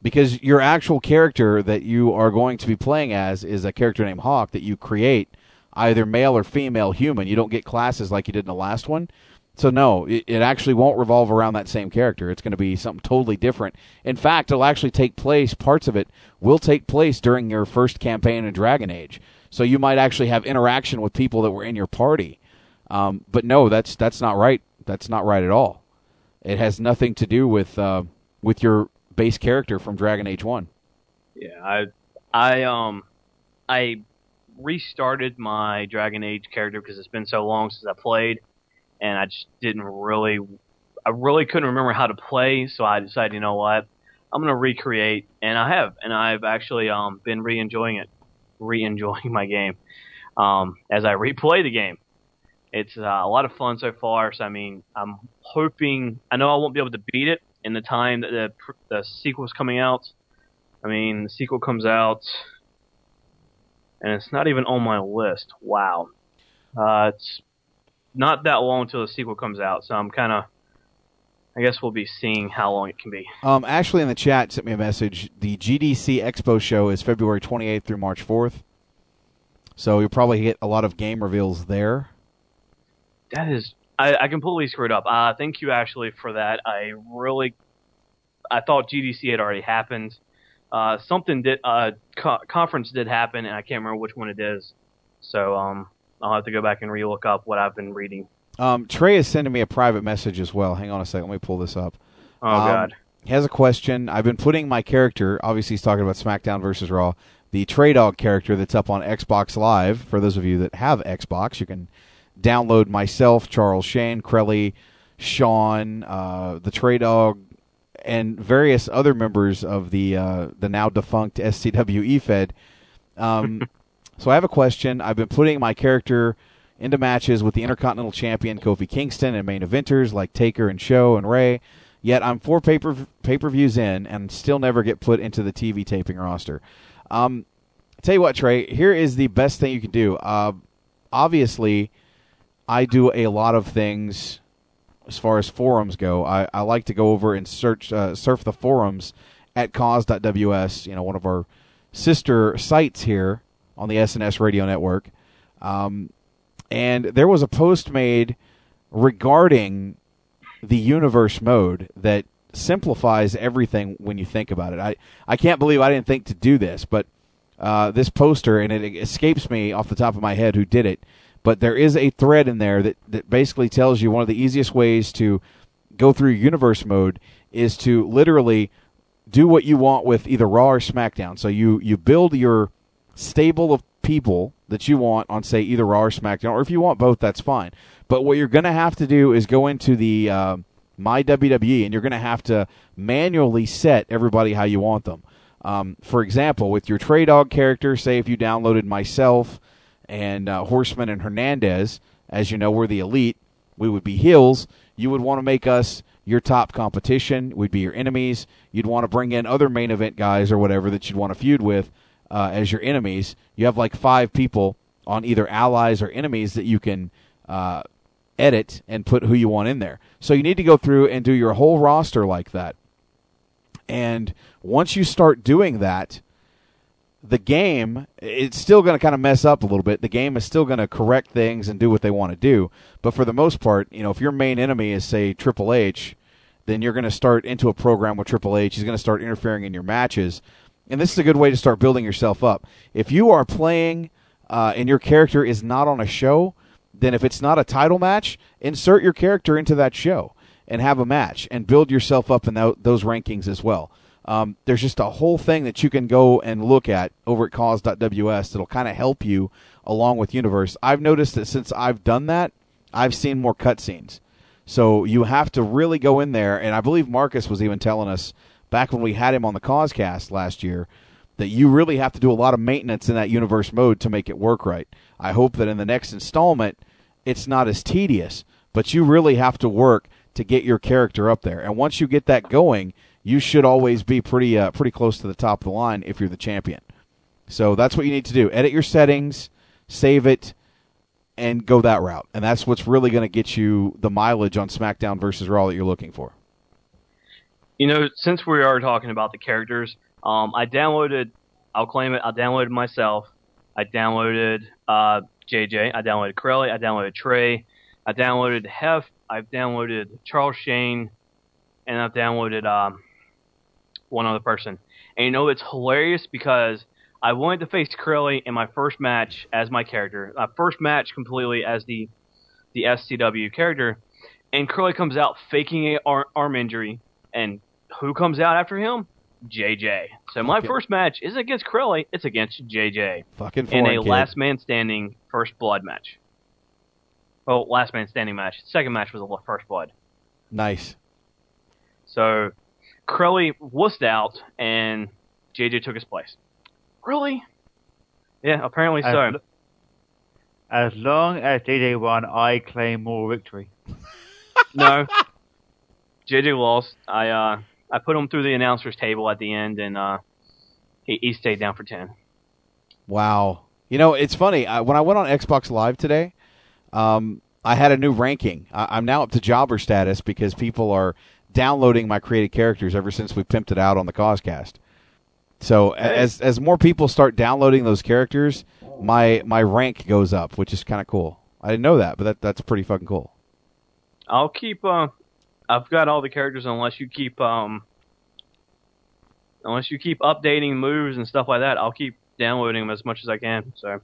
because your actual character that you are going to be playing as is a character named Hawke that you create, either male or female human. You don't get classes like you did in the last one. So no, it, it actually won't revolve around that same character. It's going to be something totally different. In fact, it'll actually take place. Parts of it will take place during your first campaign in Dragon Age. So you might actually have interaction with people that were in your party. Um, but no, that's that's not right. That's not right at all. It has nothing to do with uh, with your base character from Dragon Age One. Yeah, I, I um, I restarted my Dragon Age character because it's been so long since I played, and I just didn't really, I really couldn't remember how to play. So I decided, you know what, I'm gonna recreate, and I have, and I've actually um been re-enjoying it, re-enjoying my game, um as I replay the game. It's uh, a lot of fun so far. So I mean, I'm hoping. I know I won't be able to beat it in the time that the the sequel's coming out. I mean, the sequel comes out, and it's not even on my list. Wow, uh, it's not that long until the sequel comes out. So I'm kind of. I guess we'll be seeing how long it can be. Um, Ashley in the chat sent me a message. The GDC Expo show is February 28th through March 4th. So you'll probably get a lot of game reveals there. That is, I, I completely screwed up. Uh, thank you, Ashley, for that. I really, I thought GDC had already happened. Uh, something did, uh, co- conference did happen, and I can't remember which one it is. So, um, I'll have to go back and relook up what I've been reading. Um, Trey is sending me a private message as well. Hang on a second. Let me pull this up. Oh, Um, God. He has a question. I've been putting my character. Obviously, he's talking about SmackDown versus Raw. The Trey Dog character that's up on Xbox Live. For those of you that have Xbox, you can download myself, Charles Shane, Crelly, Sean, uh, the Trey Dog, and various other members of the uh, the now defunct SCW Fed. Um, so I have a question. I've been putting my character into matches with the Intercontinental Champion Kofi Kingston and main eventers like Taker and Show and Ray. Yet I'm four paper pay per views in and still never get put into the TV taping roster. Um, tell you what, Trey. Here is the best thing you can do. Uh, obviously, I do a lot of things as far as forums go. I, I like to go over and search uh, surf the forums at cause.ws. You know, one of our sister sites here on the SNS Radio Network. Um, and there was a post made regarding the universe mode that simplifies everything when you think about it. I, I can't believe I didn't think to do this, but uh, this poster, and it escapes me off the top of my head who did it, but there is a thread in there that, that basically tells you one of the easiest ways to go through universe mode is to literally do what you want with either Raw or SmackDown. So you, you build your stable of people that you want on, say, either Raw or SmackDown, or if you want both, that's fine. But what you're going to have to do is go into the uh, My WWE, and you're going to have to manually set everybody how you want them. Um, for example, with your Trey Dog character, say if you downloaded myself and uh, Horseman and Hernandez, as you know, we're the elite, we would be heels. You would want to make us your top competition. We'd be your enemies. You'd want to bring in other main event guys or whatever that you'd want to feud with uh, as your enemies. You have like five people on either allies or enemies that you can uh, edit and put who you want in there. So you need to go through and do your whole roster like that. And once you start doing that, the game it's still going to kind of mess up a little bit. The game is still going to correct things and do what they want to do. But for the most part, you know, if your main enemy is say Triple H, then you're going to start into a program with Triple H. He's going to start interfering in your matches. And this is a good way to start building yourself up. If you are playing uh, and your character is not on a show, then if it's not a title match, insert your character into that show and have a match and build yourself up in tho- those rankings as well. Um, there's just a whole thing that you can go and look at over at cause.ws that'll kind of help you along with Universe. I've noticed that since I've done that, I've seen more cutscenes. So you have to really go in there, and I believe Marcus was even telling us back when we had him on the Causecast last year that you really have to do a lot of maintenance in that universe mode to make it work right. I hope that in the next installment it's not as tedious, but you really have to work to get your character up there. And once you get that going, you should always be pretty uh, pretty close to the top of the line if you're the champion. So that's what you need to do. Edit your settings, save it, and go that route. And that's what's really going to get you the mileage on SmackDown versus Raw that you're looking for. You know, since we are talking about the characters, um, I downloaded. I'll claim it. I downloaded myself. I downloaded uh, JJ. I downloaded Crowley. I downloaded Trey. I downloaded Hef. I've downloaded Charles Shane, and I've downloaded um, one other person. And you know it's hilarious because I wanted to face Crowley in my first match as my character, my first match completely as the the SCW character, and Crowley comes out faking a ar- arm injury, and who comes out after him? JJ. So my Fucking- first match isn't against Crowley, it's against JJ Fucking in a kid. last man standing first blood match. Well, last man standing match. Second match was a first blood. Nice. So Crowley wussed out, and JJ took his place. Really? Yeah, apparently As, so. l- as long as JJ won, I claim more victory. no. JJ lost. I uh I put him through the announcers table at the end, and uh he, he stayed down for ten. Wow. You know, it's funny. I, when I went on Xbox Live today, um, I had a new ranking. I, I'm now up to jobber status because people are downloading my created characters ever since we pimped it out on the Causecast. So as as more people start downloading those characters, my my rank goes up, which is kind of cool. I didn't know that, but that that's pretty fucking cool. I'll keep. Uh, I've got all the characters unless you keep. Um, unless you keep updating moves and stuff like that, I'll keep downloading them as much as I can. So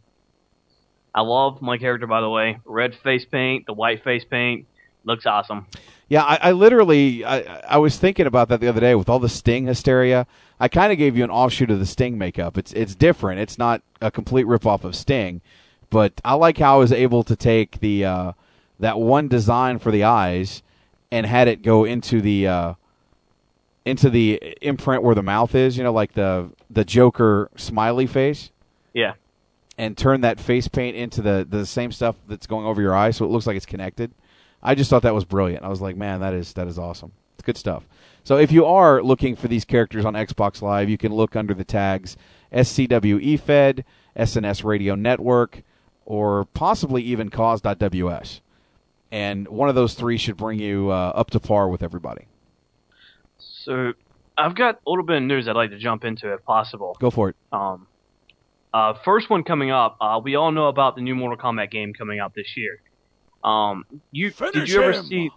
I love my character, by the way. Red face paint, the white face paint, looks awesome. Yeah, I, I literally I, I was thinking about that the other day with all the Sting hysteria. I kind of gave you an offshoot of the Sting makeup. It's it's different. It's not a complete ripoff of Sting, but I like how I was able to take the uh, that one design for the eyes and had it go into the uh, into the imprint where the mouth is. You know, like the the Joker smiley face Yeah. and turn that face paint into the the same stuff that's going over your eyes, so it looks like it's connected. I just thought that was brilliant. I was like, man, that is that is awesome. It's good stuff. So if you are looking for these characters on Xbox Live, you can look under the tags SCW EFED, SNS Radio Network, or possibly even Cause.ws. And one of those three should bring you uh, up to par with everybody. So I've got a little bit of news I'd like to jump into if possible. Go for it. Um, uh, first one coming up. Uh, we all know about the new Mortal Kombat game coming out this year. Um, you did you ever him. see?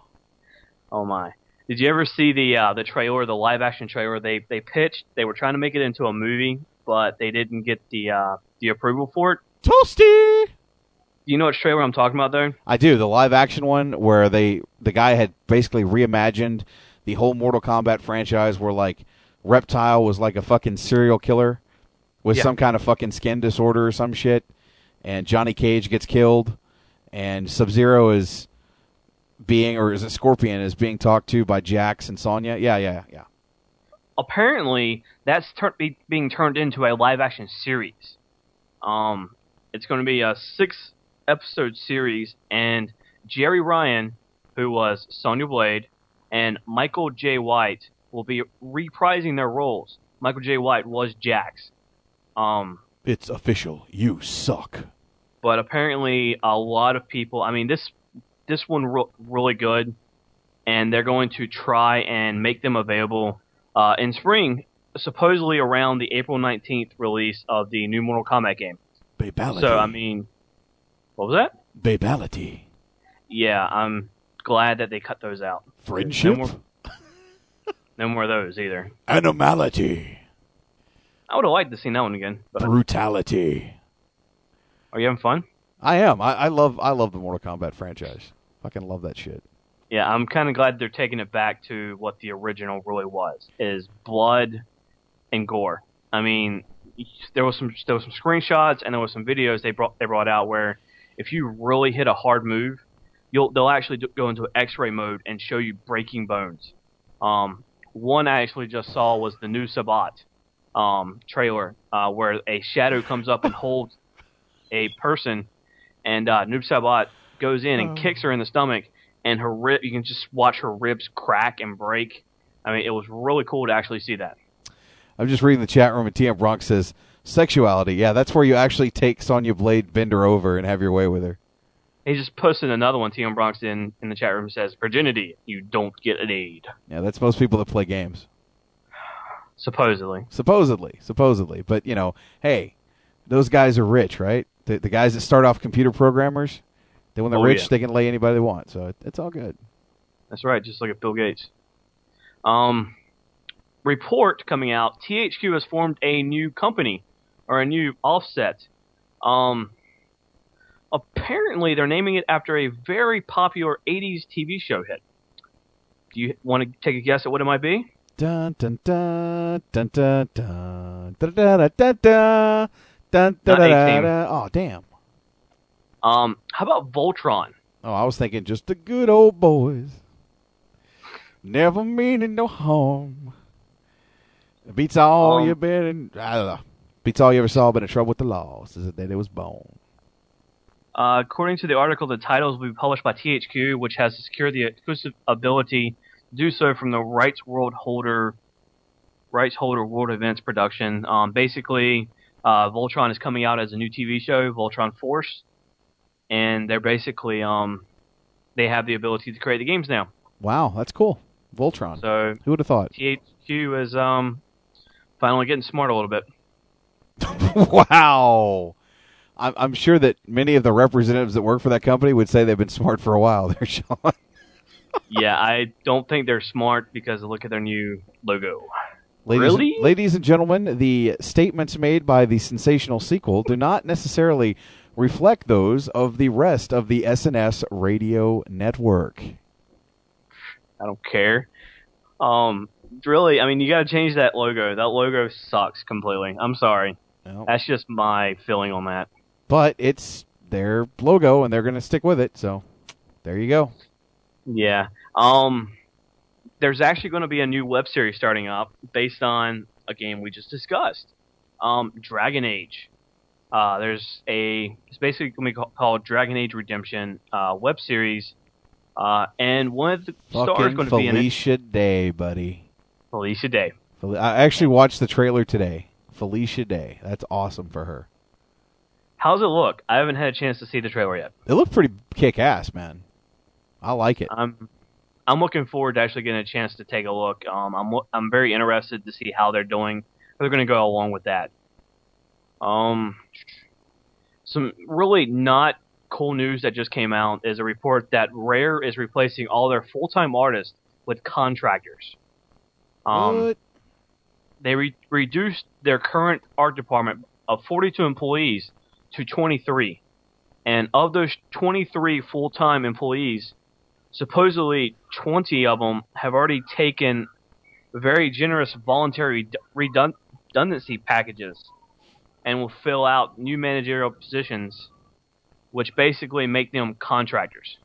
Oh my! Did you ever see the uh, the trailer, the live action trailer? They they pitched. They were trying to make it into a movie, but they didn't get the uh, the approval for it. Toasty. Do you know what trailer I'm talking about there? I do the live action one where they the guy had basically reimagined the whole Mortal Kombat franchise, where like Reptile was like a fucking serial killer with Yeah. some kind of fucking skin disorder or some shit, and Johnny Cage gets killed, and Sub Zero is being or is it Scorpion is being talked to by Jax and Sonya. Yeah, yeah, yeah. apparently that's tur- be- being turned into a live action series. Um, it's going to be a six episode series, and Jeri Ryan, who was Sonya Blade, and Michael Jai White will be reprising their roles. Michael Jai White was Jax. Um, It's official. You suck. But apparently a lot of people. I mean, this this one re- really good, and they're going to try and make them available uh, in spring, supposedly around the April nineteenth release of the new Mortal Kombat game. Babality. So I mean, what was that? Babality. Yeah, I'm glad that they cut those out. Friendship. No more, no more of those either. Animality. I would have liked to see that one again. But Brutality. Are you having fun? I am. I, I love. I love the Mortal Kombat franchise. Fucking love that shit. Yeah, I'm kind of glad they're taking it back to what the original really was: is blood and gore. I mean, there was some there was some screenshots and there was some videos they brought they brought out where if you really hit a hard move, you'll they'll actually do- go into X-ray mode and show you breaking bones. Um, one I actually just saw was the Noob Saibot um, trailer uh, where a shadow comes up and holds a person, and uh, Noob Saibot goes in and Oh. kicks her in the stomach, and her rib you can just watch her ribs crack and break. I mean, it was really cool to actually see that. I'm just reading the chat room, and TM Bronx says sexuality. Yeah, that's where you actually take Sonya Blade, bend her over, and have your way with her. He just posted another one. TM Bronx in in the chat room says, "Virginity, you don't get an aid." Yeah, that's most people that play games. Supposedly. Supposedly, supposedly, but you know, hey, those guys are rich, right? The the guys that start off computer programmers, then when they're Oh, rich, yeah. they can lay anybody they want. So it, it's all good. That's right, just like at Bill Gates. Um, report coming out: THQ has formed a new company or a new offset. Um, apparently, they're naming it after a very popular '80s TV show hit. Do you want to take a guess at what it might be? Dun dun dun dun dun dun dun dun dun dun dun dun Not dun 18. dun. Oh damn! Um, how about Voltron? Oh, I was thinking just the good old boys, never meaning no harm. Beats all Um, you been in. I don't know. Beats all you ever saw. Been in trouble with the law since the day they was born. Uh, according to the article, the titles will be published by THQ, which has secured the exclusive ability to do so from the rights world holder, rights holder World Events production. Um, basically, uh, Voltron is coming out as a new TV show, Voltron Force, and they're basically um, they have the ability to create the games now. Wow, that's cool. Voltron. So Who would have thought? THQ is um, finally getting smart a little bit. wow. I'm, I'm sure that many of the representatives that work for that company would say they've been smart for a while there, Sean. yeah, I don't think they're smart because look at their new logo. Ladies, Really? ladies and gentlemen, the statements made by the sensational sequel do not necessarily reflect those of the rest of the SNS radio network. I don't care. Um, really, I mean, you got to change that logo. That logo sucks completely. I'm sorry. That's just my feeling on that. But it's their logo, and they're going to stick with it. So there you go. Yeah. Um, there's actually going to be a new web series starting up based on a game we just discussed. Um, Dragon Age. Uh, there's a it's basically going to be ca- called Dragon Age Redemption uh, web series, uh, and one of the stars Fucking going to be in it. Felicia Day, buddy. Felicia Day. I actually watched the trailer today. Felicia Day. That's awesome for her. How's it look? I haven't had a chance to see the trailer yet. It looked pretty kick ass, man. I like it. I'm I'm looking forward to actually getting a chance to take a look. Um, I'm I'm very interested to see how they're doing. How they're going to go along with that. Um, some really not cool news that just came out is a report that Rare is replacing all their full time artists with contractors. Um, They re- reduced their current art department of 42 employees to 23. And of those 23 full time employees, supposedly 20 of them have already taken very generous voluntary redundancy packages and will fill out new managerial positions, which basically make them contractors.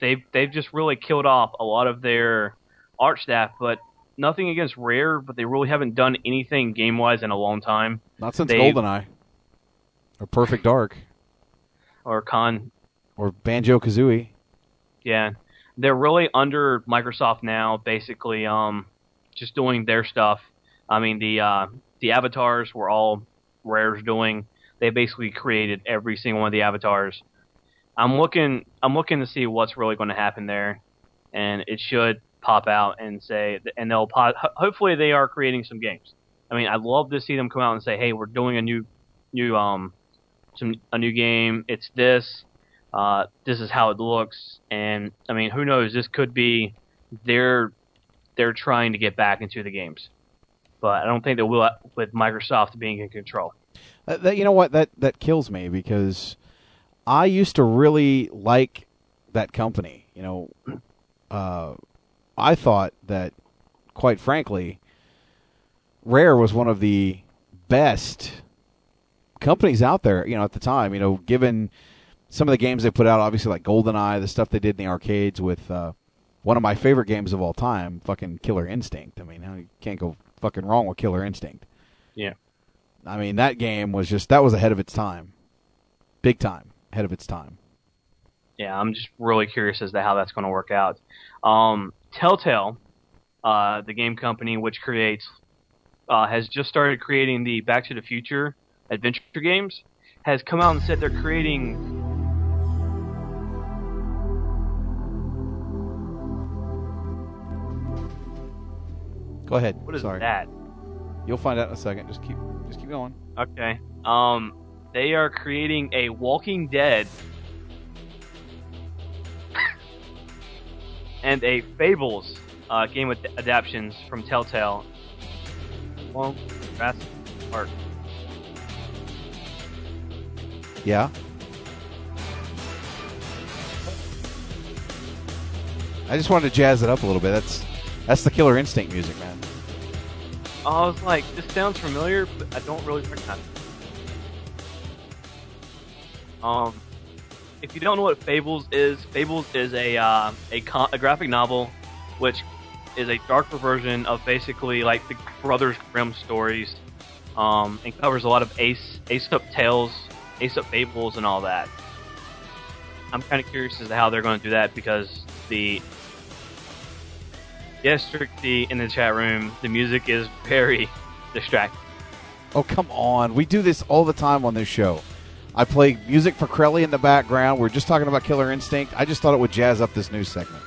They've they've just really killed off a lot of their art staff, but nothing against Rare, but they really haven't done anything game wise in a long time. Not since They've- GoldenEye or Perfect Dark or Con or Banjo Kazooie. Yeah, they're really under Microsoft now, basically, um, just doing their stuff. I mean, the uh, the avatars were all Rare's doing. They basically created every single one of the avatars. I'm looking, I'm looking to see what's really going to happen there, and it should pop out and say, and they'll po- ho- hopefully they are creating some games. I mean, I'd love to see them come out and say, hey, we're doing a new, new, um, some a new game. It's this. Uh, this is how it looks, and I mean, who knows? This could be they're they're trying to get back into the games, but I don't think they will with Microsoft being in control. Uh, that, you know what? That that kills me because I used to really like that company. You know, uh, I thought that, quite frankly, Rare was one of the best companies out there. You know, at the time. You know, given some of the games they put out, obviously like GoldenEye, the stuff they did in the arcades with uh, one of my favorite games of all time, fucking Killer Instinct. I mean, you can't go fucking wrong with Killer Instinct. Yeah. I mean, that game was just that was ahead of its time, big time ahead of its time. Yeah, I'm just really curious as to how that's going to work out. Um, Telltale, uh, the game company which creates, uh, has just started creating the Back to the Future adventure games. Has come out and said they're creating Go ahead. what is Sorry. that? You'll find out in a second. Just keep just keep going. Okay. Um, they are creating a Walking Dead and a Fables uh, game with adaptations from Telltale. Well, that's art. Yeah. I just wanted to jazz it up a little bit. That's that's the Killer Instinct music, man. I was like, this sounds familiar, but I don't really recognize it. Um, if you don't know what Fables is, Fables is a uh, a, con- a graphic novel, which is a darker version of basically like the Brothers Grimm stories, um, and covers a lot of Ace Aesop tales, Aesop fables, and all that. I'm kind of curious as to how they're going to do that because the yes, Trixie in the chat room, the music is very distracting. Oh come on, we do this all the time on this show. I play music for Crelly in the background. We're just talking about Killer Instinct. I just thought it would jazz up this news segment.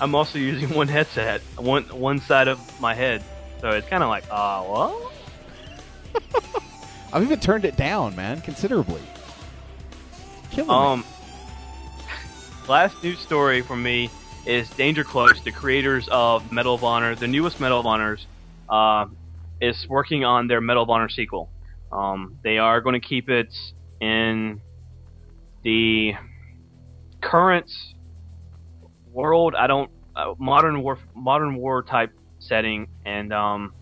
I'm also using one headset, one one side of my head, so it's kind of like, uh, what? I've even turned it down, man, considerably. Killing me. Um, last news story for me is Danger Close, the creators of Medal of Honor, the newest Medal of Honors, uh, is working on their Medal of Honor sequel. Um, they are going to keep it in the current world. I don't uh, modern war modern war type setting, and um,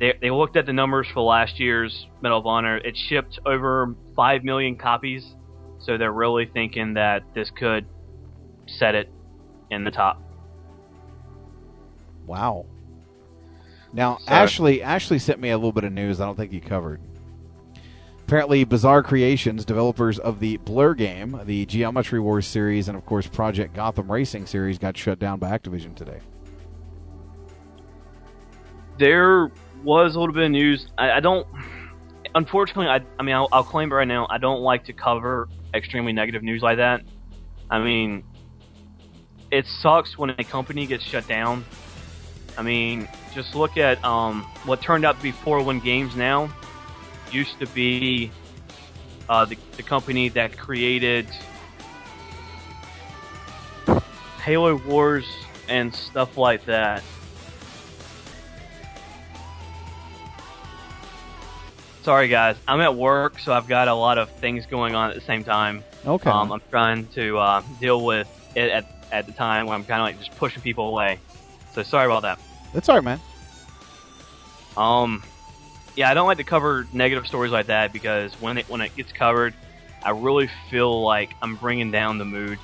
they they looked at the numbers for last year's Medal of Honor. It shipped over five million copies, so they're really thinking that this could set it in the top. Wow. Now, So- Ashley Ashley sent me a little bit of news I don't think you covered. Apparently, Bizarre Creations, developers of the Blur game, the Geometry Wars series, and of course Project Gotham Racing series, got shut down by Activision today. There was a little bit of news. I, I don't. Unfortunately, I, I mean, I'll, I'll claim it right now. I don't like to cover extremely negative news like that. I mean, it sucks when a company gets shut down. I mean, just look at um, what turned out to be 401 Games now. Used to be uh, the, the company that created Halo Wars and stuff like that. Sorry, guys. I'm at work, so I've got a lot of things going on at the same time. Okay. Um, I'm trying to uh, deal with it at, at the time when I'm kind of like just pushing people away. So sorry about that. That's all right, man. Um, yeah, I don't like to cover negative stories like that because when it when it gets covered, I really feel like I'm bringing down the mood.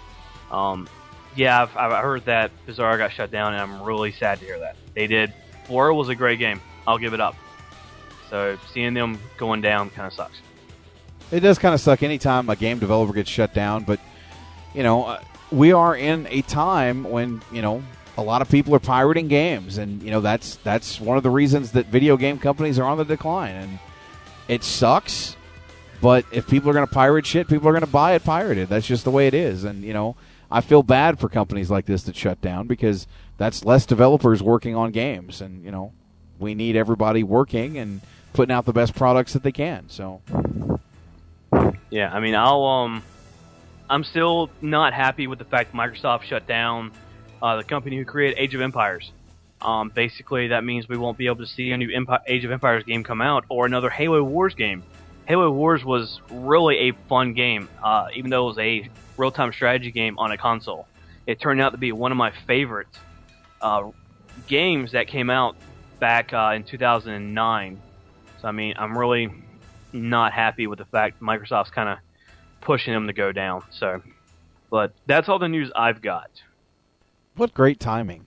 Um, yeah, I've, I've heard that Bizarre got shut down, and I'm really sad to hear that they did. Blur was a great game. I'll give it up. So seeing them going down kind of sucks. It does kind of suck anytime a game developer gets shut down, but you know, uh, we are in a time when you know a lot of people are pirating games, and you know that's that's one of the reasons that video game companies are on the decline, and it sucks. But if people are going to pirate shit, people are going to buy it pirated. That's just the way it is, and you know, I feel bad for companies like this that shut down because that's less developers working on games, and you know, we need everybody working and putting out the best products that they can. So. Yeah, I mean, I'll um, I'm still not happy with the fact that Microsoft shut down uh, the company who created Age of Empires. Um, basically, that means we won't be able to see a new Age of Empires game come out or another Halo Wars game. Halo Wars was really a fun game, uh, even though it was a real-time strategy game on a console. It turned out to be one of my favorite uh, games that came out back uh, in 2009. So I mean, I'm really not happy with the fact Microsoft's kind of pushing him to go down. So, but that's all the news I've got. What great timing!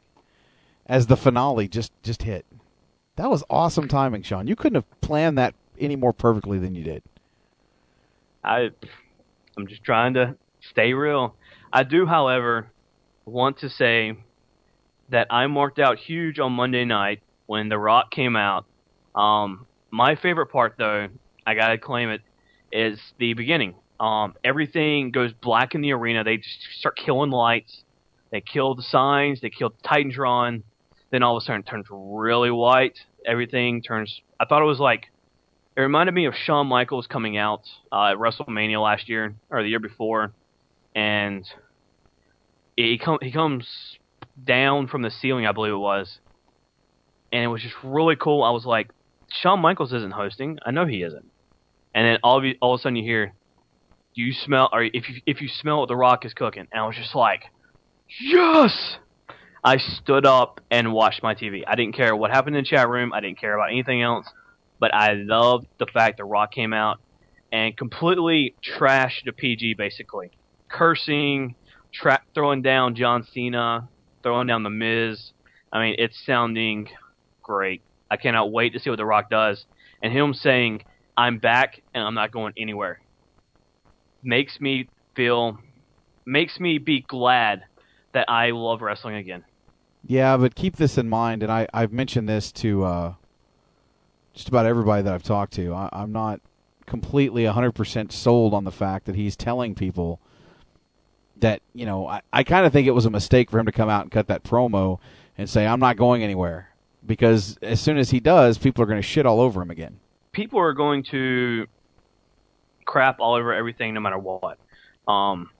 As the finale just just hit, that was awesome timing, Sean. You couldn't have planned that any more perfectly than you did. I, I'm just trying to stay real. I do, however, want to say that I marked out huge on Monday night when The Rock came out. Um, my favorite part, though, I gotta claim it, is the beginning. Um, everything goes black in the arena. They just start killing lights. They kill the signs. They kill Titantron. Then all of a sudden, it turns really white. Everything turns. I thought it was like. It reminded me of Shawn Michaels coming out uh, at WrestleMania last year or the year before, and he com- he comes down from the ceiling, I believe it was, and it was just really cool. I was like, Shawn Michaels isn't hosting. I know he isn't. And then all of you, all of a sudden you hear, "Do you smell?" Or if you if you smell what the Rock is cooking, and I was just like, yes. I stood up and watched my TV. I didn't care what happened in the chat room. I didn't care about anything else. But I loved the fact that Rock came out and completely trashed the PG, basically. Cursing, tra- throwing down John Cena, throwing down The Miz. I mean, it's sounding great. I cannot wait to see what The Rock does. And him saying, I'm back and I'm not going anywhere, makes me feel, makes me be glad that I love wrestling again. Yeah, but keep this in mind, and I, I've mentioned this to uh, just about everybody that I've talked to. I, I'm not completely 100% sold on the fact that he's telling people that, you know, I, I kind of think it was a mistake for him to come out and cut that promo and say, I'm not going anywhere. Because as soon as he does, people are going to shit all over him again. people are going to crap all over everything no matter what. Um,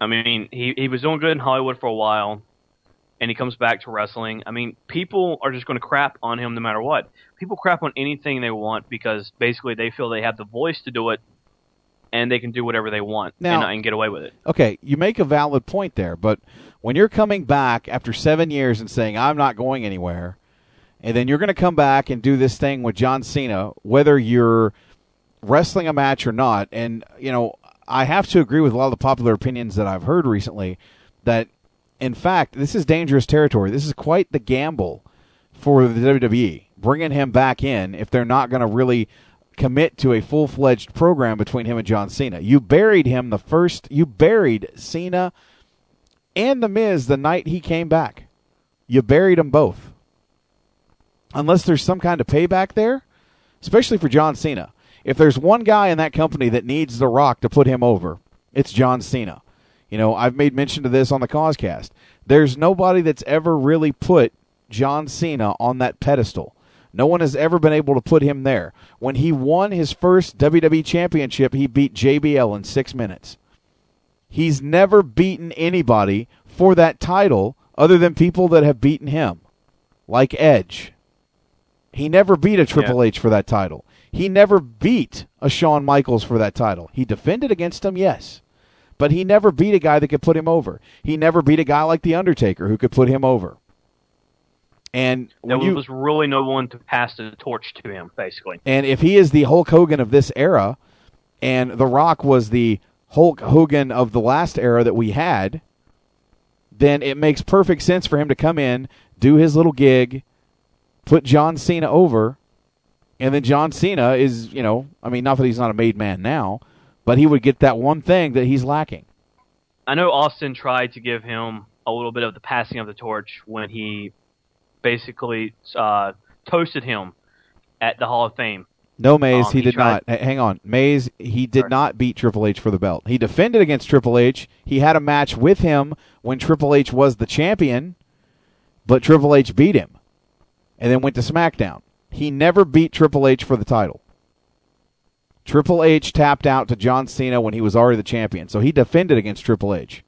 I mean, he he was doing good in Hollywood for a while. and he comes back to wrestling, I mean, people are just going to crap on him no matter what. People crap on anything they want because basically they feel they have the voice to do it, and they can do whatever they want Now- and, and get away with it. Okay, you make a valid point there, but when you're coming back after seven years and saying I'm not going anywhere, and then you're going to come back and do this thing with John Cena, whether you're wrestling a match or not, and you know I have to agree with a lot of the popular opinions that I've heard recently that in fact this is dangerous territory. This is quite the gamble for the WWE bringing him back in if they're not going to really commit to a full fledged program between him and John Cena. You buried him the first. You buried Cena and the Miz the night he came back. You buried them both. Unless there's some kind of payback there, especially for John Cena. If there's one guy in that company that needs The Rock to put him over, it's John Cena. You know, I've made mention of this on the Causecast. There's nobody that's ever really put John Cena on that pedestal. No one has ever been able to put him there. When he won his first WWE Championship, he beat JBL in six minutes. He's never beaten anybody for that title other than people that have beaten him, like Edge. He never beat a Triple H for that title. He never beat a Shawn Michaels for that title. He defended against him, yes. But he never beat a guy that could put him over. He never beat a guy like The Undertaker who could put him over. And There you, was really no one to pass the torch to him, basically. and if he is the Hulk Hogan of this era, and The Rock was the Hulk Hogan of the last era that we had, then it makes perfect sense for him to come in, do his little gig, put John Cena over, and then John Cena is, you know, I mean, not that he's not a made man now, but he would get that one thing that he's lacking. I know Austin tried to give him a little bit of the passing of the torch when he basically uh, toasted him at the Hall of Fame. No, Mays, Um, he, he did tried- not. Hang on. Mays, he did not beat Triple H for the belt. He defended against Triple H. He had a match with him when Triple H was the champion, but Triple H beat him and then went to SmackDown. He never beat Triple H for the title. Triple H tapped out to John Cena when he was already the champion, so he defended against Triple H.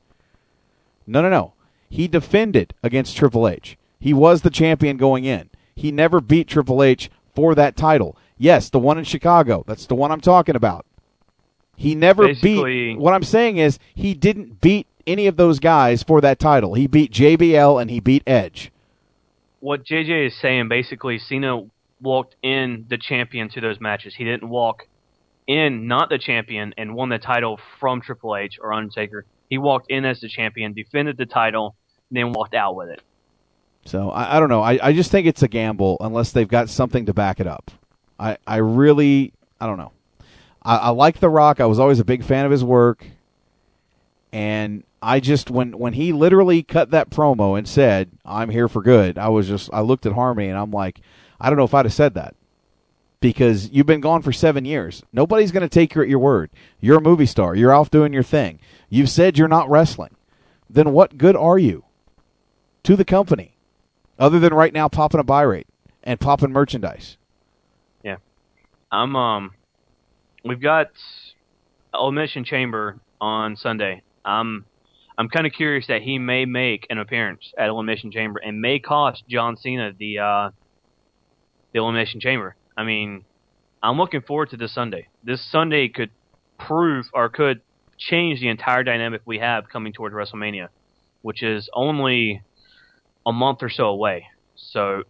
No, no, no. He defended against Triple H. He was the champion going in. He never beat Triple H for that title. Yes, the one in Chicago. That's the one I'm talking about. He never Basically- beat. What I'm saying is he didn't beat any of those guys for that title. He beat JBL and he beat Edge. What JJ is saying, basically, Cena walked in the champion to those matches. He didn't walk in not the champion and won the title from Triple H or Undertaker. He walked in as the champion, defended the title, and then walked out with it. So I, I don't know. I, I just think it's a gamble unless they've got something to back it up. I, I really I don't know. I, I like The Rock. I was always a big fan of his work. And I just when when he literally cut that promo and said, I'm here for good, I was just I looked at Harmony and I'm like, I don't know if I'd have said that. Because you've been gone for seven years. Nobody's gonna take you at your word. You're a movie star. You're off doing your thing. You've said you're not wrestling. Then what good are you to the company? Other than right now popping a buy rate and popping merchandise. Yeah. I'm um we've got Elimination Chamber on Sunday. I'm I'm kind of curious that he may make an appearance at Elimination Chamber and may cost John Cena the uh the Elimination Chamber. I mean, I'm looking forward to this Sunday. This Sunday could prove or could change the entire dynamic we have coming towards WrestleMania, which is only a month or so away. So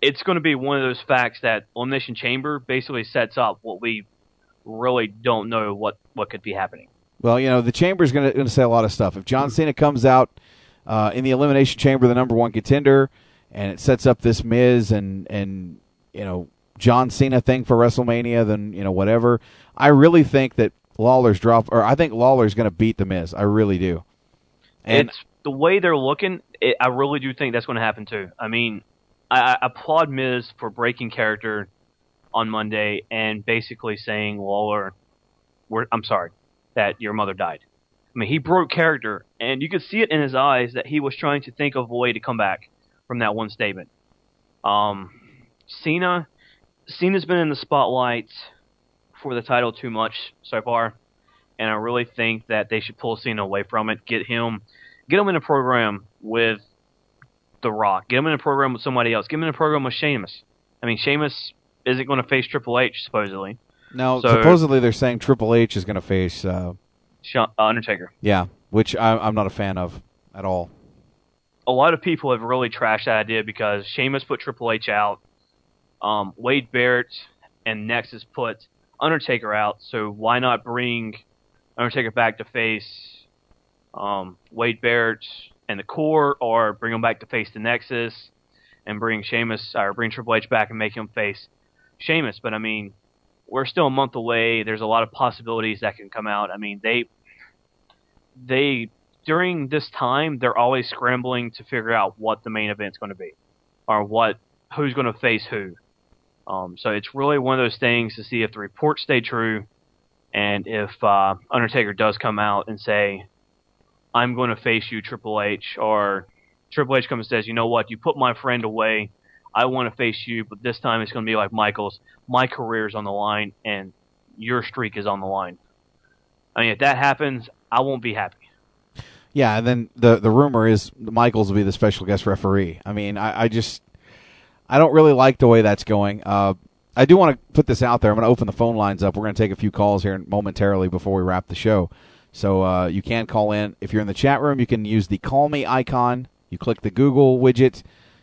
it's going to be one of those facts that Elimination Chamber basically sets up what we really don't know what, what could be happening. Well, you know, the chamber is going to say a lot of stuff. If John Cena comes out uh, in the elimination chamber, the number one contender, and it sets up this Miz and and you know John Cena thing for WrestleMania, then you know whatever. I really think that Lawler's drop, or I think Lawler's going to beat the Miz. I really do. And it's the way they're looking. It, I really do think that's going to happen too. I mean, I, I applaud Miz for breaking character on Monday and basically saying Lawler, we're, "I'm sorry that your mother died." I mean, he broke character, and you could see it in his eyes that he was trying to think of a way to come back from that one statement. Um, Cena, Cena's been in the spotlight for the title too much so far, and I really think that they should pull Cena away from it, get him, get him in a program with The Rock. Get him in a program with somebody else. Get him in a program with Sheamus. I mean, Sheamus isn't going to face Triple H supposedly. No, So- supposedly they're saying Triple H is going to face. Uh, uh, Undertaker. yeah, which I, I'm not a fan of at all. a lot of people have really trashed that idea because Sheamus put Triple H out, um, Wade Barrett and Nexus put Undertaker out. So why not bring Undertaker back to face um, Wade Barrett and the Corre, or bring him back to face the Nexus, and bring Sheamus or bring Triple H back and make him face Sheamus? But I mean, we're still a month away. There's a lot of possibilities that can come out. I mean, they they during this time they're always scrambling to figure out what the main event's going to be or what who's going to face who um, so it's really one of those things to see if the reports stay true and if uh, undertaker does come out and say i'm going to face you triple h or triple h comes and says you know what? You put my friend away. I want to face you but this time it's going to be like michaels. My career's on the line and your streak is on the line. I mean if that happens i won't be happy. Yeah, and then the the rumor is Michaels will be the special guest referee. I mean, I, I just I don't really like the way that's going. Uh, I do want to put this out there. I'm going to open the phone lines up. We're going to take a few calls here momentarily before we wrap the show. So uh, you can call in. If you're in the chat room, you can use the call me icon. You click the Google widget.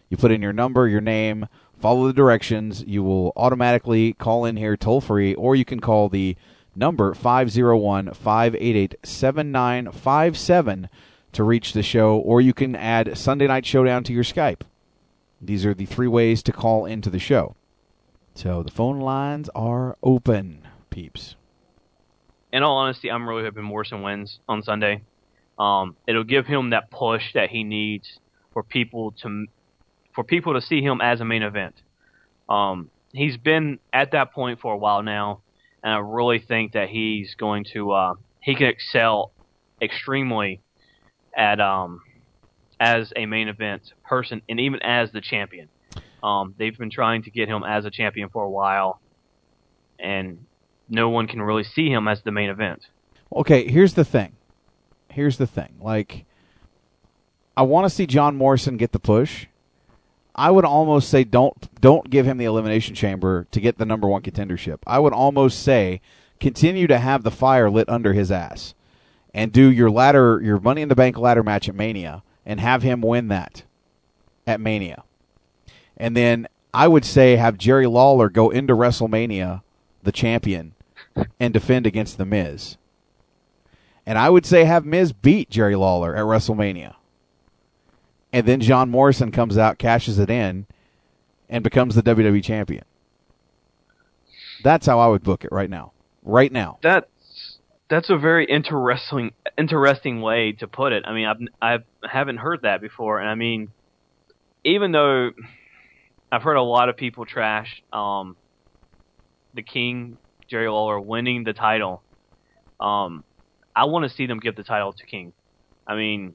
You put in your number, your name, follow the directions. You will automatically call in here toll free, or you can call the number 501 588 7957 to reach the show, or you can add Sunday Night Showdown to your Skype. These are the three ways to call into the show. So the phone lines are open, peeps. in all honesty, I'm really hoping Morrison wins on Sunday. Um, it'll give him that push that he needs for people to for people to see him as a main event. Um, he's been at that point for a while now, and I really think that he's going to uh, he can excel extremely at um, as a main event person and even as the champion. Um, they've been trying to get him as a champion for a while, and no one can really see him as the main event. Okay, here's the thing. Here's the thing. Like, I want to see John Morrison get the push. I would almost say don't don't give him the elimination chamber to get the number one contendership. I would almost say continue to have the fire lit under his ass, and do your ladder your Money in the Bank ladder match at Mania, and have him win that at Mania, and then I would say have Jerry Lawler go into WrestleMania the champion and defend against the Miz. And I would say have Miz beat Jerry Lawler at WrestleMania. And then John Morrison comes out, cashes it in, and becomes the WWE champion. That's how I would book it right now. Right now. That's that's a very interesting interesting way to put it. I mean, I've I've haven't heard that before, and I mean, even though I've heard a lot of people trash um, the King Jerry Lawler winning the title, um, I want to see them give the title to King. I mean,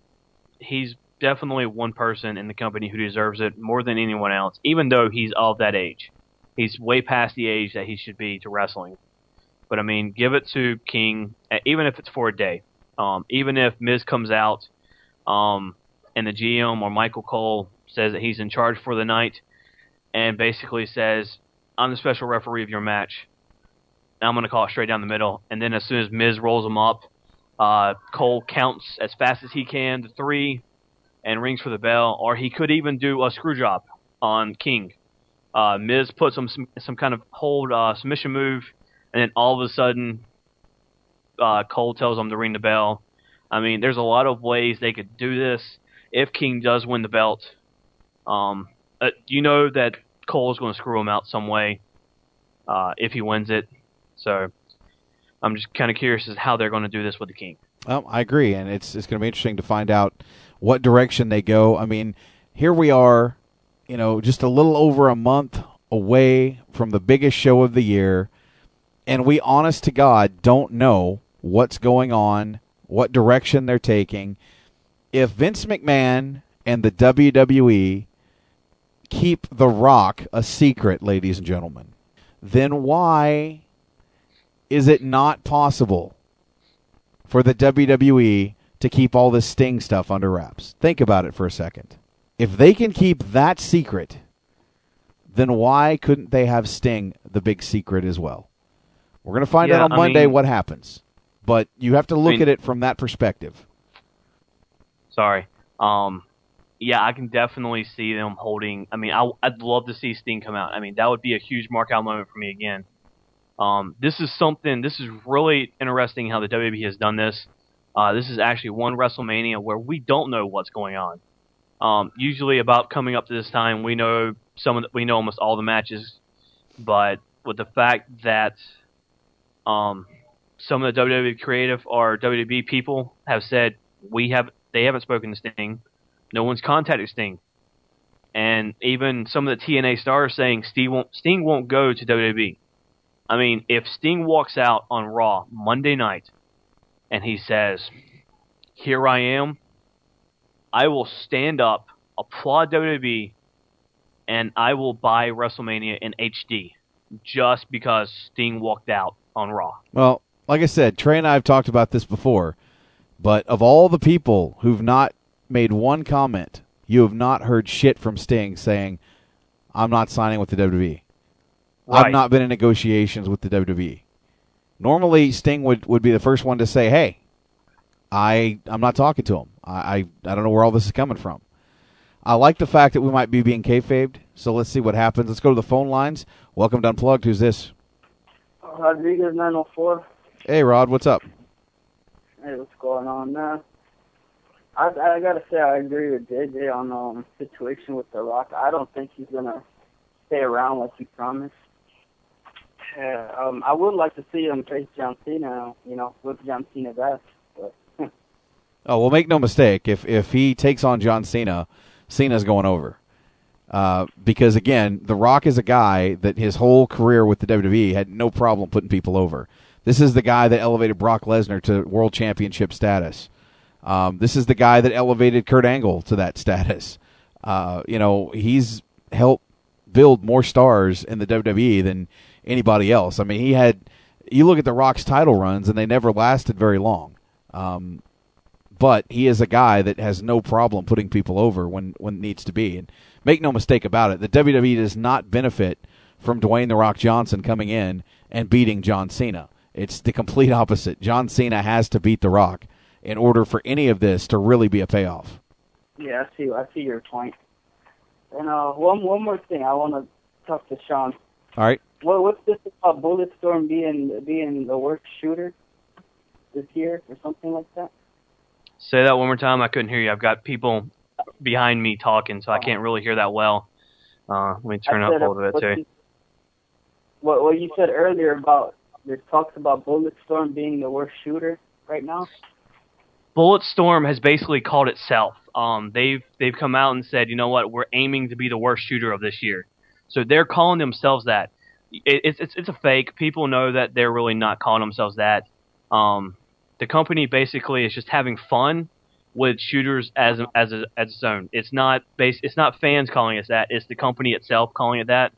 he's definitely one person in the company who deserves it more than anyone else, even though he's of that age. He's way past the age that he should be to wrestling. But I mean, give it to King, uh, even if it's for a day. Um, even if Miz comes out, um, and the GM or Michael Cole says that he's in charge for the night, and basically says, "I'm the special referee of your match. I'm going to call it straight down the middle." And then as soon as Miz rolls him up, uh, Cole counts as fast as he can to three, and rings for the bell. Or he could even do a screw job on King. Uh, Miz puts some, some some kind of hold uh, submission move, and then all of a sudden, uh, Cole tells him to ring the bell. I mean, there's a lot of ways they could do this if King does win the belt. Um, uh, you know that Cole is going to screw him out some way uh, if he wins it. So I'm just kind of curious as how they're going to do this with the King. Well, I agree, and it's it's going to be interesting to find out what direction they go. I mean, here we are, you know, just a little over a month away from the biggest show of the year, and we, honest to God, don't know what's going on, what direction they're taking. If Vince McMahon and the WWE keep The Rock a secret, ladies and gentlemen, then why is it not possible for the WWE to keep all this Sting stuff under wraps? Think about it for a second. If they can keep that secret, then why couldn't they have Sting the big secret as well? We're going to find Yeah, out on I Monday mean- what happens. But you have to look mean- at it from that perspective. Sorry. Um, yeah, I can definitely see them holding. I mean, I, I'd love to see Sting come out. I mean, that would be a huge mark out moment for me again. Um, this is something. This is really interesting how the WWE has done this. Uh, this is actually one WrestleMania where we don't know what's going on. Um, usually, about coming up to this time, we know some of the, we know almost all the matches, but with the fact that um, some of the WWE creative or WWE people have said we have they haven't spoken to Sting, no one's contacted Sting, and even some of the TNA stars saying Sting won't Sting won't go to WWE. I mean, if Sting walks out on Raw Monday night and he says, "Here I am," I will stand up, applaud WWE, and I will buy WrestleMania in HD just because Sting walked out on Raw. Well, like I said, Trey and I have talked about this before, but of all the people who've not made one comment, you have not heard shit from Sting saying, I'm not signing with the WWE. I've not been in negotiations with the WWE. Normally, Sting would, would be the first one to say, hey, I, I'm not talking to him. I, I, I don't know where all this is coming from. I like the fact that we might be being kayfabed, so let's see what happens. Let's go to the phone lines. Welcome to Unplugged. Who's this? Rodriguez 904. Hey, Rod, what's up? Hey, what's going on now? I I gotta say I agree with JJ on um situation with The Rock. I don't think he's gonna stay around like he promised. Yeah, um, I would like to see him face John Cena. You know, with John Cena ass. But Oh well, make no mistake. If if he takes on John Cena, Cena's going over. Uh, because again, The Rock is a guy that his whole career with the WWE had no problem putting people over. This is the guy that elevated Brock Lesnar to world championship status. Um, this is the guy that elevated Kurt Angle to that status. Uh, you know, he's helped build more stars in the WWE than anybody else. I mean, he had. You look at The Rock's title runs, and they never lasted very long. Um, but he is a guy that has no problem putting people over when when it needs to be. And make no mistake about it, the WWE does not benefit from Dwayne the Rock Johnson coming in and beating John Cena. It's the complete opposite. John Cena has to beat the Rock in order for any of this to really be a payoff. yeah, I see I see your point. And uh, one one more thing, I want to talk to Sean. All right. What what's this about Bulletstorm being being the worst shooter this year or something like that? Say that one more time. I couldn't hear you. I've got people behind me talking, so I can't really hear that well. Uh, let me turn up a little bit too. you- What what you said earlier about there's talks about Bulletstorm being the worst shooter right now. Bulletstorm has basically called itself. Um, they've they've come out and said, you know what, we're aiming to be the worst shooter of this year. So they're calling themselves that. It, it's it's it's a fake. People know that they're really not calling themselves that. Um, the company basically is just having fun with shooters as as a, as its own. It's not base. It's not fans calling it that. It's the company itself calling it that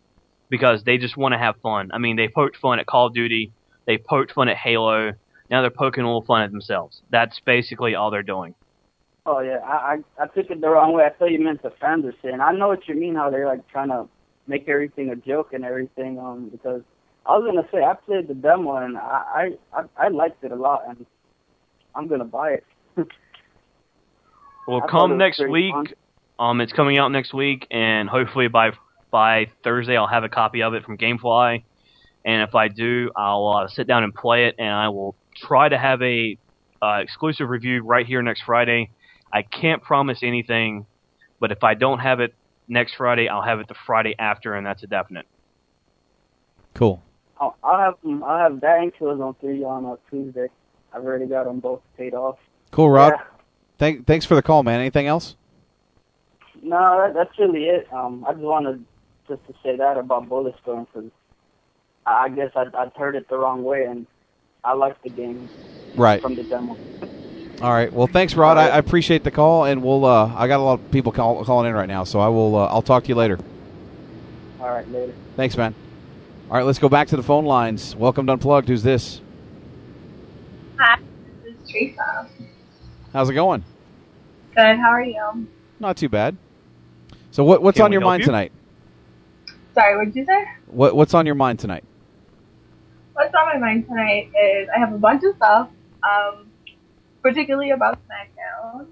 because they just want to have fun. I mean, they poked fun at Call of Duty. They poked fun at Halo. Now they're poking a little fun at themselves. That's basically all they're doing. Oh yeah, I I, I took it the wrong way. I thought you meant the fans are saying. I know what you mean. How they're like trying to make everything a joke and everything. Um, because I was gonna say I played the demo and I I I, I liked it a lot and I'm gonna buy it. Well, I come next week. fun. Um, it's coming out next week, and hopefully by by Thursday I'll have a copy of it from GameFly. And if I do, I'll uh, sit down and play it, and I will try to have a uh, exclusive review right here next Friday. I can't promise anything, but if I don't have it next Friday, I'll have it the Friday after, and that's a definite. Cool. I'll, I'll have them. I'll have that and Killzone three on uh, Tuesday. I've already got them both paid off. Cool, Rod. Yeah. Thank, thanks for the call, man. Anything else? No, that, that's really it. Um, I just wanted just to say that about Bulletstorm because I I guess I I heard it the wrong way and I liked the game Right. from the demo. All right. Well, thanks, Rod. I, I appreciate the call, and we'll. Uh, I got a lot of people call, calling in right now, so I will. Uh, I'll talk to you later. All right, later. Thanks, man. All right, let's go back to the phone lines. Welcome to Unplugged. Who's this? Hi, this is Teresa. How's it going? Good, how are you? Not too bad. So what what's Can on we your help mind you? tonight? Sorry, what did you say? What what's on your mind tonight? What's on my mind tonight is I have a bunch of stuff, um, particularly about SmackDown.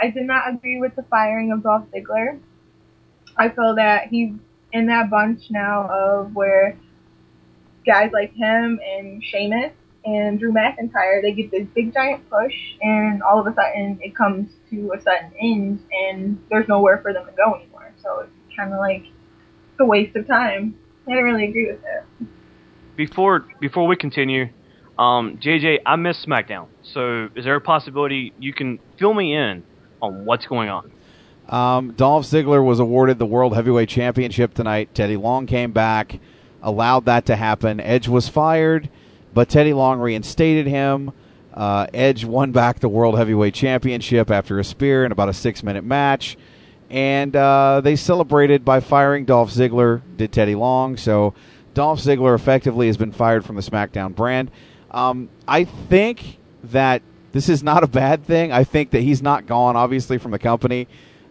I did not agree with the firing of Dolph Ziggler. I feel that he's in that bunch now of where guys like him and Sheamus and Drew McIntyre, they get this big giant push and all of a sudden it comes to a sudden end and there's nowhere for them to go anymore. So it's kind of like it's a waste of time. I didn't really agree with it. Before before we continue, um, JJ, I missed SmackDown. So is there a possibility you can fill me in on what's going on? Um, Dolph Ziggler was awarded the World Heavyweight Championship tonight. Teddy Long came back, allowed that to happen. Edge was fired, but Teddy Long reinstated him. Uh, Edge won back the World Heavyweight Championship after a spear in about a six minute match. And uh, they celebrated by firing Dolph Ziggler, did Teddy Long. So Dolph Ziggler effectively has been fired from the SmackDown brand. Um, I think that this is not a bad thing. I think that he's not gone, obviously, from the company.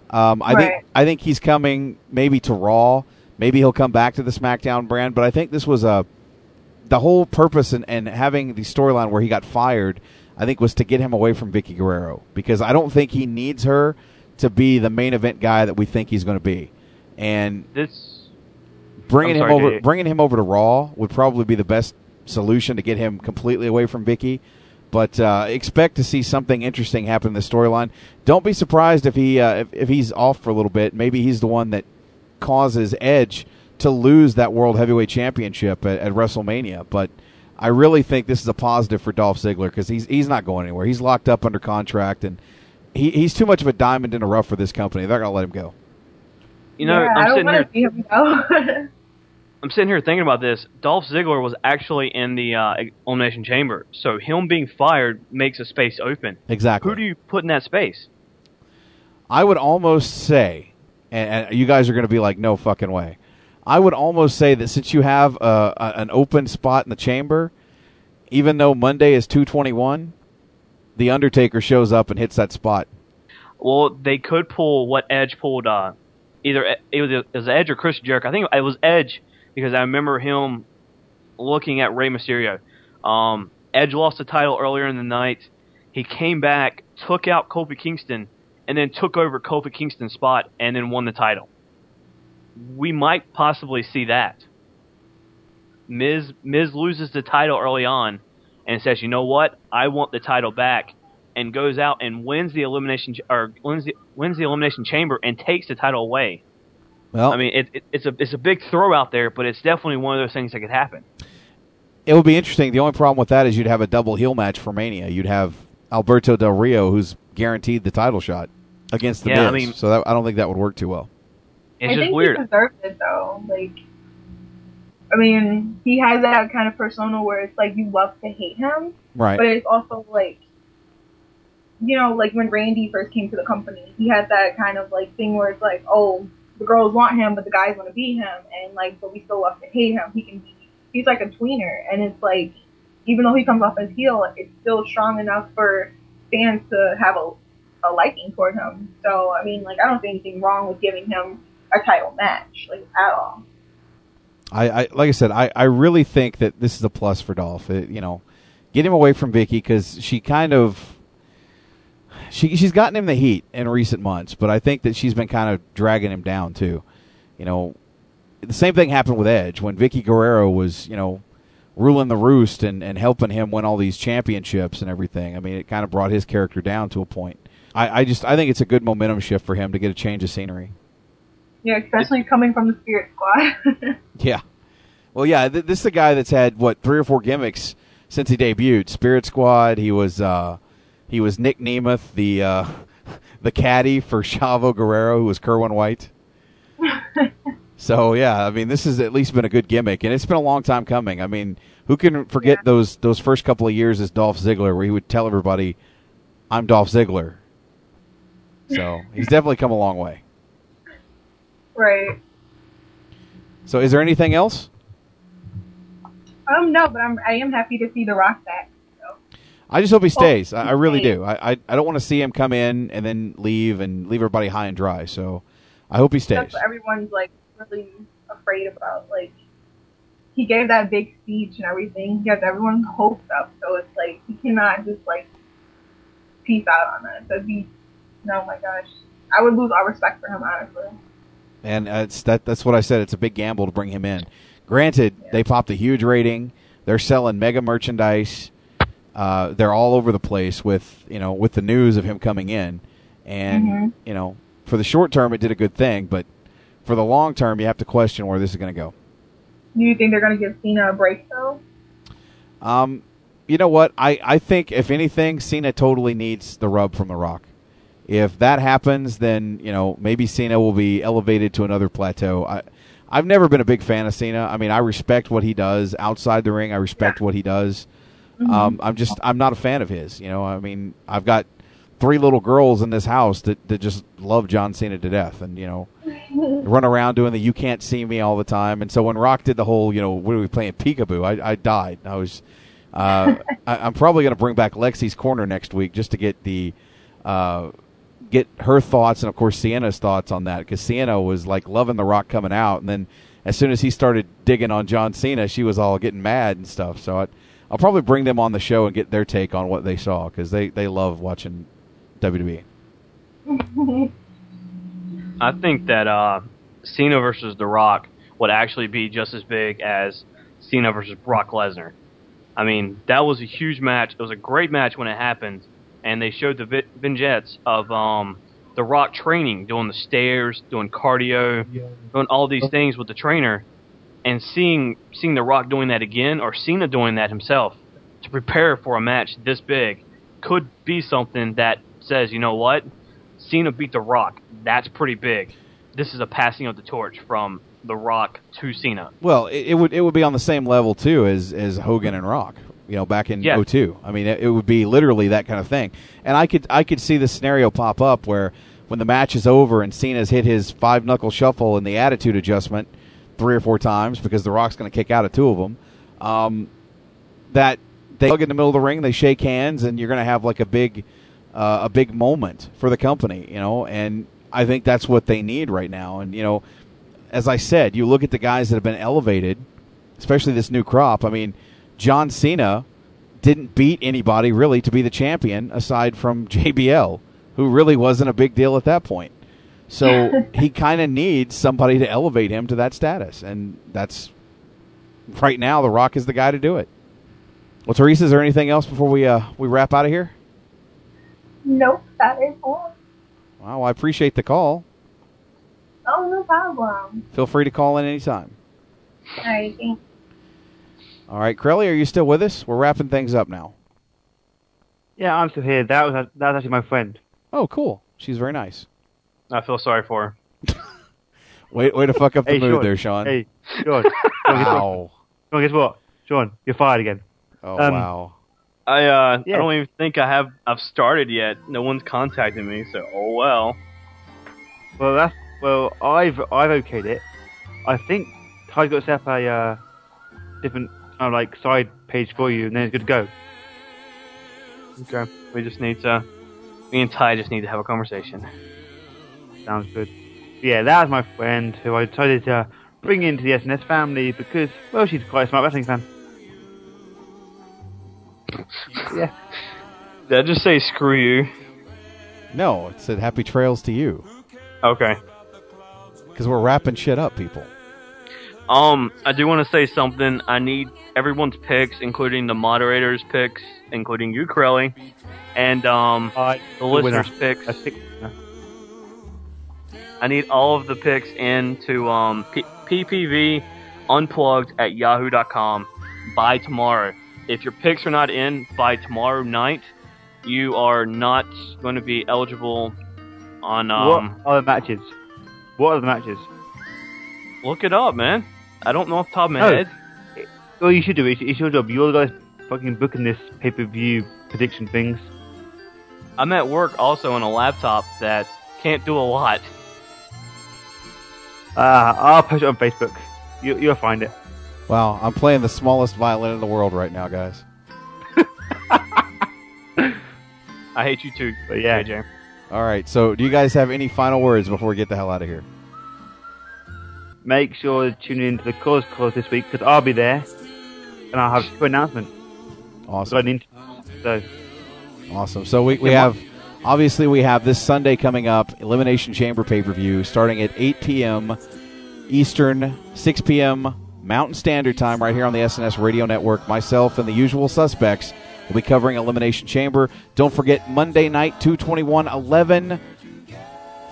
Um, I think I think he's coming maybe to Raw. Maybe he'll come back to the SmackDown brand. But I think this was a the whole purpose and and having the storyline where he got fired. I think was to get him away from Vickie Guerrero because I don't think he needs her to be the main event guy that we think he's going to be. And This bringing I'm him over bringing him over to Raw would probably be the best solution to get him completely away from Vickie. But uh, expect to see something interesting happen in the storyline. Don't be surprised if he uh, if, if he's off for a little bit. Maybe he's the one that causes Edge to lose that World Heavyweight Championship at, at WrestleMania. But I really think this is a positive for Dolph Ziggler because he's he's not going anywhere. He's locked up under contract and he, he's too much of a diamond in the rough for this company. They're gonna let him go. You know, yeah, I I'm don't sitting want here to see him go. I'm sitting here thinking about this. Dolph Ziggler was actually in the uh, elimination chamber, so him being fired makes a space open. Exactly. Who do you put in that space? I would almost say, and, and you guys are going to be like, no fucking way. I would almost say that since you have uh, a, an open spot in the chamber, even though Monday is 221, the Undertaker shows up and hits that spot. Well, they could pull what Edge pulled. Uh, either it was, it was Edge or Chris Jericho. I think it was Edge because I remember him looking at Rey Mysterio. Um, Edge lost the title earlier in the night. He came back, took out Kofi Kingston, and then took over Kofi Kingston's spot and then won the title. We might possibly see that. Miz Miz loses the title early on and says, "You know what? I want the title back." And goes out and wins the elimination ch- or wins the wins the elimination chamber and takes the title away. Well, I mean, it, it, it's a it's a big throw out there, but it's definitely one of those things that could happen. It would be interesting. The only problem with that is you'd have a double heel match for Mania. You'd have Alberto Del Rio, who's guaranteed the title shot against the Yeah, I Miz. mean- so that, I don't think that would work too well. It's I just think weird. he deserves it though. Like, I mean, he has that kind of persona where it's like you love to hate him, Right. but it's also like, you know, like when Randy first came to the company, he had that kind of like thing where it's like, oh, the girls want him, but the guys want to be him, and like, but we still love to hate him. He can be, he's like a tweener, and it's like, even though he comes off as heel, it's still strong enough for fans to have a a liking toward him. So I mean, like, I don't see anything wrong with giving him a title match, like at all. I, I like I said, I, I really think that this is a plus for Dolph. It, you know, get him away from Vickie because she kind of she she's gotten him the heat in recent months, but I think that she's been kind of dragging him down too. You know, the same thing happened with Edge when Vickie Guerrero was you know ruling the roost and, and helping him win all these championships and everything. I mean, it kind of brought his character down to a point. I, I just I think it's a good momentum shift for him to get a change of scenery. Yeah, especially coming from the Spirit Squad. Yeah. Well, yeah. Th- this is a guy that's had what three or four gimmicks since he debuted. Spirit Squad. He was uh, he was Nick Nemeth, the uh, the caddy for Chavo Guerrero, who was Kerwin White. so yeah, I mean, this has at least been a good gimmick, and it's been a long time coming. I mean, who can forget those those first couple of years as Dolph Ziggler, where he would tell everybody, "I'm Dolph Ziggler." So he's definitely come a long way. Right. So, is there anything else? Um, no, but I'm I am happy to see The Rock back. I just hope he stays. I, I really stay. do. I, I, I don't want to see him come in and then leave and leave everybody high and dry. So I hope he stays. That's what everyone's like really afraid about. Like he gave that big speech and everything. He has everyone's hopes up, so it's like he cannot just like peace out on that. So he, no, my gosh, I would lose all respect for him honestly. And uh, it's that that's what I said. It's a big gamble to bring him in. Granted, they popped a huge rating. They're selling mega merchandise. Uh, they're all over the place with you know with the news of him coming in, and Mhm. you know for the short term it did a good thing, but for the long term you have to question where this is going to go. Do you think they're gonna give Cena a break though? Um, you know what? I, I think if anything, Cena totally needs the rub from The Rock. If that happens, then you know maybe Cena will be elevated to another plateau. I I've never been a big fan of Cena. I mean, I respect what he does outside the ring. I respect what he does. Um, I'm just I'm not a fan of his. You know, I mean, I've got three little girls in this house that, that just love John Cena to death, and you know, run around doing the "you can't see me" all the time. And so when Rock did the whole, you know, what are we playing peekaboo? I, I died. I was. Uh, I, I'm probably going to bring back Lexi's corner next week just to get the. Uh, get her thoughts and of course Sienna's thoughts on that because Sienna was like loving the Rock coming out, and then as soon as he started digging on John Cena, she was all getting mad and stuff. So I, I'll probably bring them on the show and get their take on what they saw because they they love watching. WWE. I think that uh, Cena versus The Rock would actually be just as big as Cena versus Brock Lesnar. I mean, that was a huge match. It was a great match when it happened, and they showed the vi- vignettes of um, The Rock training, doing the stairs, doing cardio, doing all these things with the trainer, and seeing seeing The Rock doing that again or Cena doing that himself to prepare for a match this big could be something that says, you know what, Cena beat The Rock. That's pretty big. This is a passing of the torch from The Rock to Cena. Well, it, it would it would be on the same level too as as Hogan and Rock. You know, back in Yeah. '02. I mean, it, it would be literally that kind of thing. And I could I could see the scenario pop up where when the match is over and Cena's hit his five knuckle shuffle and the attitude adjustment three or four times because the Rock's going to kick out of two of them. Um, that they hug in the middle of the ring, they shake hands, and you're going to have like a big uh, a big moment for the company. You know, and I think that's what they need right now. And you know, as I said, you look at the guys that have been elevated, especially this new crop. I mean, John Cena didn't beat anybody really to be the champion aside from JBL, who really wasn't a big deal at that point. So he kind of needs somebody to elevate him to that status, and that's right now. The Rock is the guy to do it. Well, Teresa, is there anything else before we uh, we wrap out of here? Nope, that is all. Wow, I appreciate the call. Oh, no problem. Feel free to call in anytime. Alright, thanks. All right, Crowley, are you still with us? We're wrapping things up now. Yeah, I'm still here. That was that was actually my friend. Oh, cool. She's very nice. I feel sorry for her. Way, way to fuck up the Hey, mood Sean. there, Sean. Hey, Sean. Sean, guess what? Wow. Sean, guess what? Sean, you're fired again. Oh Um, wow. I uh, Yeah. I don't even think I have I've started yet. No one's contacted me, so oh well. Well, that's well. I've I've okayed it. I think Ty's got set up a uh, different kind of like side page for you, and then it's good to go. Okay. We just need to me and Ty just need to have a conversation. Sounds good. Yeah, that was my friend who I decided to bring into the SNS family because, well, she's quite a smart wrestling fan. yeah. Did I just say screw you? No, it said happy trails to you. Okay. Because we're wrapping shit up, people. Um, I do want to say something. I need everyone's picks, including the moderators' picks, including you, Crowley, and um, the the listeners' picks. I think. I need all of the picks into um, P- ppv unplugged at yahoo.com by tomorrow. If your picks are not in by tomorrow night, you are not going to be eligible on. Um, what are the matches? What are the matches? Look it up, man. I don't know off the top of my Oh. head. Well, you should do it. It's your job. You're the guy fucking booking this pay per view prediction things. I'm at work also on a laptop that can't do a lot. Uh, I'll post it on Facebook. You, you'll find it. Wow, I'm playing the smallest violin in the world right now, guys. I hate you too, But yeah. JJ. All right, so do you guys have any final words before we get the hell out of here? Make sure to tune in to the cause cause this week because I'll be there and I'll have two announcements. Awesome. Need- so Awesome. So we, we have obviously we have this Sunday coming up Elimination Chamber pay per view starting at 8 p.m. Eastern, 6 p.m. Mountain Standard Time right here on the SNS Radio Network. Myself and the usual suspects will be covering Elimination Chamber. Don't forget Monday night 221 11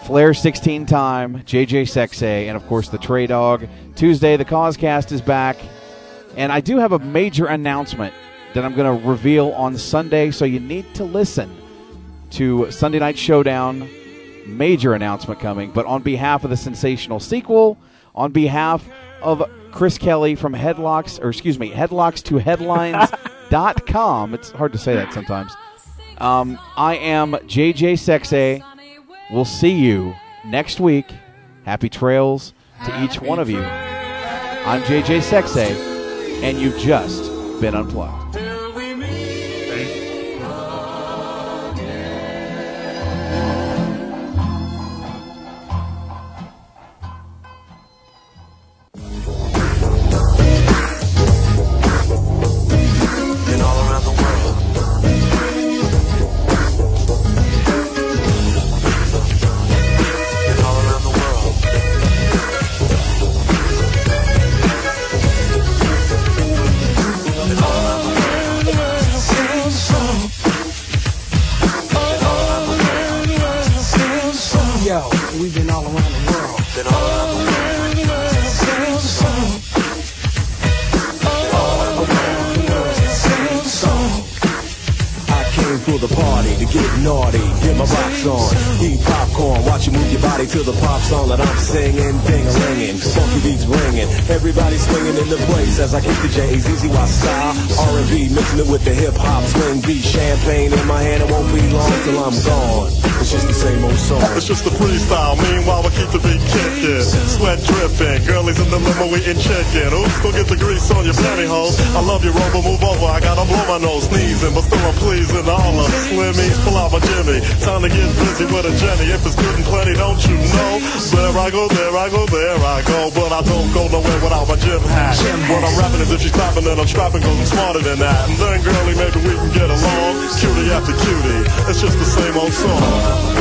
Flair 16 time, JJ Sexay, and of course the Trey Dog. Tuesday the Causecast is back. And I do have a major announcement that I'm going to reveal on Sunday, so you need to listen to Sunday Night Showdown. Major announcement coming, but on behalf of the sensational sequel, on behalf of Chris Kelly from Headlocks, or excuse me, Headlocks to Headlines.com. It's hard to say that sometimes. Um, I am JJ Sexay. We'll see you next week. Happy trails to each one of you. I'm JJ Sexay, and you've just been unplugged. Just a freestyle. Meanwhile, we keep the beat kicking. Sweat dripping. Girlies in the limo eating chicken. Oops, go get the grease on your pantyhose. I love you, Robo. Move over. I gotta blow my nose. Sneezing, but still I'm pleasing all of Slimmies. Pull out my Jimmy. Time to get busy with a Jenny. If it's good and plenty, don't you know? There I go, there I go, there I go. But I don't go nowhere without my gym hat. What I'm rapping is if she's clapping, then I'm strapping, cause I'm smarter than that. And then, girlie, maybe we can get along. Cutie after cutie. It's just the same old song.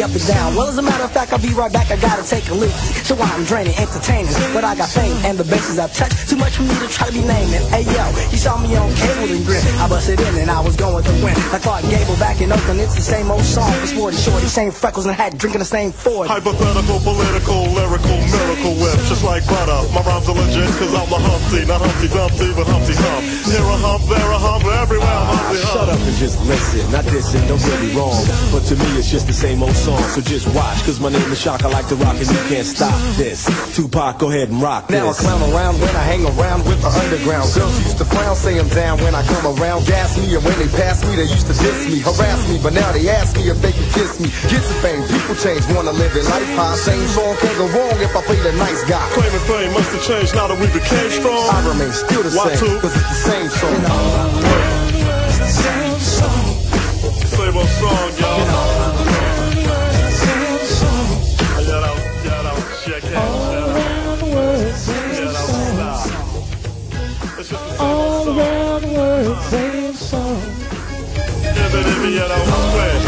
the up and down. Well, as a matter of fact, I'll be right back. I gotta take a leak. So I'm draining, entertaining, but I got fame and the bases I touch. Too much for me to try to be naming. Hey yo, you saw me on cable and grin. I busted in and I was going to win. I Clark Gable back in Oakland, it's the same old song. For sporty shorty, same freckles and hat, drinking the same Ford. Hypothetical, political, lyrical, miracle whip, just like butter. My rhymes are legit, cause I'm the Humpty, not Humpty Dumpty, but Humpty Hump. Here a hump, there a hump, everywhere I'm Humpty Hump. Shut up and just listen. Not dissing, don't get me wrong. But to me, it's just the same old song. So just watch, cause my name is Shock. I like to rock and you can't stop this. Tupac, go ahead and rock this. Now I clown around when I hang around with the underground. Girls used to frown, say I'm down when I come around. Gas me, and when they pass me, they used to diss me, harass me. But now they ask me if they can kiss me. Get to fame, people change, wanna live their life high. Same song can't go wrong if I play the nice guy. Claiming fame must have changed now that we became strong. I remain still the Why same, two? cause it's the same song. Same old song, y'all. It, give it, get out, quick.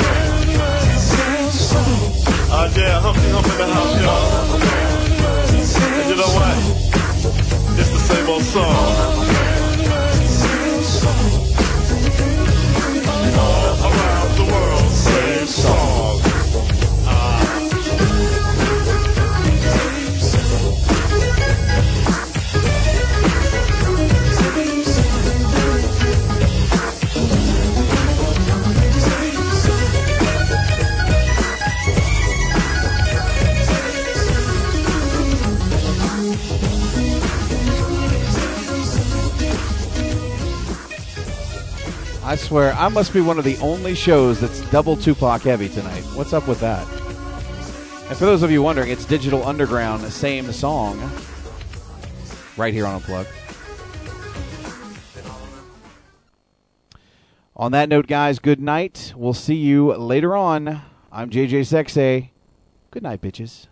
Uh, yeah, Humpty Hump in the house, y'all. And you know what? It's the same old song. I swear, I must be one of the only shows that's double Tupac heavy tonight. What's up with that? And for those of you wondering, it's Digital Underground, same song, right here on Unplugged. On that note, guys, good night. We'll see you later on. I'm JJ Sexay. Good night, bitches.